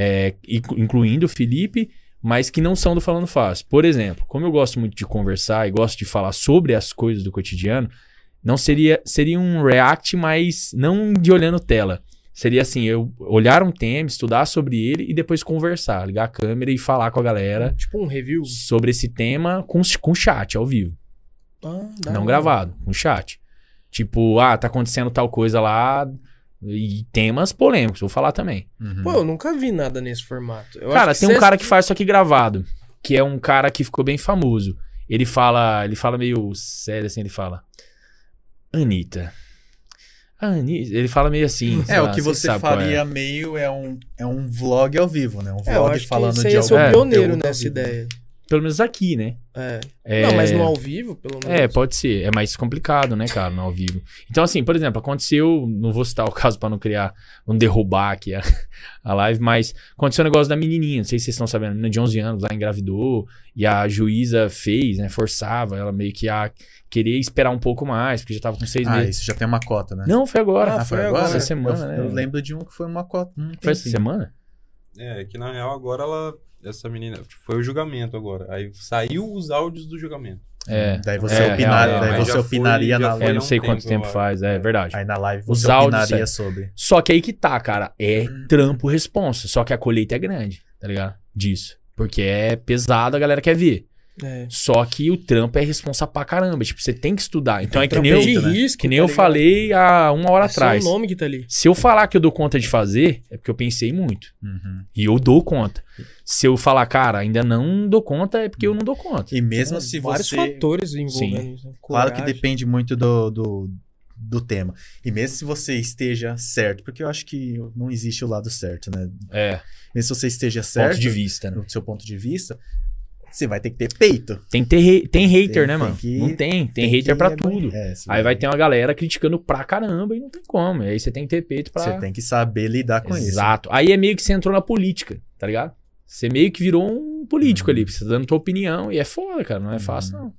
É, inclu- incluindo o Felipe, mas que não são do Falando Fácil. Por exemplo, como eu gosto muito de conversar e gosto de falar sobre as coisas do cotidiano, não seria seria um react, mas não de olhando tela. Seria assim, eu olhar um tema, estudar sobre ele e depois conversar, ligar a câmera e falar com a galera Tipo um review? sobre esse tema com, com chat ao vivo. Ah, Não gravado, com chat. Tipo, ah, tá acontecendo tal coisa lá. E temas polêmicos, vou falar também. Uhum. Pô, eu nunca vi nada nesse formato. Eu cara, acho tem um cara que faz isso aqui gravado. Que é um cara que ficou bem famoso. Ele fala, ele fala meio sério assim, ele fala. Anitta. A Anitta. Ele fala meio assim. É, lá, o que cê você é. faria meio é um, é um vlog ao vivo, né? Um É, eu vlog acho falando que você de ia ser algum o pioneiro nessa ideia. Pelo menos aqui, né? É. É... Não, mas no ao vivo, pelo menos. É, pode ser. É mais complicado, né, cara, no ao vivo. Então, assim, por exemplo, aconteceu. Não vou citar o caso pra não criar. Não derrubar aqui a, a live, mas aconteceu um negócio da menininha. Não sei se vocês estão sabendo. A menina de 11 anos lá engravidou. E a juíza fez, né? Forçava ela meio que a querer esperar um pouco mais, porque já tava com seis Ah, meses. isso já tem uma cota, né? Não, foi agora. Ah, foi agora. Essa semana, eu, né? eu lembro de um que foi uma cota. Foi essa semana? É, que na real agora ela. Essa menina. Foi o julgamento agora. Aí saiu os áudios do julgamento. É. Daí você, É, opina- real, daí você foi- opinaria na foi É, live. não um sei quanto tempo, tempo faz, é verdade. Aí na live Os você áudios, opinaria é. sobre. Só que aí que tá, cara. É trampo responsa. Só que a colheita é grande, tá ligado? Disso. Porque é pesado, a galera quer ver. É. Só que o trampo é responsa pra caramba. Tipo, você tem que estudar. Então é que nem, Trampo eu, de risco, que nem tá eu falei há uma hora É atrás. o nome que tá ali. Se eu falar que eu dou conta de fazer, é porque eu pensei muito. Uhum. E eu dou conta. Se eu falar, cara, ainda não dou conta, é porque eu não dou conta. E mesmo Tem se vários você. fatores envolvendo isso. né? Claro que depende muito do, do, do tema. E mesmo se você esteja certo, porque eu acho que não existe o lado certo, né? É, Mesmo se você esteja certo, ponto de vista, né? no seu ponto de vista, você vai ter que ter peito. Tem, ter tem hater, Tem- né, tem mano? que- não tem. Tem, Tem hater pra aguentar. tudo. É, Aí vai ter uma galera criticando pra caramba e não tem como. E aí você tem que ter peito pra. Você tem que saber lidar com isso. Exato. Aí é meio que você entrou na política, tá ligado? Você meio que virou um político Uhum. ali, você tá dando tua opinião. E é foda, cara. Não é fácil, não.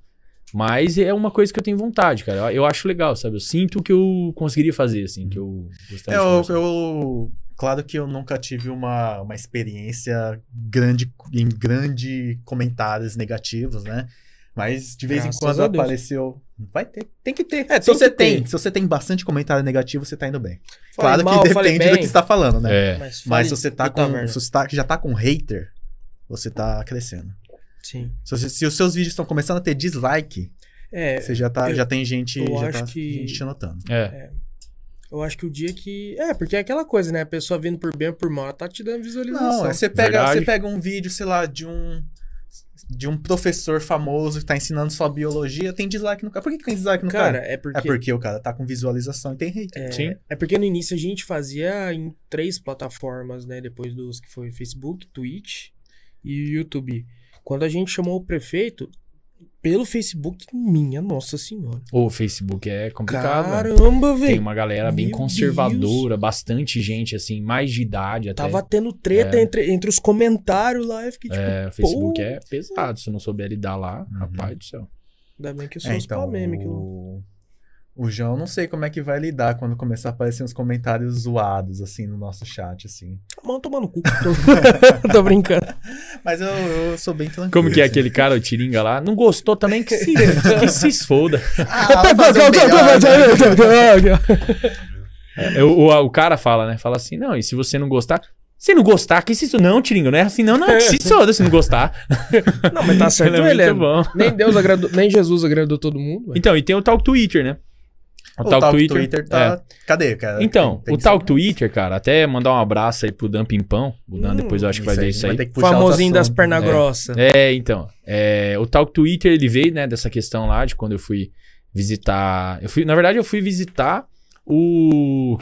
Mas é uma coisa que eu tenho vontade, cara. Eu, eu acho legal, sabe? Eu sinto que eu conseguiria fazer, assim, que eu gostaria de Eu, eu- claro que eu nunca tive uma, uma experiência grande em grande comentários negativos, né? Mas de vez Graças em quando apareceu. Vai ter, tem que ter. É, se tem você que tem, ter. se você tem bastante comentário negativo, você tá indo bem. Falei claro mal, que depende do que você tá falando, né? É. Mas, Mas se você tá com, se você tá, já tá com hater, você tá crescendo. Sim. Se, você- se os seus vídeos estão começando a ter dislike, É, você já tá, eu- já tem gente, eu já acho tá que- gente te notando. É. eu acho que o dia que. É, porque é aquela coisa, né? A pessoa vindo por bem ou por mal, ela tá te dando visualização. Não, é você pega, Verdade. você pega um vídeo, sei lá, de um de um professor famoso que tá ensinando só biologia, tem dislike no cara. Por que, que tem dislike no Cara, cara? é porque. É porque o cara tá com visualização e tem hater. É, Sim. é porque no início a gente fazia em três plataformas, né? Depois dos que foi Facebook, Twitch e YouTube. Quando a gente chamou o prefeito, pelo Facebook, minha nossa senhora. O Facebook é complicado. mano. Caramba, Tem velho. uma galera bem Meu conservadora, bastante gente, assim, mais de idade até. Tava tendo treta É. entre, entre os comentários lá. Eu fiquei tipo, É, o Facebook pô, é pesado. Se não souber lidar lá, Uhum. rapaz do céu. Ainda bem que eu sou É, os então, meme. Que eu... o... João, não sei como é que vai lidar quando começar a aparecer uns comentários zoados, assim, no nosso chat, assim. Mano, tomar no cu. Tô brincando. Mas eu, eu sou bem tranquilo. Como que é aquele cara, o Tiringa lá? Não gostou também que se, que se esfoda. Ah, né? É, o, o, o cara fala, né? Fala assim, não, e se você não gostar... Se não gostar, que se isso... Não, Tiringa, não é assim não, não. Que se foda se não gostar. Não, mas tá certo Ele é ele, é. muito bom. Nem Deus agradou, nem Jesus agradou todo mundo. Então, e tem o Talk Twitter, né? O tal Twitter, é. tá... Cadê, cara? Então, Tem- tem o Talk ser- Twitter, cara, até mandar um abraço aí pro Dan Pimpão. O Dan Hum, depois eu acho que vai ver isso aí. outro Famosinho das pernas É. grossas. É, então. é, o Talk Twitter, ele veio, né, dessa questão lá de quando eu fui visitar. Eu fui, na verdade, eu fui visitar o.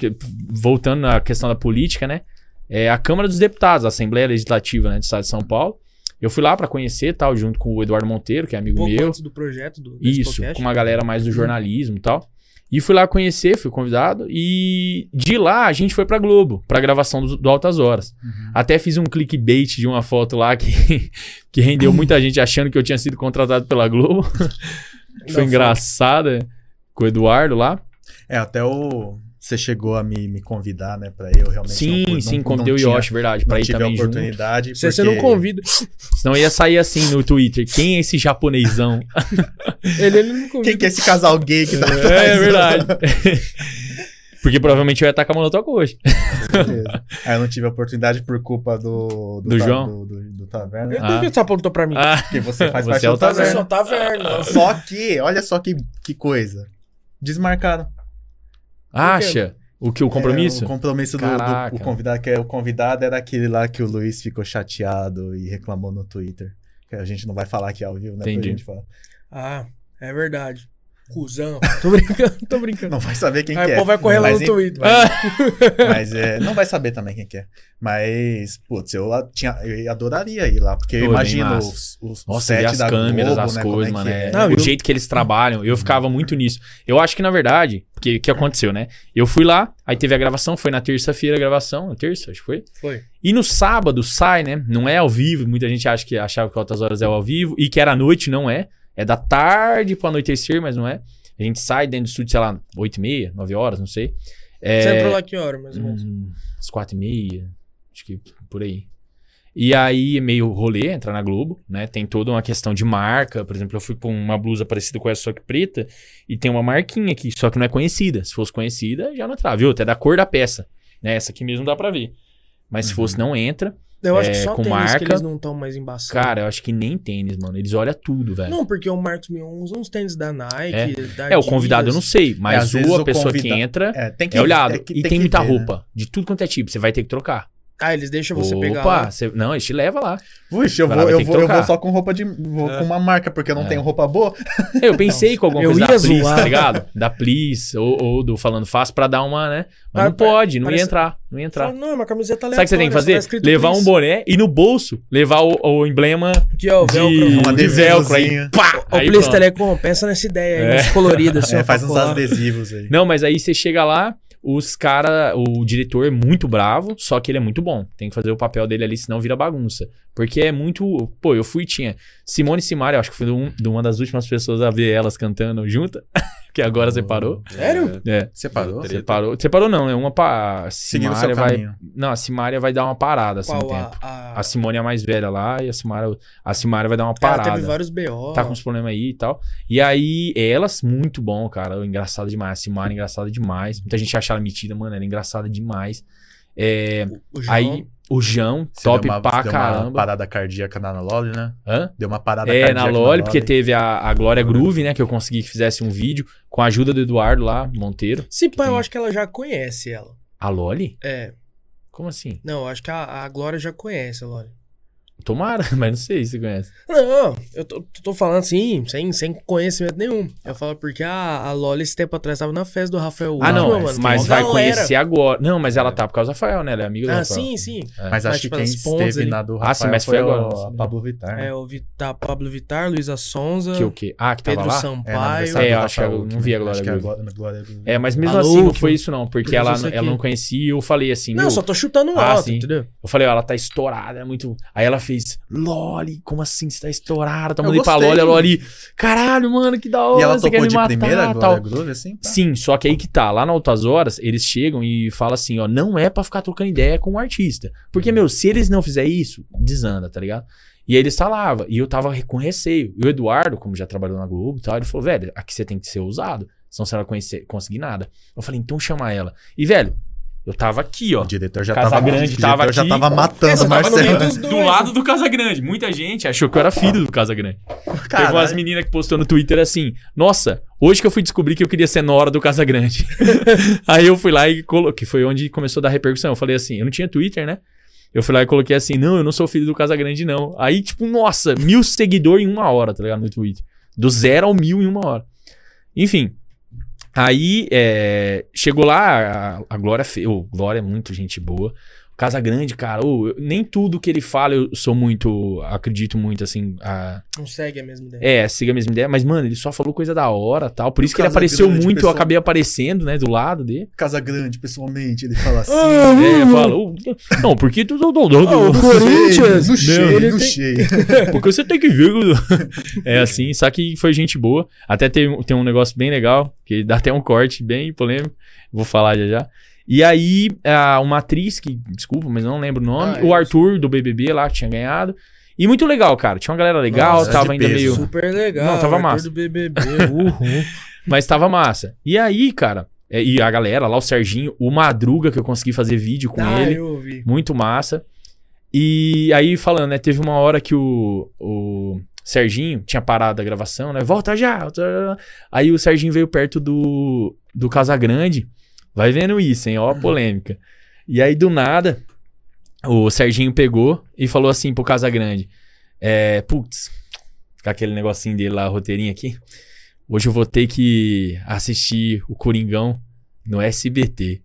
Voltando à questão da política, né? É a Câmara dos Deputados, a Assembleia Legislativa né, do Estado de São Paulo. Eu fui lá pra conhecer tal, junto com o Eduardo Monteiro, que é amigo pouco meu. antes do projeto do Isso, podcast. com uma galera mais do jornalismo e tal. E fui lá conhecer, fui convidado. E de lá a gente foi pra Globo, pra gravação do, do Altas Horas. Uhum. Até fiz um clickbait de uma foto lá que, que rendeu muita gente achando que eu tinha sido contratado pela Globo. Foi engraçado, é, com o Eduardo lá. É, até o... Você chegou a me, me convidar, né, pra eu realmente... Sim, não, sim, não, convidei não o tinha- Yoshi, verdade, pra ir também junto. oportunidade, Se você porque- não convida. Senão ia sair assim no Twitter. Quem é esse japonesão? Ele, ele não convida. Quem que é esse casal gay que tá é, atrás? verdade. Porque provavelmente eu ia estar com a hoje. Beleza. Aí eu não tive a oportunidade por culpa do... Do ta- João? Do, do, do Taverna. Por Ah. que você apontou pra mim? Ah, Porque você faz Você parte é o do Você Taverna. só taverna. Só que, olha só que, que coisa. Desmarcaram. Acha? O que? O compromisso? É, o compromisso do, do convidado, que é o convidado era aquele lá que o Luiz ficou chateado e reclamou no Twitter. Que a gente não vai falar aqui ao vivo, né? pra Entendi. gente falar. Ah, é verdade. Cusão. Tô brincando, tô brincando. Não vai saber quem Aí que o é. povo vai correr lá Mas no Twitter. Mas é, não vai saber também quem que é. Mas, putz, eu, tinha, eu adoraria ir lá, porque eu imagino os, os, os Nossa, set as da câmeras, Globo, as né, coisas, é mano. é- é. Não, o eu- jeito que eles trabalham, eu ficava muito nisso. Eu acho que, na verdade, o que, que aconteceu, né? Eu fui lá, aí teve a gravação, foi na terça-feira a gravação, na terça, acho que foi. Foi. E no sábado sai, né? Não é ao vivo, muita gente acha que achava que Altas Horas é ao vivo, e que era à noite, não é. É da tarde pro anoitecer, mas não é. A gente sai dentro do estúdio, sei lá, 8 e meia, 9 horas, não sei. É, Você entrou lá que hora, mais ou menos? Hum, às quatro e meia, acho que por aí. E aí, é meio rolê, entrar na Globo, né? Tem toda uma questão de marca. Por exemplo, eu fui com uma blusa parecida com essa, só que preta, e tem uma marquinha aqui, só que não é conhecida. Se fosse conhecida, já não entrava, viu? Até da cor da peça. Né? Essa aqui mesmo dá pra ver. Mas se fosse, não entra. Eu acho que é, só com tênis que marca. eles não estão mais embaçados. Cara, eu acho que nem tênis, mano. Eles olham tudo, velho. Não, porque o Marcos Mion usa uns tênis da Nike, da É, o convidado eu não sei, mas ou a pessoa que convida- entra É, tem que, é olhado. é que e tem, que muita ver, né? roupa. De tudo quanto é tipo. Você vai ter que trocar. Ah, eles deixam você Opa, pegar você- não, eles te leva lá. Puxa, eu vou, eu que vou, eu vou só com roupa de. Vou É. com uma marca, porque eu não É. tenho roupa boa. Eu pensei com alguma Eu coisa da ia Plis, zoar. tá ligado? Da Plis ou, ou do Falando Fácil pra dar uma, né? Mas Ah, não pode, não ia parece- entrar. Não ia entrar. Não, é uma camiseta Sabe o que você tem que fazer? escrito Levar um boné e no bolso levar o, o emblema Aqui, ó, o de, velcro. De velcro aí. Pá! Ô, Aí Plis pronto. Telecom, pensa nessa ideia aí, É. uns coloridos assim, É, faz uns adesivos aí. Não, mas aí você chega lá, os cara, o diretor é muito bravo, só que ele é muito bom. Tem que fazer o papel dele ali, senão vira bagunça. Porque é muito. Pô, eu fui tinha Simone Simaria, acho que fui um- uma das últimas pessoas a ver elas cantando junta, que agora separou. Sério? É. Separou? Treta. Separou. Separou não, né? Uma pa... a Seguindo o Simária seu vai. caminho. Não, a Simária vai dar uma parada assim no Qual tempo. a, a... A Simone é a mais velha lá e a Simária, a Simária vai dar uma Ela parada. teve vários BO. Tá com uns problemas aí e tal. E aí, elas, muito bom, cara. Engraçada demais. A Simária, engraçada demais. Muita gente acha ela metida, mano. Ela é engraçada demais. É, O João, aí, o Jão, Você top deu uma, pra deu uma caramba. parada cardíaca na Loli, né? Hã? Deu uma parada É, cardíaca na Loli, porque teve a, a Glória Groove, né? Que eu consegui que fizesse um vídeo com a ajuda do Eduardo lá, Monteiro. Se pá, eu tem. acho que ela já conhece ela. A Loli? É. Como assim? Não, eu acho que a, a Glória já conhece a Lore. Tomara, mas não sei se você conhece. Não, eu tô, tô falando assim, sem, sem conhecimento nenhum. Eu falo porque a, a Loli esse tempo atrás tava na festa do Rafael Ah, não, mas, mano. mas vai conhecer agora. Não, mas ela tá por causa do Rafael, né? Ela é amiga do Ah, Rafael. sim, sim. Mas acho Mas, que tipo, quem esteve ali. na do Ah, Rafael sim, mas foi foi agora, o- a. Pablo Vittar. É, o Vitar, Pablo Vittar, Luísa Sonza, Que o quê? Ah, que tava Pedro lá? É, Sampaio. É, do eu acho que eu não vi a Glória Acho que é Groove. Glória- Groove. É, mas mesmo Alô, assim não foi isso não, porque ela, não conhecia e eu falei assim, Não, só tô chutando Ah, alto, sim. entendeu? eu falei, ó, ela tá estourada, é muito... Aí ela fez, Loli, como assim você tá estourada? Tá mandando pra. Loli, a Loli, caralho, mano, que da hora, E ela me de matar, primeira, tal. Glória Groove, assim? Sim, só que aí que tá, lá na Altas Horas, eles chegam e falam assim, ó, não é pra ficar trocando ideia com o artista. Porque, meu, se eles não fizerem isso, desanda, tá ligado? E aí eles falavam, e eu tava com receio. E o Eduardo, como já trabalhou na Globo e tal, ele falou, velho, aqui você tem que ser ousado, senão você não vai conhecer, conseguir nada. Eu falei, então chama ela. E, velho, eu tava aqui, ó. O diretor já Casa tava, Grande o diretor tava já tava matando o tava Marcelo. dois. Do lado do Casagrande. Muita gente achou que eu era filho do Casagrande. Teve Caralho. umas meninas que postou no Twitter assim: Nossa, hoje que eu fui descobrir que eu queria ser Nora do Casagrande. Aí eu fui lá e coloquei. Foi onde começou a dar repercussão. Eu falei assim: Eu não tinha Twitter, né? Eu fui lá e coloquei assim: Não, eu não sou filho do Casagrande, não. Aí, tipo, nossa, mil seguidores em uma hora, tá ligado? No Twitter. Do zero ao mil em uma hora. Enfim. Aí, é, chegou lá, a, a Glória, fe... ô, Glória é muito gente boa. Casa Grande, cara, ô, eu- nem tudo que ele fala eu sou muito, acredito muito, assim, a- Não segue a mesma ideia. é, siga a mesma ideia, mas, mano, ele só falou coisa da hora tal. Por isso que ele apareceu Grande, muito, eu acabei aparecendo, né, do lado dele. Casa Grande, pessoalmente, ele fala assim. É, fala, "Ô, não, porque tu. tu- tu- tu- Ah, o Corinthians, No cheio, ele no cheio. Porque você tem que ver. É assim, só que foi gente boa. Até tem, tem um negócio bem legal, que dá até um corte bem polêmico. Vou falar já já. E aí, a- uma atriz, que, desculpa, mas eu não lembro o nome, Ah, o é. Arthur do BBB lá, que tinha ganhado. E muito legal, cara. Tinha uma galera legal, Nossa, tava ainda meio. Super legal. Não, tava Arthur massa. do BBB. Mas tava massa. E aí, cara, é, e a galera lá, o Serginho, o Madruga, que eu consegui fazer vídeo com ah, ele. eu ouvi. Muito massa. E aí, falando, né? Teve uma hora que o, o Serginho tinha parado a gravação, né? Volta já! volta já. Aí o Serginho veio perto do, do Casagrande. Vai vendo isso, hein? Ó, a polêmica. E aí, do nada, o Serginho pegou e falou assim pro Casagrande: é, Putz, com aquele negocinho dele lá, roteirinho aqui. hoje eu vou ter que assistir o Coringão no SBT.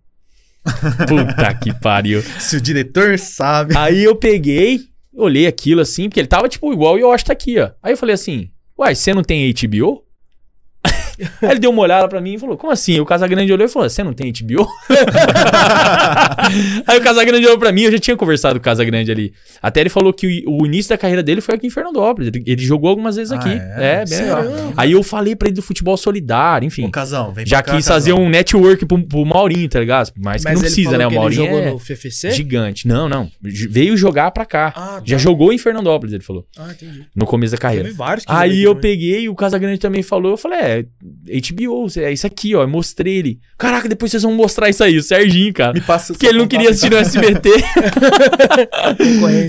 Puta que pariu. Se o diretor sabe. Aí eu peguei, olhei aquilo assim, porque ele tava tipo igual o Yoshi tá aqui, ó. Aí eu falei assim, uai, você não tem HBO? Aí ele deu uma olhada pra mim e falou, como assim? O Casagrande olhou e falou, você não tem HBO? Aí o Casagrande olhou pra mim, eu já tinha conversado com o Casagrande ali. Até ele falou que o, o início da carreira dele foi aqui em Fernandópolis. Ele, ele jogou algumas vezes Ah, aqui. é? É, bem legal. Aí eu falei pra ele do futebol solidário, enfim. Ô, Casão, vem Já pra cá, quis fazer um network pro, pro Maurinho, tá ligado? Mas que não ele precisa, falou né? O que ele Maurinho jogou é no FFC? gigante. Não, não. J- Veio jogar pra cá. Ah, tá. Já jogou em Fernandópolis, ele falou. Ah, entendi. No começo da carreira. Teve vários que Aí eu também. peguei, o Casagrande também falou, eu falei, é, HBO, é isso aqui, ó, eu mostrei ele. Caraca, depois vocês vão mostrar isso aí, o Serginho, cara. Me passa Porque ele não queria assistir no SBT.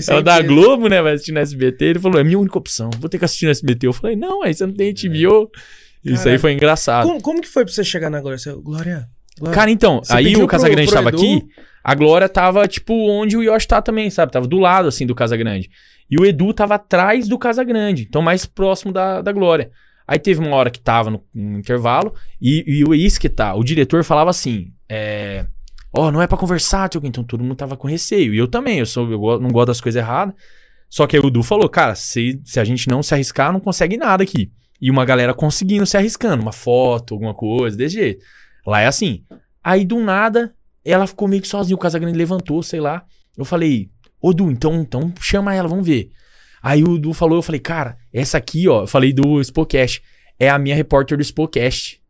É o da. Globo, né, vai assistir no SBT. Ele falou, é minha única opção, vou ter que assistir no SBT. Eu falei, não, aí você não tem HBO. Isso aí foi engraçado. Como, como que foi pra você chegar na Glória? Você, Glória, Glória. Cara, então, Você aí o Casagrande pro- pro tava aqui, a Glória tava, tipo, onde o Yoshi tá também, sabe? Tava do lado, assim, do Casagrande. E o Edu tava atrás do Casagrande, então mais próximo da, da Glória. Aí teve uma hora que tava no, no intervalo, e, e o isso que tá, o diretor falava assim, é... Ó, não é pra conversar, tio, então todo mundo tava com receio. E eu também, eu, sou, eu não gosto das coisas erradas. Só que aí o Edu falou, cara, se, se a gente não se arriscar, não consegue nada aqui. E uma galera conseguindo se arriscando, uma foto, alguma coisa, desse jeito. Lá é assim. Aí do nada, ela ficou meio que sozinha, o Casagrande levantou, sei lá. Eu falei, ô Du, então, então chama ela, vamos ver. Aí o Du falou, eu falei, cara, essa aqui, ó, eu falei do Spocast, é a minha repórter do Spocast.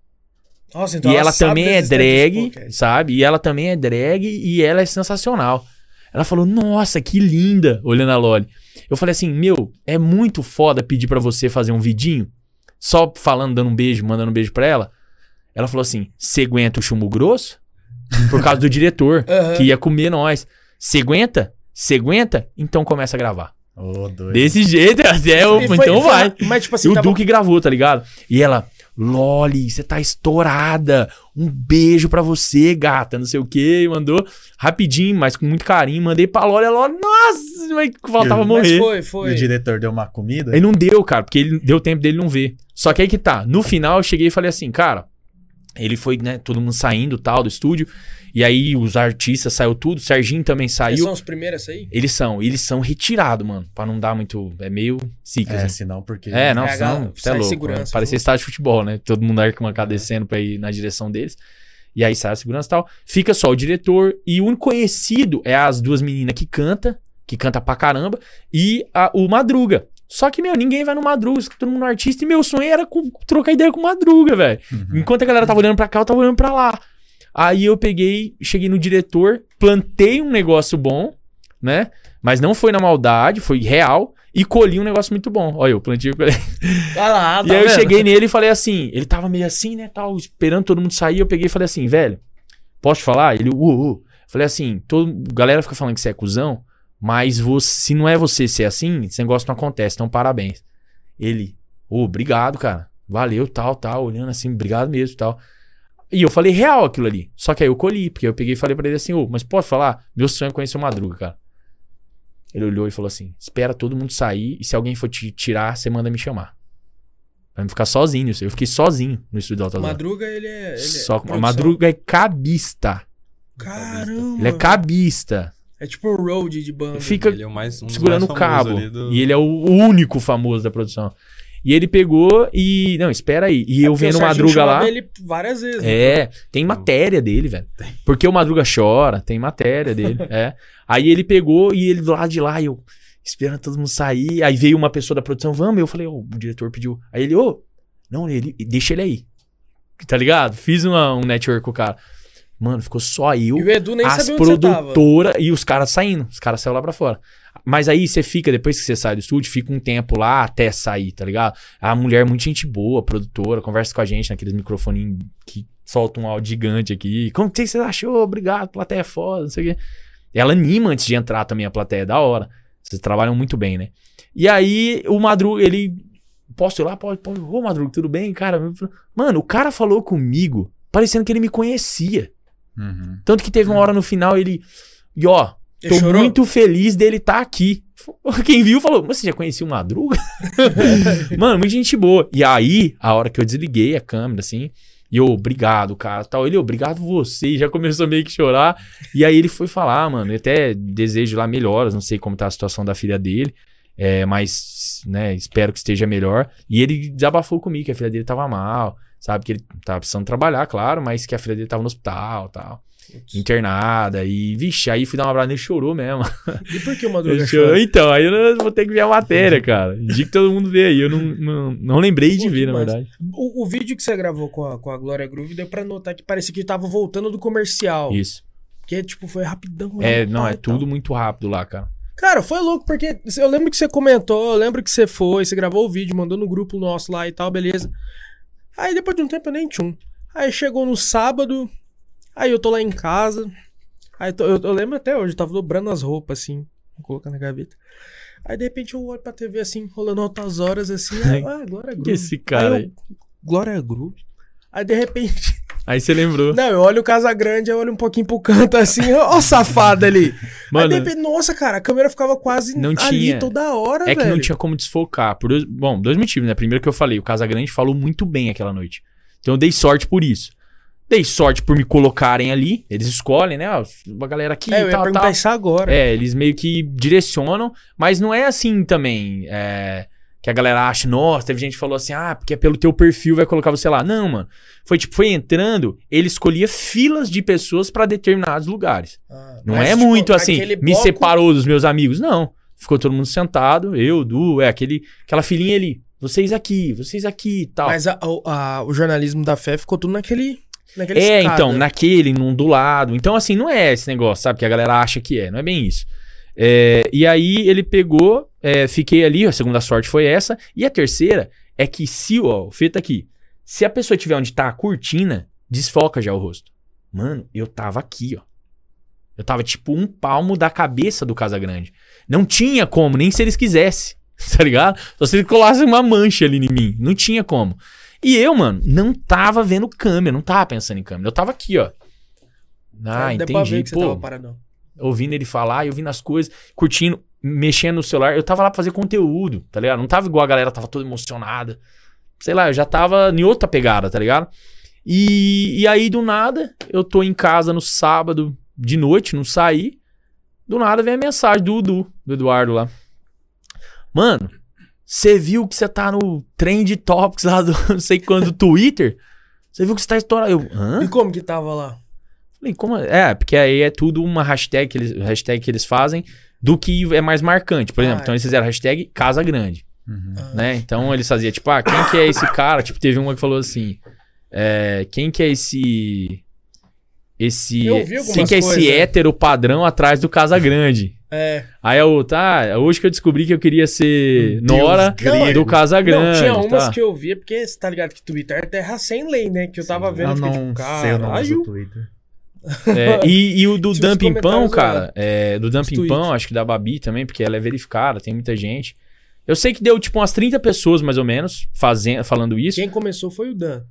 Nossa, então e ela, sabe também é drag, sabe? E ela também é drag e ela é sensacional. Ela falou, nossa, que linda, olhando a Loli. Eu falei assim, meu, é muito foda pedir pra você fazer um vidinho, só falando, dando um beijo, mandando um beijo pra ela. Ela falou assim, você aguenta o chumbo grosso? Por causa do diretor, Aham. que ia comer nós. Você aguenta? Você aguenta? Então começa a gravar. Doido. Desse jeito, é, o- E foi- então foi- vai. Mas, tipo E assim, o tava... Duque gravou, tá ligado? E ela, Loli, você tá estourada. Um beijo pra você, gata. Não sei o que. E mandou rapidinho, mas com muito carinho. Mandei pra Loli. A Loli, nossa, mas faltava Mas morrer. Mas foi, E foi. o diretor deu uma comida? Ele não deu, cara, porque ele deu tempo dele não ver. Só que aí que tá. No final eu cheguei e falei assim, cara. Ele foi, né, todo mundo saindo tal do estúdio. E aí os artistas saiu tudo. O Serginho também Eles saiu. são os primeiros aí? Eles são, eles são retirados, mano. Pra não dar muito. É meio ciclo. É, assim. senão porque... É, não, É, senão, você é sai louco. segurança né? Parecia estádio de futebol, né? Todo mundo arquibancada descendo pra ir na direção deles. E aí sai a segurança e tal. Fica só o diretor. E o único conhecido é as duas meninas que canta, que canta pra caramba, e a- o Madruga. Só que, meu, ninguém vai no Madruga, todo mundo é artista. E meu sonho era com- trocar ideia com Madruga, velho. Uhum. Enquanto a galera tava olhando pra cá, eu tava olhando pra lá. Aí eu peguei, cheguei no diretor, plantei um negócio bom, né? Mas não foi na maldade, foi real. E colhi um negócio muito bom. Olha, eu plantei e colhi. Ah lá, E tá aí eu vendo? cheguei nele e falei assim, ele tava meio assim, né, tal, esperando todo mundo sair, eu peguei e falei assim, velho, posso te falar? Ele, uh, uh. Falei assim, todo, galera fica falando que você é cuzão, mas você, se não é você ser assim, esse negócio não acontece, então parabéns. Ele, ô, obrigado, cara, valeu, tal, tal, olhando assim, obrigado mesmo, tal. E eu falei real aquilo ali, só que aí eu colhi, porque eu peguei e falei pra ele assim, ô, mas pode falar? Meu sonho é conhecer o Madruga, cara. Ele olhou e falou assim, espera todo mundo sair, e se alguém for te tirar, você manda me chamar. Pra não ficar sozinho. Eu fiquei sozinho no estúdio do Alta. Madruga, ele é. Ele é Só produção. Madruga é cabista. Caramba. Ele é cabista. É tipo um road de banda. Fica Ele é o mais, um segurando o cabo. do- E ele é o único famoso da produção. E ele pegou e. Não, espera aí. E eu Porque vendo o o Madruga lá. ele várias vezes. né? É, tem matéria dele, velho. Porque o Madruga chora, tem matéria dele. é. Aí ele pegou e ele do lado de lá, eu esperando todo mundo sair. Aí veio uma pessoa da produção, vamos. Eu falei, ô, o diretor pediu. Aí ele, ô, não, ele, deixa ele aí. Tá ligado? Fiz uma- um network com o cara. Mano, ficou só eu E o Edu nem as produtoras e os caras saindo. Os caras saíram lá pra fora. Mas aí você fica, depois que você sai do estúdio, fica um tempo lá até sair, tá ligado? A mulher é muito gente boa, produtora, conversa com a gente naqueles microfoninhos que soltam um áudio gigante aqui. Como que você achou? Obrigado, plateia é foda, não sei o quê. Ela anima antes de entrar também a plateia, é da hora. Vocês trabalham muito bem, né? E aí o Madruga, ele. Posso ir lá? Pode, pode. Ô, Madruga, tudo bem, cara? Mano, o cara falou comigo, parecendo que ele me conhecia. Uhum. Tanto que teve uma hora no final ele. E ó, Ele tô chorou? muito feliz dele estar aqui. Quem viu falou, mas você já conhecia o Madruga? Mano, muita gente boa. E aí, a hora que eu desliguei a câmera, assim, e eu, obrigado, cara, tal. Ele, obrigado você. Já começou meio que chorar. E aí ele foi falar, mano, eu até desejo lá melhoras, não sei como tá a situação da filha dele. É, mas, né, espero que esteja melhor. E ele desabafou comigo que a filha dele tava mal, sabe? Que ele tava precisando trabalhar, claro, mas que a filha dele tava no hospital tal. Internada. E, vixe, aí fui dar um abraço nele chorou mesmo. E por que o Madruga chorou. Então, aí eu vou ter que ver a matéria, cara. Indico que todo mundo vê aí. Eu não, não, não lembrei de ver, na verdade. O, o vídeo que você gravou com a, com a Glória Groove deu pra notar que parecia que tava voltando do comercial. Isso. Que, tipo, foi rapidão. É, né, não, é e tal. tudo muito rápido lá, cara. Cara, foi louco, porque eu lembro que você comentou, eu lembro que você foi, você gravou o vídeo, mandou no grupo nosso lá e tal, beleza. Aí depois de um tempo eu nem tinha um. Aí chegou no sábado, aí eu tô lá em casa. Aí tô- eu, eu lembro até hoje, eu tava dobrando as roupas assim, colocando na gaveta. Aí de repente eu olho pra TV assim, rolando altas horas assim, ah, Glória Que Groove. esse cara aí. aí. eu, Glória Groove. Aí de repente, Aí você lembrou. não, eu olho o Casa Grande, eu olho um pouquinho pro canto assim, ó o safado ali. Mano, Aí repente, nossa, cara, a câmera ficava quase Não ali tinha. toda hora, é que velho. não tinha como desfocar. Por bom, dois motivos, né? Primeiro que eu falei, o Casagrande falou muito bem aquela noite. Então eu dei sorte por isso. Dei sorte por me colocarem ali. Eles escolhem, né? Ó, a galera aqui É, eu ia tal, perguntar tal. isso agora. É, eles meio que direcionam, mas não é assim também. é, que a galera acha, nossa, teve gente que falou assim, ah, porque é pelo teu perfil vai colocar você lá. Não, mano. Foi tipo, foi entrando, ele escolhia filas de pessoas pra determinados lugares. Ah, Não é tipo, muito assim, aquele me bloco- separou dos meus amigos. Não. Ficou todo mundo sentado, eu, Du, é aquele, aquela filinha ali. Vocês aqui, vocês aqui e tal. Mas a- o- a- o jornalismo da fé ficou tudo naquele. naquele É, escada. então, naquele, num do lado. Então, assim, não é esse negócio, sabe? Que a galera acha que é. Não é bem isso. É, e aí ele pegou, é, fiquei ali, a segunda sorte foi essa. E a terceira é que se, ó, o feito aqui, se a pessoa tiver onde tá a cortina, desfoca já o rosto. Mano, eu tava aqui, ó. Eu tava tipo um palmo da cabeça do Casa Grande. Não tinha como, nem se eles quisessem. Tá ligado? Só se eles colassem uma mancha ali em mim. Não tinha como. E eu, mano, não tava vendo câmera, não tava pensando em câmera. Eu tava aqui, ó. Ah, Deu pra ver entendi. que você Pô, tava paradão. Ouvindo ele falar, e ouvindo as coisas, curtindo, mexendo no celular. Eu tava lá pra fazer conteúdo, tá ligado? Não tava igual a galera, tava toda emocionada. Sei lá, eu já tava em outra pegada, tá ligado? E, e aí, do nada, eu tô em casa no sábado de noite, não saí. Do nada vem a mensagem do Udu, do Eduardo lá. Mano, você viu que você tá no Trend Topics lá do não sei quando do Twitter? Você viu que você tá estourado? Eu, hã? E como que tava lá? Falei, como é? É, porque aí é tudo uma hashtag que eles, hashtag que eles fazem do que é mais marcante. Por exemplo, Ah, então eles fizeram hashtag Casa Grande, Uhum. né? Então eles faziam, tipo, ah, quem que é esse cara? Tipo, teve uma que falou assim, é, quem que é esse... Esse... Quem que é esse coisas. hétero padrão atrás do Casa Grande? É. Aí a outra, ah, hoje que eu descobri que eu queria ser Deus Nora grego. do Casa Grande. não, tinha umas tá? que eu via, porque você tá ligado que Twitter é terra sem lei, né? Que eu tava vendo, Eu eu fiquei não tipo, sei o nome caralho. do Twitter. É, e, e o do uns Dumping Pão, comentários cara, é, do Dumping. Pão, acho que da Babi também, porque ela é verificada, tem muita gente. Eu sei que deu tipo umas 30 pessoas, mais ou menos, fazendo, falando isso. Quem começou foi o Dan.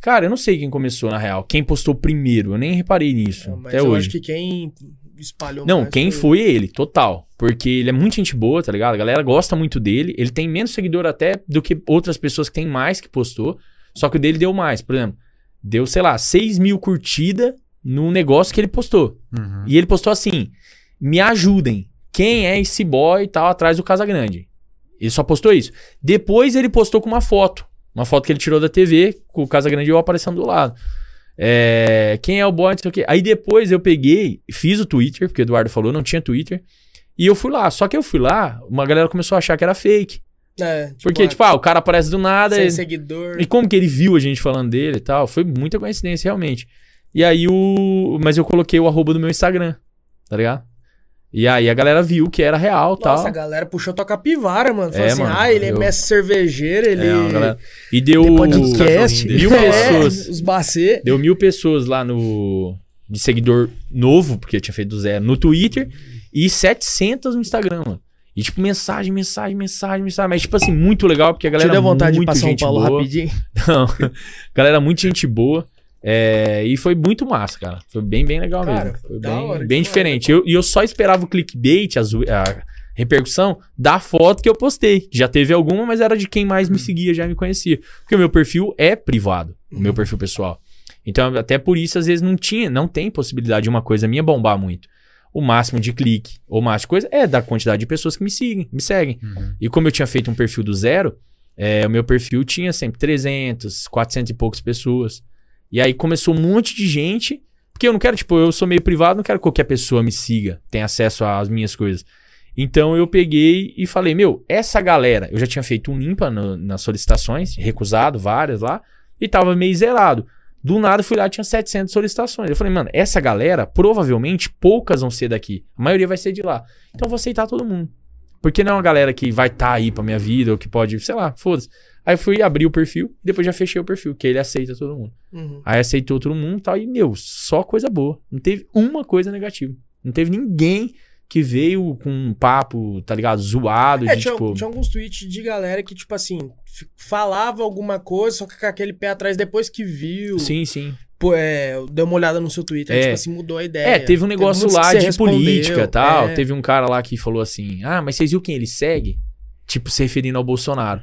Cara, eu não sei quem começou, na real. Quem postou primeiro, eu nem reparei nisso, É, mas até eu hoje. acho que quem espalhou Não, quem foi ele, total. Porque ele é muito gente boa, tá ligado? A galera gosta muito dele. Ele tem menos seguidor até do que outras pessoas que tem mais que postou. Só que o dele deu mais. Por exemplo, deu, sei lá, 6 mil curtidas no negócio que ele postou. Uhum. E ele postou assim: me ajudem. Quem é esse boy e tal atrás do Casa Grande? Ele só postou isso. Depois ele postou com uma foto. Uma foto que ele tirou da TV, com o Casa Grande eu aparecendo do lado. É, quem é o boy? Não sei o quê. Aí depois eu peguei, fiz o Twitter, porque o Eduardo falou, não tinha Twitter. E eu fui lá. Só que eu fui lá, uma galera começou a achar que era fake. É, tipo, Porque, ah, tipo, ah, o cara aparece do nada. sem ele- seguidor. e como que ele viu a gente falando dele e tal? Foi muita coincidência, realmente. E aí o. Mas eu coloquei o arroba do meu Instagram, tá ligado? E aí a galera viu que era real e Nossa, tal. a galera puxou tua capivara, mano. Falou É, assim, mano, ah, ele é eu- mestre cervejeiro, ele É, galera- E deu. podcast. Mil É, pessoas. Os bacê. Deu mil pessoas lá no. De seguidor novo, porque eu tinha feito do zero, no Twitter. E 700 no Instagram, mano. E tipo, mensagem, mensagem, mensagem, mensagem. Mas, tipo assim, muito legal, porque a Te galera. deu vontade de muito passar São gente Paulo boa. rapidinho? Não. Galera, muito gente boa. É, e foi muito massa, cara. Foi bem, bem legal Cara, mesmo. Foi bem, hora bem diferente. Eu- E eu, só esperava o clickbait, a, a- repercussão da foto que eu postei. Já teve alguma, mas era de quem mais me seguia, já me conhecia. Porque o meu perfil é privado, o meu perfil pessoal. Então, até por isso, às vezes, não tinha, não tem possibilidade de uma coisa minha bombar muito. O máximo de clique, ou máximo de coisa, é da quantidade de pessoas que me seguem, me seguem. Uhum. E como eu tinha feito um perfil do zero, é, o meu perfil tinha sempre 300, 400 e poucas pessoas. E aí começou um monte de gente, porque eu não quero, tipo, eu sou meio privado, não quero que qualquer pessoa me siga, tenha acesso às minhas coisas. Então eu peguei e falei, meu, essa galera, eu já tinha feito um limpa no- nas solicitações, recusado várias lá, e tava meio zerado. Do nada fui lá tinha 700 solicitações. Eu falei, mano, essa galera, provavelmente poucas vão ser daqui. A maioria vai ser de lá. Então eu vou aceitar todo mundo. Porque não é uma galera que vai estar aí pra minha vida ou que pode, sei lá, foda-se. Aí fui abrir o perfil e depois já fechei o perfil, que ele aceita todo mundo. Uhum. Aí aceitou todo mundo e tal. E, meu, só coisa boa. Não teve uma coisa negativa. Não teve ninguém que veio com um papo, tá ligado? Zoado, É, de tinha, tipo. tinha alguns tweets de galera que, tipo assim, falava alguma coisa, só que com aquele pé atrás depois que viu. Sim, sim. Pô, é, deu uma olhada no seu Twitter, É. tipo assim, mudou a ideia. É, teve um negócio que lá de respondeu, política e tal. é. Teve um cara lá que falou assim: Ah, mas vocês viram quem ele segue? Tipo, se referindo ao Bolsonaro.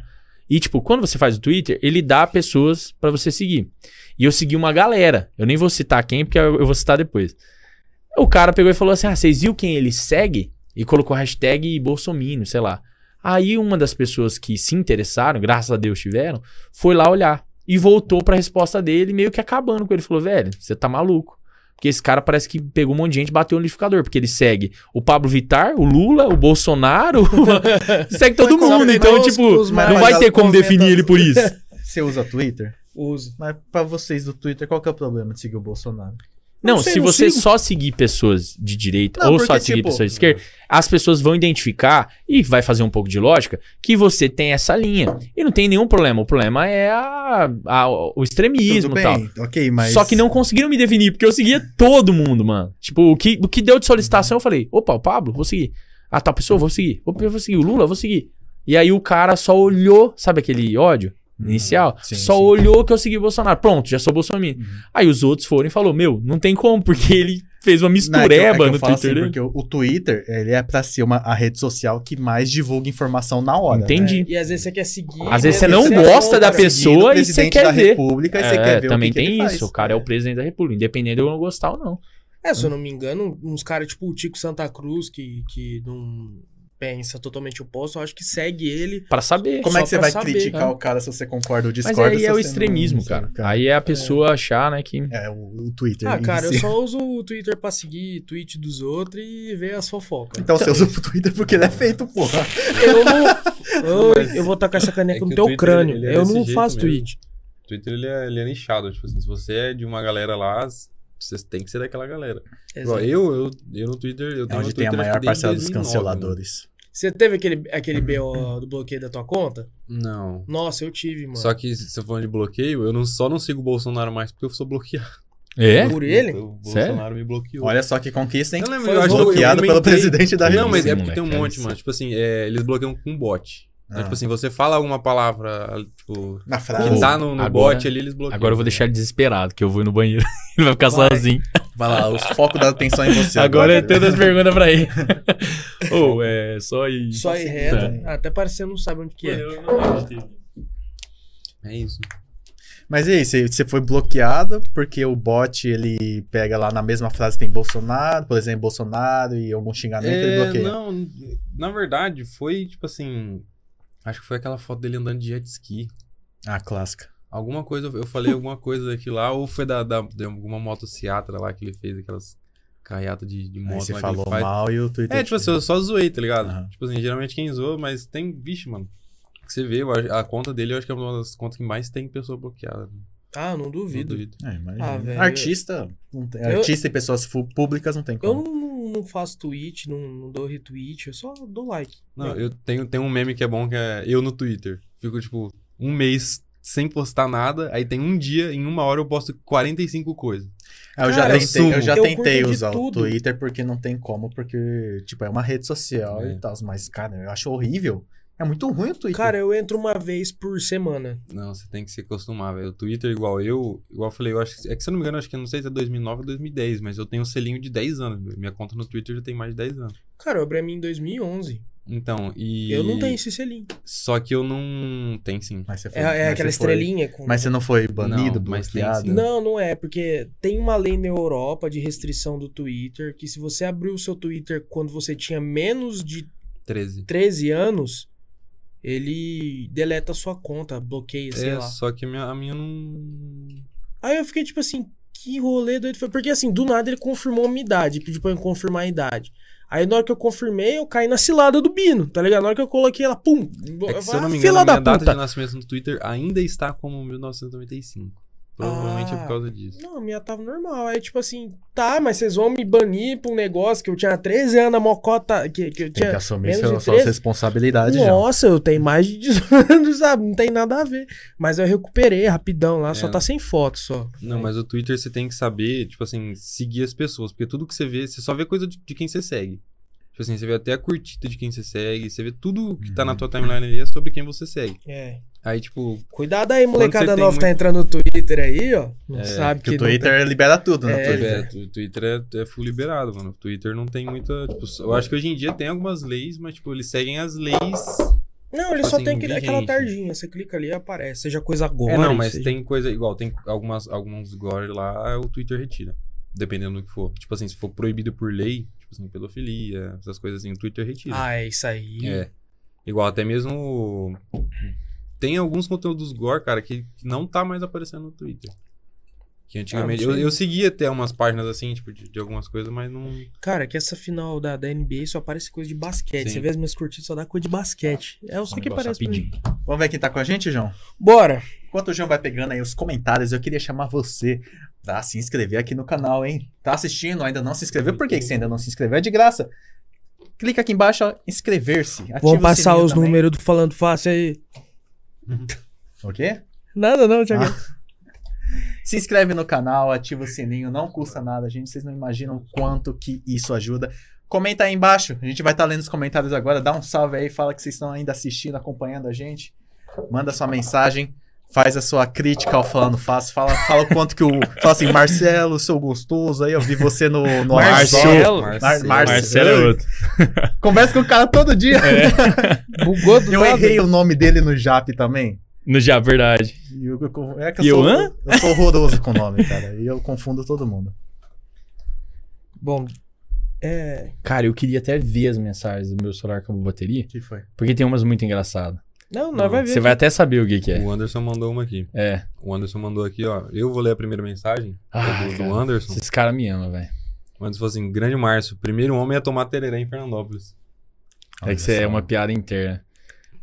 E, tipo, quando você faz o Twitter, ele dá pessoas pra você seguir. E eu segui uma galera. Eu nem vou citar quem, porque eu vou citar depois. O cara pegou e falou assim: Ah, vocês viram quem ele segue? E colocou hashtag Bolsominion, sei lá. Aí uma das pessoas que se interessaram, graças a Deus tiveram, foi lá olhar. E voltou pra resposta dele, meio que acabando com ele. Falou, velho, você tá maluco. Porque esse cara parece que pegou um monte de gente e bateu no liquidificador. Porque ele segue o Pablo Vittar, o Lula, o Bolsonaro. segue todo mundo. Então, tipo, os não vai ter como definir ele por isso. Você usa Twitter? Uso. Mas pra vocês do Twitter, qual que é o problema de seguir o Bolsonaro? Não, Não sei, se não você sigo. só seguir pessoas de direita Não, ou porque, só seguir tipo, pessoas de esquerda, as pessoas vão identificar, e vai fazer um pouco de lógica, que você tem essa linha. E não tem nenhum problema. O problema é a, a- o extremismo e tal. bem, ok, mas... Só que não conseguiram me definir, porque eu seguia todo mundo, mano. Tipo, o que, o que deu de solicitação, eu falei, opa, o Pablo, vou seguir. A tal pessoa, vou seguir. Opa, eu vou seguir. O Lula, vou seguir. E aí o cara só olhou, sabe aquele ódio inicial? sim, só sim. olhou que eu segui o Bolsonaro. Pronto, já sou Bolsonaro. Aí os outros foram e falou, meu, não tem como, porque ele fez uma Não, é que eu- é mistureba que no falo Twitter assim, dele. porque o, o Twitter, ele é pra ser uma, a rede social que mais divulga informação na hora. Entendi. E às vezes você quer seguir. Às vezes mesmo você não que gosta é da contra. pessoa. E você presidente quer da ver. República, e você É, quer ver também que que tem ele faz. isso. O cara é. o presidente da República, independente de eu não gostar ou não. É, se eu não me engano, uns caras tipo o Tico Santa Cruz, que, que não pensa totalmente oposto, eu acho que segue ele. Pra saber. Como é que você vai saber, criticar né? o cara se você concorda ou Mas discorda? aí se é o extremismo, não- cara. cara. Aí é a pessoa achar, né, que. É, o, o Twitter. Ah, cara, eu si. só uso o Twitter pra seguir tweet dos outros e ver as fofocas. Então você usa o Twitter porque ele é feito, porra. Eu não. Eu, eu vou tacar essa caneca é no teu Twitter, crânio. ele é eu não faço mesmo. tweet. O Twitter ele é, ele é nichado. Tipo assim, se você é de uma galera lá, você tem que ser daquela galera. Exato. eu, eu, eu no Twitter. Eu É tenho onde no tem a Twitter, maior parcela dos 2009, canceladores. Você teve aquele, aquele BO do bloqueio da tua conta? Não. Nossa, eu tive, mano. Só que se eu falando de bloqueio, eu não, só não sigo o Bolsonaro mais porque eu sou bloqueado. É? Por ele? O Sério? Bolsonaro me bloqueou. Olha só que conquista, hein? Eu lembro, Foi eu acho que eu bloqueado pelo presidente da Não, mas República. é porque tem um monte, é mano. Tipo assim, é, eles bloqueiam com bot. Então, Ah. tipo assim, você fala alguma palavra, tipo, Na que frase. tá no, no Agora- bot ali, eles bloqueiam. Agora eu vou deixar ele desesperado, que eu vou ir no banheiro. ele vai ficar Vai. sozinho. Vai lá, os focos da atenção em você. Agora é todas as perguntas. pra ele. Ou é só ir. Só ir reto. Ah, Até parece que você não sabe onde que é. É isso. Mas e aí, você, foi bloqueado porque o bot, ele pega lá na mesma frase tem Bolsonaro, por exemplo, Bolsonaro e algum xingamento, ele É, bloqueia. não, na verdade, foi tipo assim. Acho que foi aquela foto dele andando de jet ski. Ah, clássica. Alguma coisa, eu falei alguma coisa aqui lá, ou foi da, da, de alguma motociatra lá que ele fez, aquelas carreatas de, de Aí moto você lá falou que ele faz. mal e o Twitter... É, tipo assim, eu só zoei, tá ligado? Aham. Tipo assim, geralmente quem zoa, mas tem, vixe, mano. Que você vê, eu a conta dele eu acho que é uma das contas que mais tem pessoa bloqueada. né? Ah, não Não duvido. duvido. É, imagina. Ah, Artista, não tem- eu- artista e pessoas públicas não tem Eu como. não, não faço tweet, não, não dou retweet, eu só dou like. Não, eu tenho, tenho um meme que é bom, que é eu no Twitter. Fico, tipo, um mês sem postar nada, aí tem um dia, em uma hora eu posto 45 coisas. Ah, eu já Cara, eu tentei, eu sumo. já Eu tentei usar o. Twitter porque não tem como, porque, tipo, é uma rede social É. e tal. Mas, cara, eu acho horrível. É muito ruim o Twitter. Cara, eu entro uma vez por semana. Não, você tem que se acostumar, velho. O Twitter, igual eu, igual eu falei, eu acho que, é que se eu não me engano, acho que eu não sei se é 2009 ou 2010, mas eu tenho um selinho de 10 anos. Minha conta no Twitter já tem mais de 10 anos. Cara, eu abri a minha em 2011. Então, e. Eu não tenho esse selinho. Só que eu não. Tem sim. Mas você foi, É, é mas aquela você foi- estrelinha com. Mas você não foi banido, Não, mas tem bloqueado? sim. Não, não é, porque tem uma lei na Europa de restrição do Twitter que se você abriu o seu Twitter quando você tinha menos de 13. 13 anos, ele deleta a sua conta, bloqueia, sei É, lá. só que a minha, a minha não. Aí eu fiquei tipo assim, que rolê doido foi. Porque assim, do nada ele confirmou a minha idade, pediu pra eu confirmar a idade. Aí na hora que eu confirmei, eu caí na cilada do Bino, tá ligado? Na hora que eu coloquei ela, pum! É que, se eu não me engano, a minha da data puta! de nascimento no Twitter ainda está como 1995. Provavelmente é Ah. por causa disso. Não, a minha tava normal. Aí, tipo assim, tá, mas vocês vão me banir pra um negócio que eu tinha 13 anos, a mocota. Que, que eu Tem tinha. que assumir menos sua, de suas 13. responsabilidades, já. Nossa, eu tenho mais de 18 anos, sabe? Não tem nada a ver. Mas eu recuperei rapidão lá, só É. tá sem foto só. Não, mas o Twitter você tem que saber, tipo assim, seguir as pessoas. Porque tudo que você vê, você só vê coisa de, de quem você segue. Tipo assim, você vê até a curtida de quem você segue, você vê tudo que tá na tua timeline ali é sobre quem você segue. É. Aí, tipo, Cuidado aí, molecada tem nova que tá muito- entrando no Twitter aí, ó. Não É, sabe Que o Twitter libera tudo, né? É, Twitter. é, tu- Twitter é, é full liberado, mano. O Twitter não tem muita. Tipo, eu acho que hoje em dia tem algumas leis, mas, tipo, eles seguem as leis. Não, ele Tipo só assim, tem aquele- aquela vigente. tardinha. Você clica ali e aparece. Seja coisa agora. É, não, mas seja... tem coisa igual, tem algumas, alguns gore lá, o Twitter retira. Dependendo do que for. Tipo assim, se for proibido por lei, tipo assim, pedofilia, essas coisas assim, o Twitter retira. Ah, é isso aí. É. Igual, até mesmo. Tem alguns conteúdos gore, cara, que não tá mais aparecendo no Twitter. Que antigamente. Ah, eu, eu seguia até umas páginas assim, tipo, de, de algumas coisas, mas não. Cara, que essa final da, da NBA só aparece coisa de basquete. Sim. Você vê as minhas curtidas, só dá coisa de basquete. É só Um que rapidinho. Vamos ver quem tá com a gente, João? Bora. Enquanto o João vai pegando aí os comentários, eu queria chamar você pra se inscrever aqui no canal, hein? Tá assistindo, ainda não se inscreveu? Por que, que você ainda não se inscreveu? É de graça. Clica aqui embaixo, ó, inscrever-se. O passar os também. números do Falando Fácil aí. O quê? Nada não, Thiago. Ah. Se inscreve no canal, ativa o sininho, não custa nada, gente. Vocês não imaginam o quanto que isso ajuda. Comenta aí embaixo, a gente vai estar lendo os comentários agora. Dá um salve aí, fala que vocês estão ainda assistindo, acompanhando a gente. Manda sua mensagem, faz a sua crítica ao Falando Fácil. Fala, fala o quanto que o. Fala assim, Marcelo, seu gostoso aí, eu vi você no, no Marcelo. Mar- Marcelo. Marcelo. Marcelo é outro. Conversa com o cara todo dia. Bugou do Eu nada. errei o nome dele no Jap também. No já, verdade. E eu, eu- é que eu, E sou, eu, sou horroroso com o nome, cara. E eu confundo todo mundo. Bom, é... Cara, eu queria até ver as mensagens do meu celular acabou a bateria, O que foi? porque tem umas muito engraçadas. Não, nós vai ver. Você vai até saber o que que é. O Anderson mandou uma aqui. É. O Anderson mandou aqui, ó. Eu vou ler a primeira mensagem Ah, do, do cara. Anderson. Esses caras me amam, velho. O Anderson falou assim: Grande Márcio, primeiro homem a tomar tereré em Fernandópolis. É que isso é uma piada interna.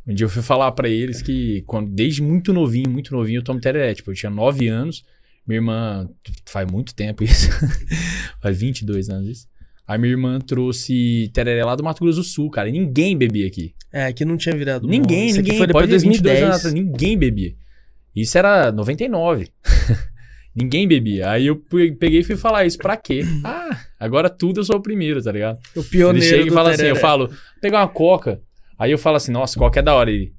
Um dia eu fui falar pra eles que quando, desde muito novinho, muito novinho, eu tomo tereré. Tipo, eu tinha 9 anos, minha irmã, faz muito tempo isso, faz 22 anos isso. A minha irmã trouxe tereré lá do Mato Grosso do Sul, cara. E ninguém bebia aqui. É, que não tinha virado. Ninguém, Isso aqui ninguém. foi depois de ter 22 anos 2010. atrás, ninguém bebia. Isso era 99. ninguém bebia. Aí eu pe- peguei e fui falar isso. Pra quê? Ah, agora tudo eu sou o primeiro, tá ligado? O Ele pioneiro chega e fala assim, eu falo, pegar uma coca. Aí eu falo assim, nossa, coca é da hora. Ele,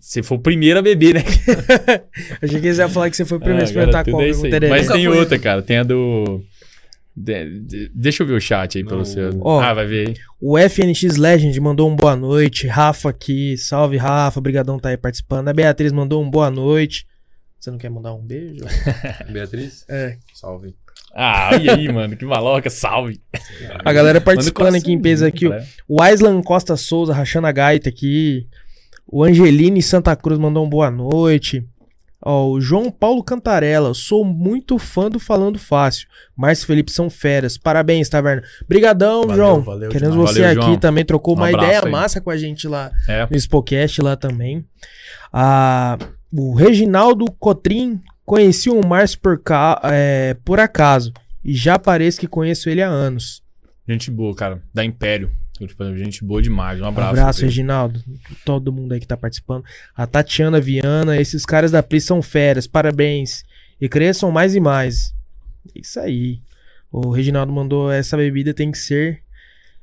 você foi o primeiro a beber, né? Achei que eles iam falar que você foi o primeiro a Ah, experimentar agora tudo é coca com aí. tereré. Mas tem outra, cara. Tem a do... de- de- deixa eu ver o chat aí Não, pelo seu... ó. ah, vai ver aí. O FNX Legend mandou um boa noite. Rafa aqui. Salve, Rafa. Brigadão tá aí participando. A Beatriz mandou um boa noite. Você não quer mandar um beijo? Beatriz? É. Salve. Ah, e aí, mano? Que maloca, salve. A galera participando aqui em peso aqui. coraçãozinho, O Aislan Costa Souza rachando a gaita aqui. O Angeline Santa Cruz mandou um boa noite. Ó, o João Paulo Cantarella, sou muito fã do Falando Fácil. Márcio Felipe são feras. Parabéns, Taverna. Brigadão, Valeu, João. valeu Queremos demais. você Valeu, aqui João. também. Trocou Um uma ideia aí. massa com a gente lá É. no Spocast lá também. Ah, o Reginaldo Cotrim conheci o Márcio por, ca- é, por acaso. E já parece que conheço ele há anos. Gente boa, cara. Da Império. Tipo, gente boa demais. Um Um abraço. abraço, pra ele. Reginaldo. Todo mundo aí que tá participando. A Tatiana Viana, esses caras da Pri são feras. Parabéns. E cresçam mais e mais. Isso aí. O Reginaldo mandou essa bebida tem que ser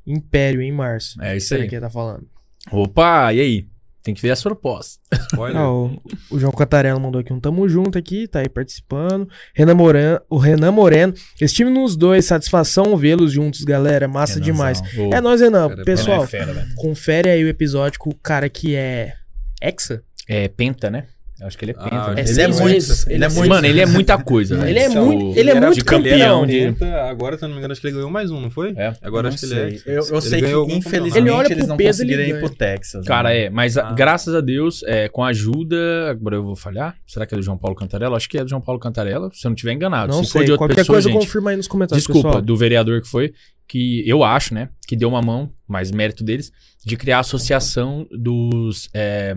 Império, hein, Márcio? É isso aí. que ele tá falando? Opa, e aí? Tem que ver as propostas. Spoiler. Ah, o, o João Catarella mandou aqui um tamo junto aqui, tá aí participando. Renan Moreno, o Renan Moreno. Estive nos dois, satisfação vê-los juntos, galera. Massa Renanzão. demais. Ô, É nóis, Renan. Cara, Pessoal, é fera, confere aí o episódio com o cara que é. Hexa? É Penta, né? Eu acho que ele é Ah, Penta. né? é Ele é seis muito. vezes. Ele é Ele- muito. Mano, ele é muita coisa, velho. Ele é muito- ele é muito ele era campeão. penta, Agora, se eu não me engano, acho que ele ganhou mais um, não foi? É. Agora não acho que sei. ele é. Eu, eu Ele sei que, infelizmente, Ele olha eles pro não peso, ele conseguiram ir ganha. pro Texas. Cara, né? é, mas Ah. graças a Deus, é, com a ajuda. Agora eu vou falhar. Será que é do João Paulo Cantarella? Acho que é do João Paulo Cantarella, se eu não estiver enganado. Não se for sei. de outra Qualquer pessoa, coisa gente, confirma aí nos comentários, Desculpa, pessoal. do vereador que foi, que eu acho, né, que deu uma mão, mais mérito deles, de criar a associação dos é,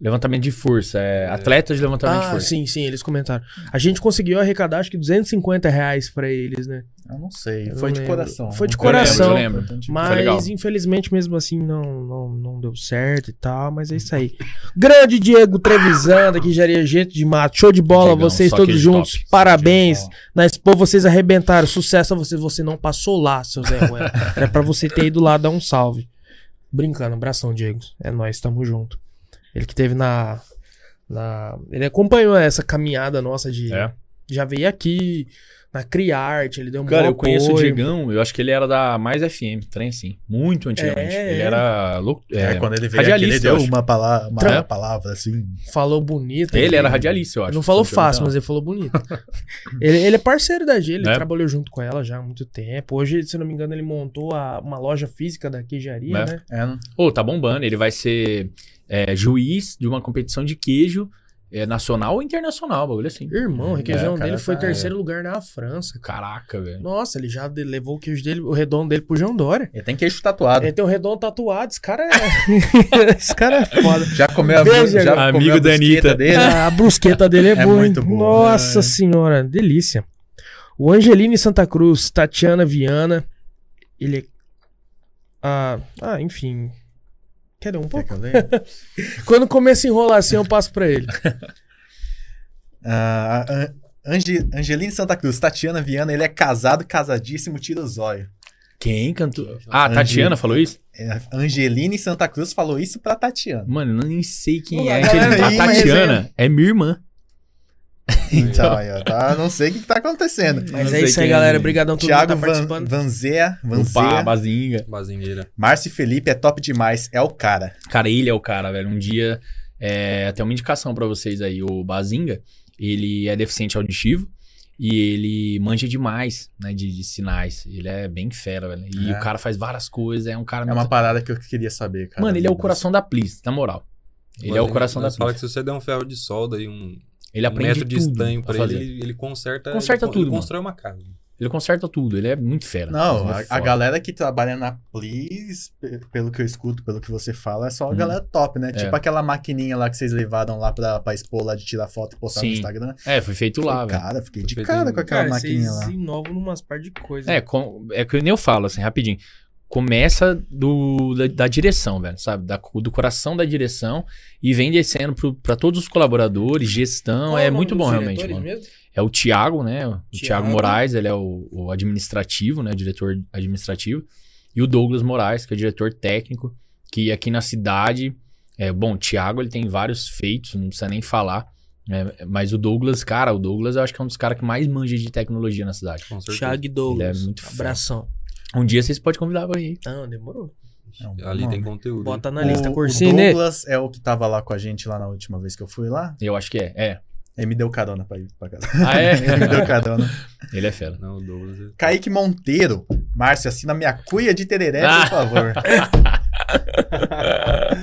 levantamento de força, é, atletas de levantamento de Ah, força. sim, sim, eles comentaram. A gente conseguiu arrecadar acho que 250 reais pra eles, né? Eu não sei. Eu Foi não de lembro. coração. Foi de coração. Eu lembro, eu lembro. Mas legal. infelizmente mesmo assim não, não, não deu certo e tal, mas é isso aí. Grande Diego Trevisan, daqui Jaria Gente de Mato. Show de bola, Diegão, vocês todos juntos. top. Parabéns. Na Expo vocês arrebentaram. Sucesso a você. Você não passou lá, seu Zé Ruela. Era pra você ter ido lá dar um salve. Brincando, abração, Diego. É nóis, tamo junto. Ele que teve na. na ele acompanhou essa caminhada nossa de. É. Já veio aqui na Criarte, ele deu um Cara, eu conheço o apoio. Diegão, eu acho que ele era da Mais FM, trem assim, muito antigamente. É, ele é. era louco. É, É, quando ele veio aqui, ele deu uma, pala uma Tra- palavra assim. Falou bonito. Ele era radialista, eu acho. Ele não falou fácil, mas ele falou bonito. ele, ele é parceiro da G, ele É. trabalhou junto com ela já há muito tempo. Hoje, se não me engano, ele montou a- uma loja física da queijaria, É. né? É, Ô, tá bombando. Ele vai ser é, juiz de uma competição de queijo é, nacional ou internacional, bagulho assim. Irmão, o requeijão É, o cara dele foi tá- terceiro lugar na França. cara. Caraca, velho. Nossa, ele já levou o queijo dele, o redondo dele pro João Dória. Ele tem queixo tatuado. Ele tem um redondo tatuado, esse cara é. esse cara é foda. Já comeu a, Veja, já amigo comeu a da brusqueta Anitta. dele? a brusqueta dele é, É boa. muito boa. Nossa É. senhora, delícia. O Angelini Santa Cruz, Tatiana Viana. Ele é. Ah, ah, enfim. Quer um Quer pouco? que eu leia? Quando começa a enrolar assim, eu passo pra ele. An- Ange, Angeline Santa Cruz, Tatiana Viana, ele é casado, casadíssimo, tira o zóio. Quem cantou? Ah, a Angie. Tatiana falou isso? É, Angeline Santa Cruz falou isso pra Tatiana. Mano, eu nem sei quem Pô, é. a galera A Tatiana é minha irmã. Então, aí, ó, tá, não sei o que, que tá acontecendo. Mas Não é isso aí, é galera. Obrigadão por Thiago estar Van, participando. Vanzea, Opa, Vanzea Bazinga. Bazingueira. Márcio Felipe é top demais, é o cara. Cara, ele é o cara, velho. Um dia, é, até uma indicação pra vocês aí. O Bazinga, ele é deficiente auditivo e ele manja demais, né, de, de sinais. Ele é bem fera, velho. E É. o cara faz várias coisas, é um cara... É muito- uma parada que eu queria saber, cara. Mano, ele é o coração da Plis, na moral. Ele é o coração da Nós fala Plis. que se você der um ferro de solda e um, Ele um aprende metro de tudo estanho pra ele, fazer. ele, ele conserta. Conserta ele, tudo, Ele mano. constrói uma casa. Ele conserta tudo, ele é muito fera. Não, Ele é a, a galera que trabalha na Plis, pe- pelo que eu escuto, pelo que você fala, é só a Uhum. galera top, né? É. Tipo aquela maquininha lá que vocês levaram lá pra, pra expor lá de tirar foto e postar Sim. no Instagram. É, foi feito lá, velho. cara, fiquei de Foi cara feito com em- aquela Cara, maquininha vocês lá. inovam numas par de coisas. É, com, é que nem eu falo, assim, rapidinho. Começa do, da, da direção, velho, sabe? Da- do coração da direção e vem descendo pro, pra todos os colaboradores, gestão. Qual é nome muito bom, realmente, mano. mesmo? É o Thiago, né? O Thiago. Thiago Moraes, ele é o, o administrativo, né? O diretor administrativo. E o Douglas Moraes, que é o diretor técnico, que aqui na cidade. É, bom, o Thiago ele tem vários feitos, não precisa nem falar. né? mas o Douglas, cara, o Douglas eu acho que é um dos caras que mais manja de tecnologia na cidade. Com certeza. Thiago e Douglas. Ele é muito. Abração. Um dia vocês podem convidar pra ir. Não, demorou. É um Ali tem conteúdo. Bota na lista. O, o. Douglas é o que tava lá com a gente lá na última vez que eu fui lá. Eu acho que é. É. Ele me deu carona pra ir pra casa. Ah, é? Ele me deu carona. Ele é fera. Não, o Douglas. é- Kaique Monteiro. Márcio, assina minha cuia de tereré, Ah. por favor.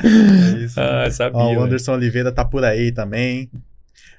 É isso. Ah, sabia. Ó, o. Anderson Oliveira tá por aí também.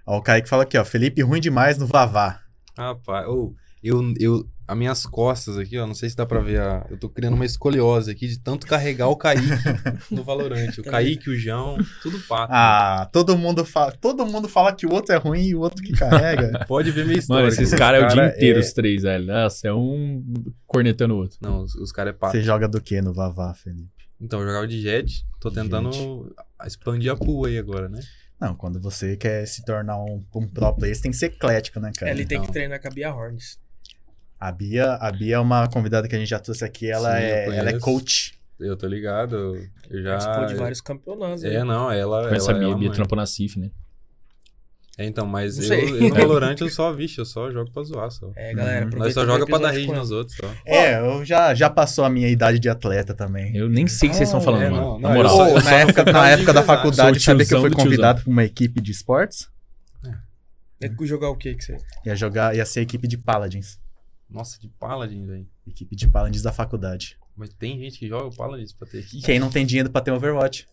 Ó, o Kaique fala aqui, ó. Felipe ruim demais no Vavá. Rapaz, ou eu, eu, as minhas costas aqui, ó, não sei se dá pra ver, a, eu tô criando uma escoliose aqui de tanto carregar o Kaique no Valorante. O Kaique, o João, tudo pato. Ah, todo mundo fala, todo mundo fala que o outro é ruim e o outro que carrega. Pode ver minha história. Mano, esses cara. caras é o dia cara inteiro, é- os três, velho. Nossa, é um cornetando o outro. Não, os, os caras é pato. Você joga do que no Vavá, Felipe? Então, eu jogava de jet, tô tentando expandir a pool aí agora, né? Não, quando você quer se tornar um, um pro player, você tem que ser eclético, né, cara? Ele tem que então. treinar com a Bia Horns. A Bia, a Bia é uma convidada que a gente já trouxe aqui. Ela, Sim, é, ela é coach. Eu tô ligado. Eu já. Participou de vários campeonatos. É, né? não, ela. Conhece a ela, Bia, ela Bia manja. trampou na CIF, né? É, então, mas Não eu, eu no Valorant eu só, vixe, eu só jogo pra zoar só. É, galera, Uhum. Nós só joga pra dar rage nos outros só. É, eu já, já passou a minha idade de atleta também. Eu nem sei o que vocês estão falando, é, mano. não, Na moral. eu só- na época, na época da faculdade, sabia que eu fui convidado pra uma equipe de esportes? É que jogar o quê que você... Ia jogar, ia ser a equipe de Paladins. Nossa, de Paladin, velho. Equipe de Paladins da faculdade. Mas tem gente que joga o Paladins pra ter aqui. Quem não tem dinheiro pra ter Overwatch?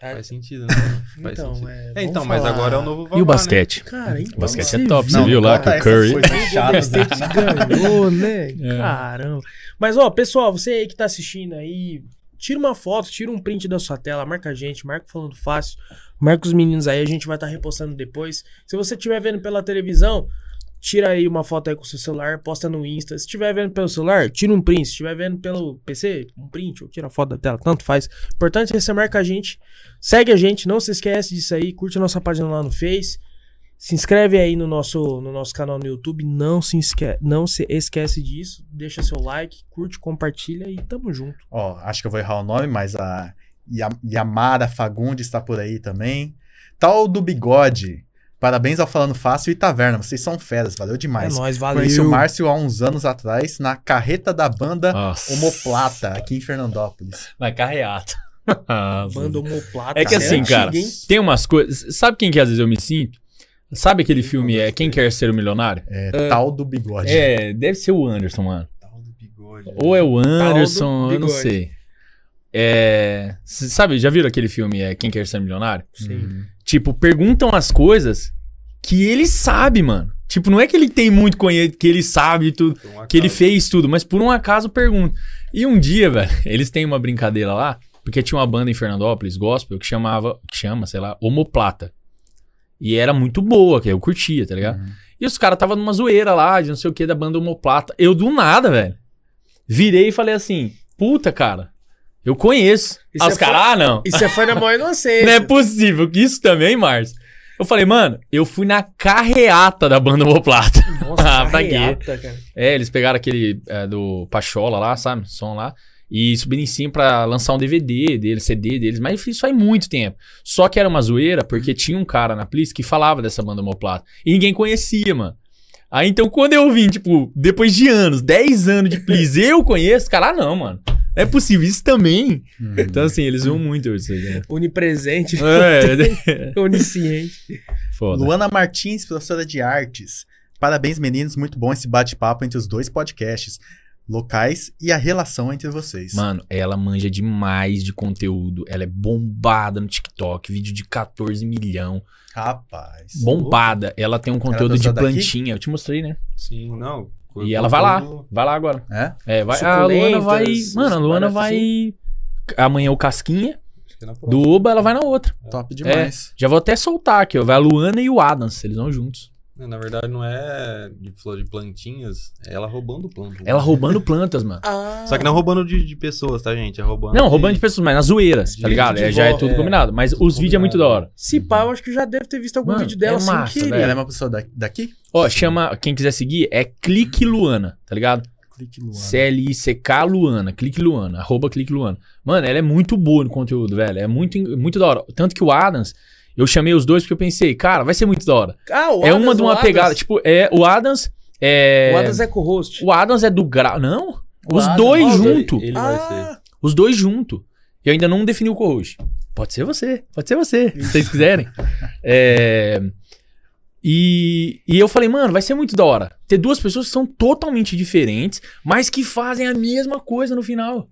Faz sentido, né? Faz Então, sentido. é, É, então, mas agora é o novo E o Valorant, basquete? Cara, então, O basquete é top, viu? você viu lá que o Curry... essas coisas O chatas, Golden né? State ganhou, né? É. Caramba. Mas, ó, pessoal, você aí que tá assistindo aí, tira uma foto, tira um print da sua tela, marca a gente, marca o falando fácil, marca os meninos aí, a gente vai estar repostando depois. Se você estiver vendo pela televisão, tira aí uma foto aí com o seu celular, posta no Insta. Se estiver vendo pelo celular, tira um print. Se estiver vendo pelo PC, um print ou tira a foto da tela, tanto faz. Importante é você marca a gente, segue a gente, não se esquece disso aí, curte a nossa página lá no Face. Se inscreve aí no nosso, no nosso canal no YouTube. Não se, esque não se esquece disso. Deixa seu like, curte, compartilha e tamo junto. Ó, acho que eu vou errar o nome, mas a Ya- Yamara Fagundes está por aí também. Tal do Bigode. Parabéns ao Falando Fácil e Taverna. Vocês são feras, valeu demais. é nóis, Conheci o valeu. Márcio há uns anos atrás na carreta da banda Nossa. Homoplata, aqui em Fernandópolis. Na carreata. Banda homoplata. É que assim, cara, tem umas coisas. Sabe quem que às vezes eu me sinto? Sabe aquele filme é Quem Quer Ser o Milionário? É, Tal do Bigode. É, deve ser o Anderson, mano. Tal do bigode. Ou é o Anderson, eu não sei. É. Sabe, já viram aquele filme é Quem Quer Ser Milionário? Sim. Uhum. Tipo, perguntam as coisas que ele sabe, mano. Tipo, não é que ele tem muito conhecimento, que ele sabe tudo, um que ele fez tudo, mas por um acaso pergunta. E um dia, velho, eles têm uma brincadeira lá, porque tinha uma banda em Fernandópolis, gospel, que chamava, que chama, sei lá, Homoplata. E era muito boa, que eu curtia, tá ligado? Uhum. E os caras tava numa zoeira lá, de não sei o que, da banda Homoplata. Eu do nada, velho. Virei e falei assim: puta, cara, eu conheço. E Aí os caras, ah, não. E você foi na maior inocência. Não é possível que isso também, Márcio. Eu falei, mano, eu fui na carreata da banda Homoplata. Nossa, Ah, pra quê? carreata, cara. É, eles pegaram aquele é, do Pachola lá, sabe? Som lá. E subiram em cima pra lançar um DVD deles, CD deles. Mas isso faz muito tempo. Só que era uma zoeira, porque tinha um cara na Plis que falava dessa banda Homoplata. E ninguém conhecia, mano. Aí então, quando eu vim, tipo, depois de anos, 10 anos de Plis, eu conheço, cara, ah, não, mano. É possível, isso também. Uhum. Então, assim, eles zoam muito isso aí, né? Onipresente, É, onisciente. foda. Luana Martins, professora de artes. Parabéns, meninos. Muito bom esse bate-papo entre os dois podcasts locais e a relação entre vocês. Mano, ela manja demais de conteúdo. Ela é bombada no TikTok, vídeo de 14 milhão. Rapaz. Bombada. Ela tem um conteúdo de professora daqui? plantinha. Eu te mostrei, né? Sim, não. E ela vai lá. Vai lá agora. É? É, vai. A Luana vai. Mano, a Luana vai. Amanhã o Casquinha. É Do. Oba, ela vai na outra. Top demais. Já vou até soltar aqui, ó. Vai a Luana e o Adams. Eles vão juntos. Na verdade, não é de flor de plantinhas, é ela roubando planta. Ela roubando plantas, mano. Ah, Só que não roubando de, de pessoas, tá, gente? É roubando. Não, roubando de pessoas, mas na zoeira, tá de- ligado? de É, já é tudo é, combinado. Mas tudo os vídeos é muito da hora. Se pá, eu acho que já deve ter visto algum Mano, vídeo dela é sem massa, querer. velho. Ela é uma pessoa da- daqui? Ó, chama. Quem quiser seguir é Clique Luana, tá ligado? Clique Luana. C-L-I-C-K Luana, Clique Luana, arroba Clique Luana. Mano, ela é muito boa no conteúdo, velho. É muito, muito da hora. Tanto que o Adams, eu chamei os dois porque eu pensei, cara, vai ser muito da hora. Ah, o é Adams, uma de o uma Adams. pegada, tipo, é o Adams. É, O Adams é co-host. o Adams é do grau. Não, O os Adams- dois Ah, junto. Ele, ele vai ser. Ah, Os dois junto. E eu ainda não defini o co-host. Pode ser você, pode ser você, se vocês quiserem. É, E, e eu falei, mano, vai ser muito da hora. Ter duas pessoas que são totalmente diferentes, mas que fazem a mesma coisa no final.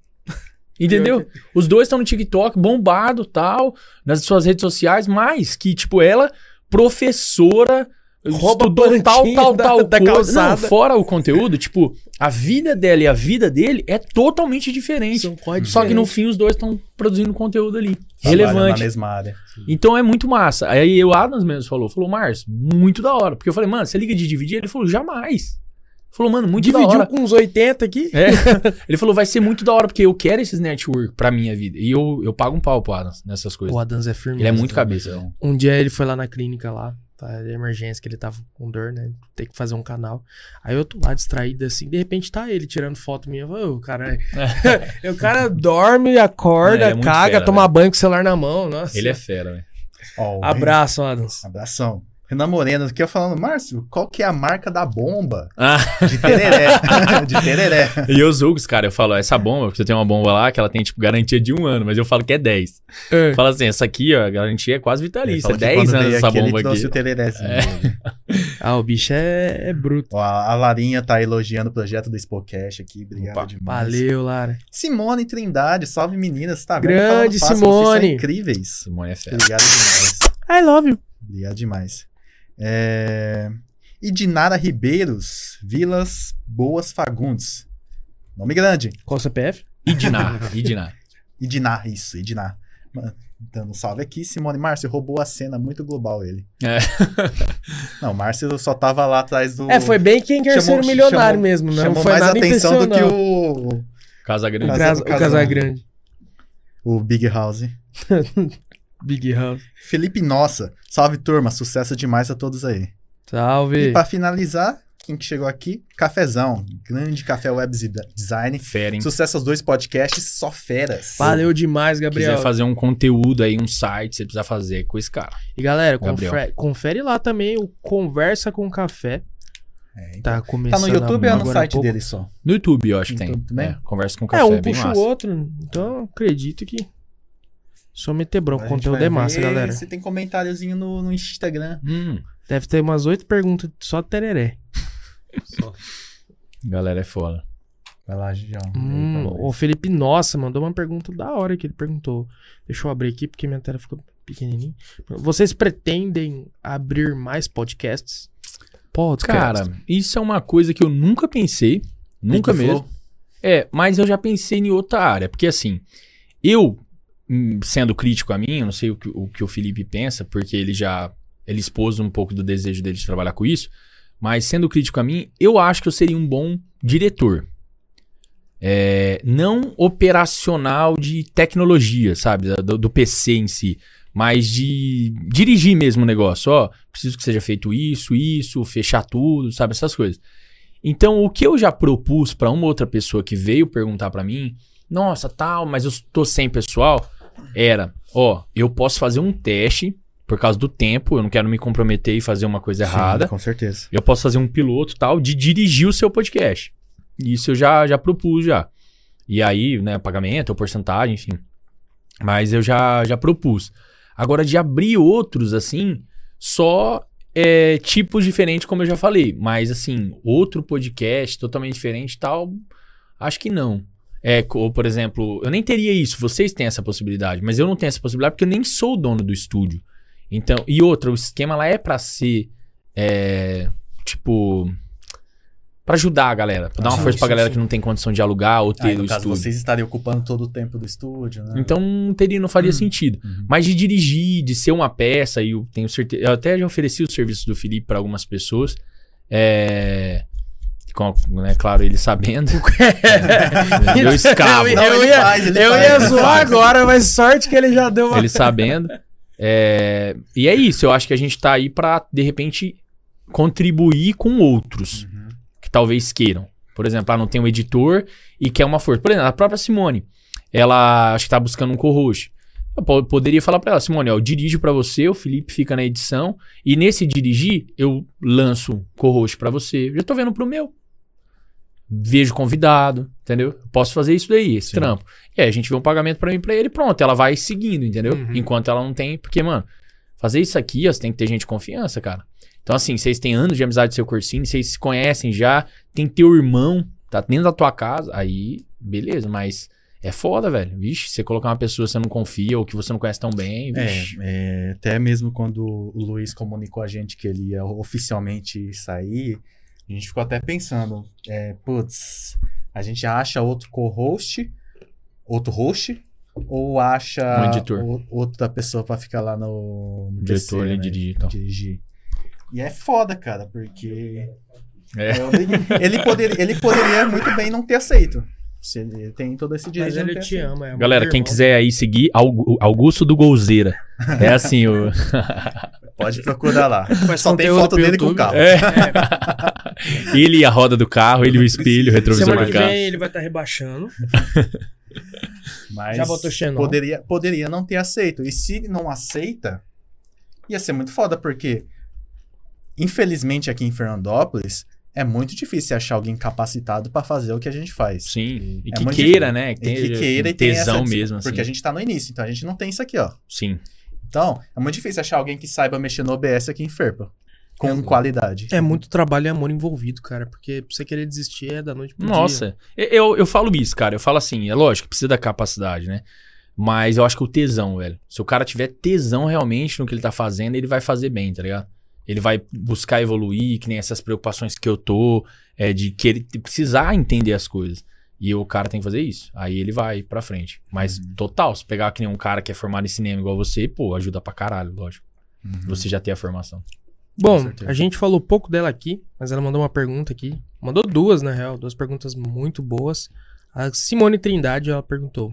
Entendeu? Os dois estão no TikTok, bombado tal, nas suas redes sociais, mas que, tipo, ela, professora, Rouba estudou tal, tal, da- tal da coisa. calçada. Não, fora o conteúdo, tipo, a vida dela e a vida dele é totalmente diferente. são Só que no diferentes. fim os dois estão produzindo conteúdo ali. Trabalham relevante. Na mesma área. Então é muito massa. Aí o Adams mesmo falou, falou, Márcio, muito da hora. Porque eu falei, mano, você liga de dividir? Ele falou, jamais. Falou, mano, muito da Dividiu hora. com uns 80 aqui. É. Ele falou, vai ser muito da hora, porque eu quero esses network pra minha vida. E eu, eu pago um pau pro Adams nessas coisas. O Adams é firme. Ele é muito cabeça. Um dia ele foi lá na clínica lá, Tá, de emergência que ele tava com dor, né? Tem que fazer um canal. Aí eu tô lá distraído assim, de repente tá ele tirando foto minha. Eu falo, "Ô, cara, o cara dorme, acorda, É, é caga, fera, toma velho. banho com o celular na mão. Nossa. Ele é fera, velho. Ó, o Abraço, Adams. Abração. Renan Moreno aqui eu falando, Márcio, qual que é a marca da bomba? Ah, De tereré. de tereré. e eu julgo os cara, eu falo, essa bomba, porque você tem uma bomba lá que ela tem, tipo, garantia de um ano, mas eu falo que é 10. É. Fala assim, essa aqui, ó, a garantia é quase vitalícia, falou é que 10 quando anos essa aqui, ele bomba trouxe aqui. o tererézinho dele. Ah, o bicho é, é bruto. Ó, a Larinha tá elogiando o projeto do Spocast aqui. Obrigado Opa, demais. Valeu, Lara. Simone Trindade, salve meninas. Tá vendo? Grande fácil, Vocês Simone. são incríveis. Simone é fera. Obrigado demais. I love you. Obrigado demais. É... E Dinara Ribeiros, Vilas Boas Fagundes. Nome grande. Qual o CPF? Idinar, Idinar. Idinar, isso, Idinar. Mano, Dando um salve aqui, Simone Márcio roubou a cena muito global ele. É. Não, Márcio só tava lá atrás do. É, foi bem quem quer Chamou- ser milionário chamou- mesmo, não chamou foi mais nada atenção do que o, Casa O, Grande. Casa- Casa, o o Casa- Casagrande. o Big House. Big House. Felipe Nossa, salve turma, sucesso demais a todos aí. E Salve. pra finalizar, quem que chegou aqui? Cafezão, grande café web design. Fera, hein? Sucesso aos dois podcasts, só feras. Valeu demais, Se Gabriel. quiser fazer um conteúdo aí, um site, você precisa fazer com esse cara. E galera, confere, confere lá também o Conversa com Café. É, então. Tá Tá começando no YouTube ou é no site pouco. dele só? No YouTube, eu acho que tem. Também? É, conversa com É, café, um bem puxa o outro. Então eu acredito que. Só meter bronco. A gente Conteúdo é massa, ver galera. Se tem comentáriozinho no, no Instagram. Hum, Deve ter umas oito perguntas só tereré. Só. galera é foda. Vai lá, Gigião. Hum, o Felipe Nossa mandou uma pergunta da hora que ele perguntou. Deixa eu abrir aqui porque minha tela ficou pequenininha. Vocês pretendem abrir mais podcasts? Podcast. Cara, isso é uma coisa que eu nunca pensei. Nunca mesmo. Flow. É, mas eu já pensei em outra área. Porque assim, eu, sendo crítico a mim, eu não sei o que o, que o Felipe pensa, porque ele já. Ele expôs um pouco do desejo dele de trabalhar com isso. Mas sendo crítico a mim, eu acho que eu seria um bom diretor. É, não operacional de tecnologia, sabe? Do, do PC em si. Mas de dirigir mesmo o negócio. Ó, preciso que seja feito isso, isso, fechar tudo, sabe? Essas coisas. Então, o que eu já propus pra uma outra pessoa que veio perguntar pra mim, nossa, tal, mas eu tô sem pessoal, era, ó, eu posso fazer um teste por causa do tempo, eu não quero me comprometer e fazer uma coisa errada. com certeza. Eu posso fazer um piloto tal de dirigir o seu podcast. Isso eu já, já propus já. E aí, né, pagamento ou porcentagem, enfim. Mas eu já, já propus. Agora, de abrir outros, assim, só é, tipos diferentes, como eu já falei. Mas, assim, outro podcast totalmente diferente e tal, acho que não. É, ou, por exemplo, eu nem teria isso, vocês têm essa possibilidade, mas eu não tenho essa possibilidade porque eu nem sou o dono do estúdio. Então, e outra, o esquema lá é pra ser, é, tipo, pra ajudar a galera, pra dar uma Sim, força pra sim, galera sim. que não tem condição de alugar ou Ah, ter no o caso, estúdio. vocês estariam ocupando todo o tempo do estúdio, né? Então não teria, não faria sentido. Uhum. Mas de dirigir, de ser uma peça, e eu tenho certeza. Eu até já ofereci o serviço do Felipe para algumas pessoas. É. Com, né, claro, ele sabendo. eu escavo. Eu, eu ia, faz, eu faz, ia zoar agora, mas sorte que ele já deu uma. ele sabendo. É, e é isso, eu acho que a gente tá aí pra, de repente, contribuir com outros Uhum. que talvez queiram. Por exemplo, ah, não tem um editor e quer uma força. Por exemplo, a própria Simone, ela acho que tá buscando um co-host. Eu po- poderia falar pra ela, Simone, ó, eu dirijo pra você, o Felipe fica na edição, e nesse dirigir, eu lanço um co-host pra você. Eu já tô vendo pro meu. Vejo convidado, entendeu? Posso fazer isso daí, esse Sim. trampo. E aí a gente vê um pagamento pra mim pra ele, pronto, ela vai seguindo, entendeu? Uhum. Enquanto ela não tem, porque, mano, fazer isso aqui, ó, você tem que ter gente de confiança, cara. Então, assim, vocês têm anos de amizade do seu cursinho, vocês se conhecem já, tem teu irmão, tá dentro da tua casa, aí, beleza, mas é foda, velho. Vixe, você colocar uma pessoa que você não confia ou que você não conhece tão bem, vixe. É, é, até mesmo quando o Luiz comunicou a gente que ele ia oficialmente sair, a gente ficou até pensando, é, putz, a gente acha outro co-host, outro host, ou acha Um outra pessoa pra ficar lá no, no Diretor PC, né, dirigir e tal. dirigir. E é foda, cara, porque É. ele, poderia, ele poderia muito bem não ter aceito. Se ele tem todo esse direito Mas ele ter te aceito. ama. É Galera, quem irmão. quiser aí seguir, Augu- Augusto do Golzeira. É assim, o... Pode procurar lá. Faz Só tem foto dele com o carro. É. ele e a roda do carro, ele o espelho, o retrovisor Semana do que carro. vem ele vai estar rebaixando. Mas Já botou Xenon. poderia, poderia não ter aceito. E se não aceita, ia ser muito foda, porque infelizmente aqui em Fernandópolis é muito difícil achar alguém capacitado pra fazer o que a gente faz. Sim. E É que muito queira, difícil. né? E Que, que tenha queira e tenha tesão essa, mesmo, assim. Porque a gente tá no início, então a gente não tem isso aqui, ó. Sim. Então, é muito difícil achar alguém que saiba mexer no OBS aqui em Ferpa. Com qualidade. É muito trabalho e amor envolvido, cara. Porque pra você querer desistir é da noite pro dia. Nossa, eu, eu falo isso, cara. Eu falo assim, é lógico, precisa da capacidade, né? Mas eu acho que o tesão, velho. Se o cara tiver tesão realmente no que ele tá fazendo, ele vai fazer bem, tá ligado? Ele vai buscar evoluir, que nem essas preocupações que eu tô, é, de que ele precisar entender as coisas. E o cara tem que fazer isso. Aí ele vai pra frente. Mas, total, se pegar que nem um cara que é formado em cinema igual você, pô, ajuda pra caralho, lógico. Uhum. Você já tem a formação. Bom, a gente falou pouco dela aqui, mas ela mandou uma pergunta aqui. Mandou duas, na real. Duas perguntas muito boas. A Simone Trindade, ela perguntou.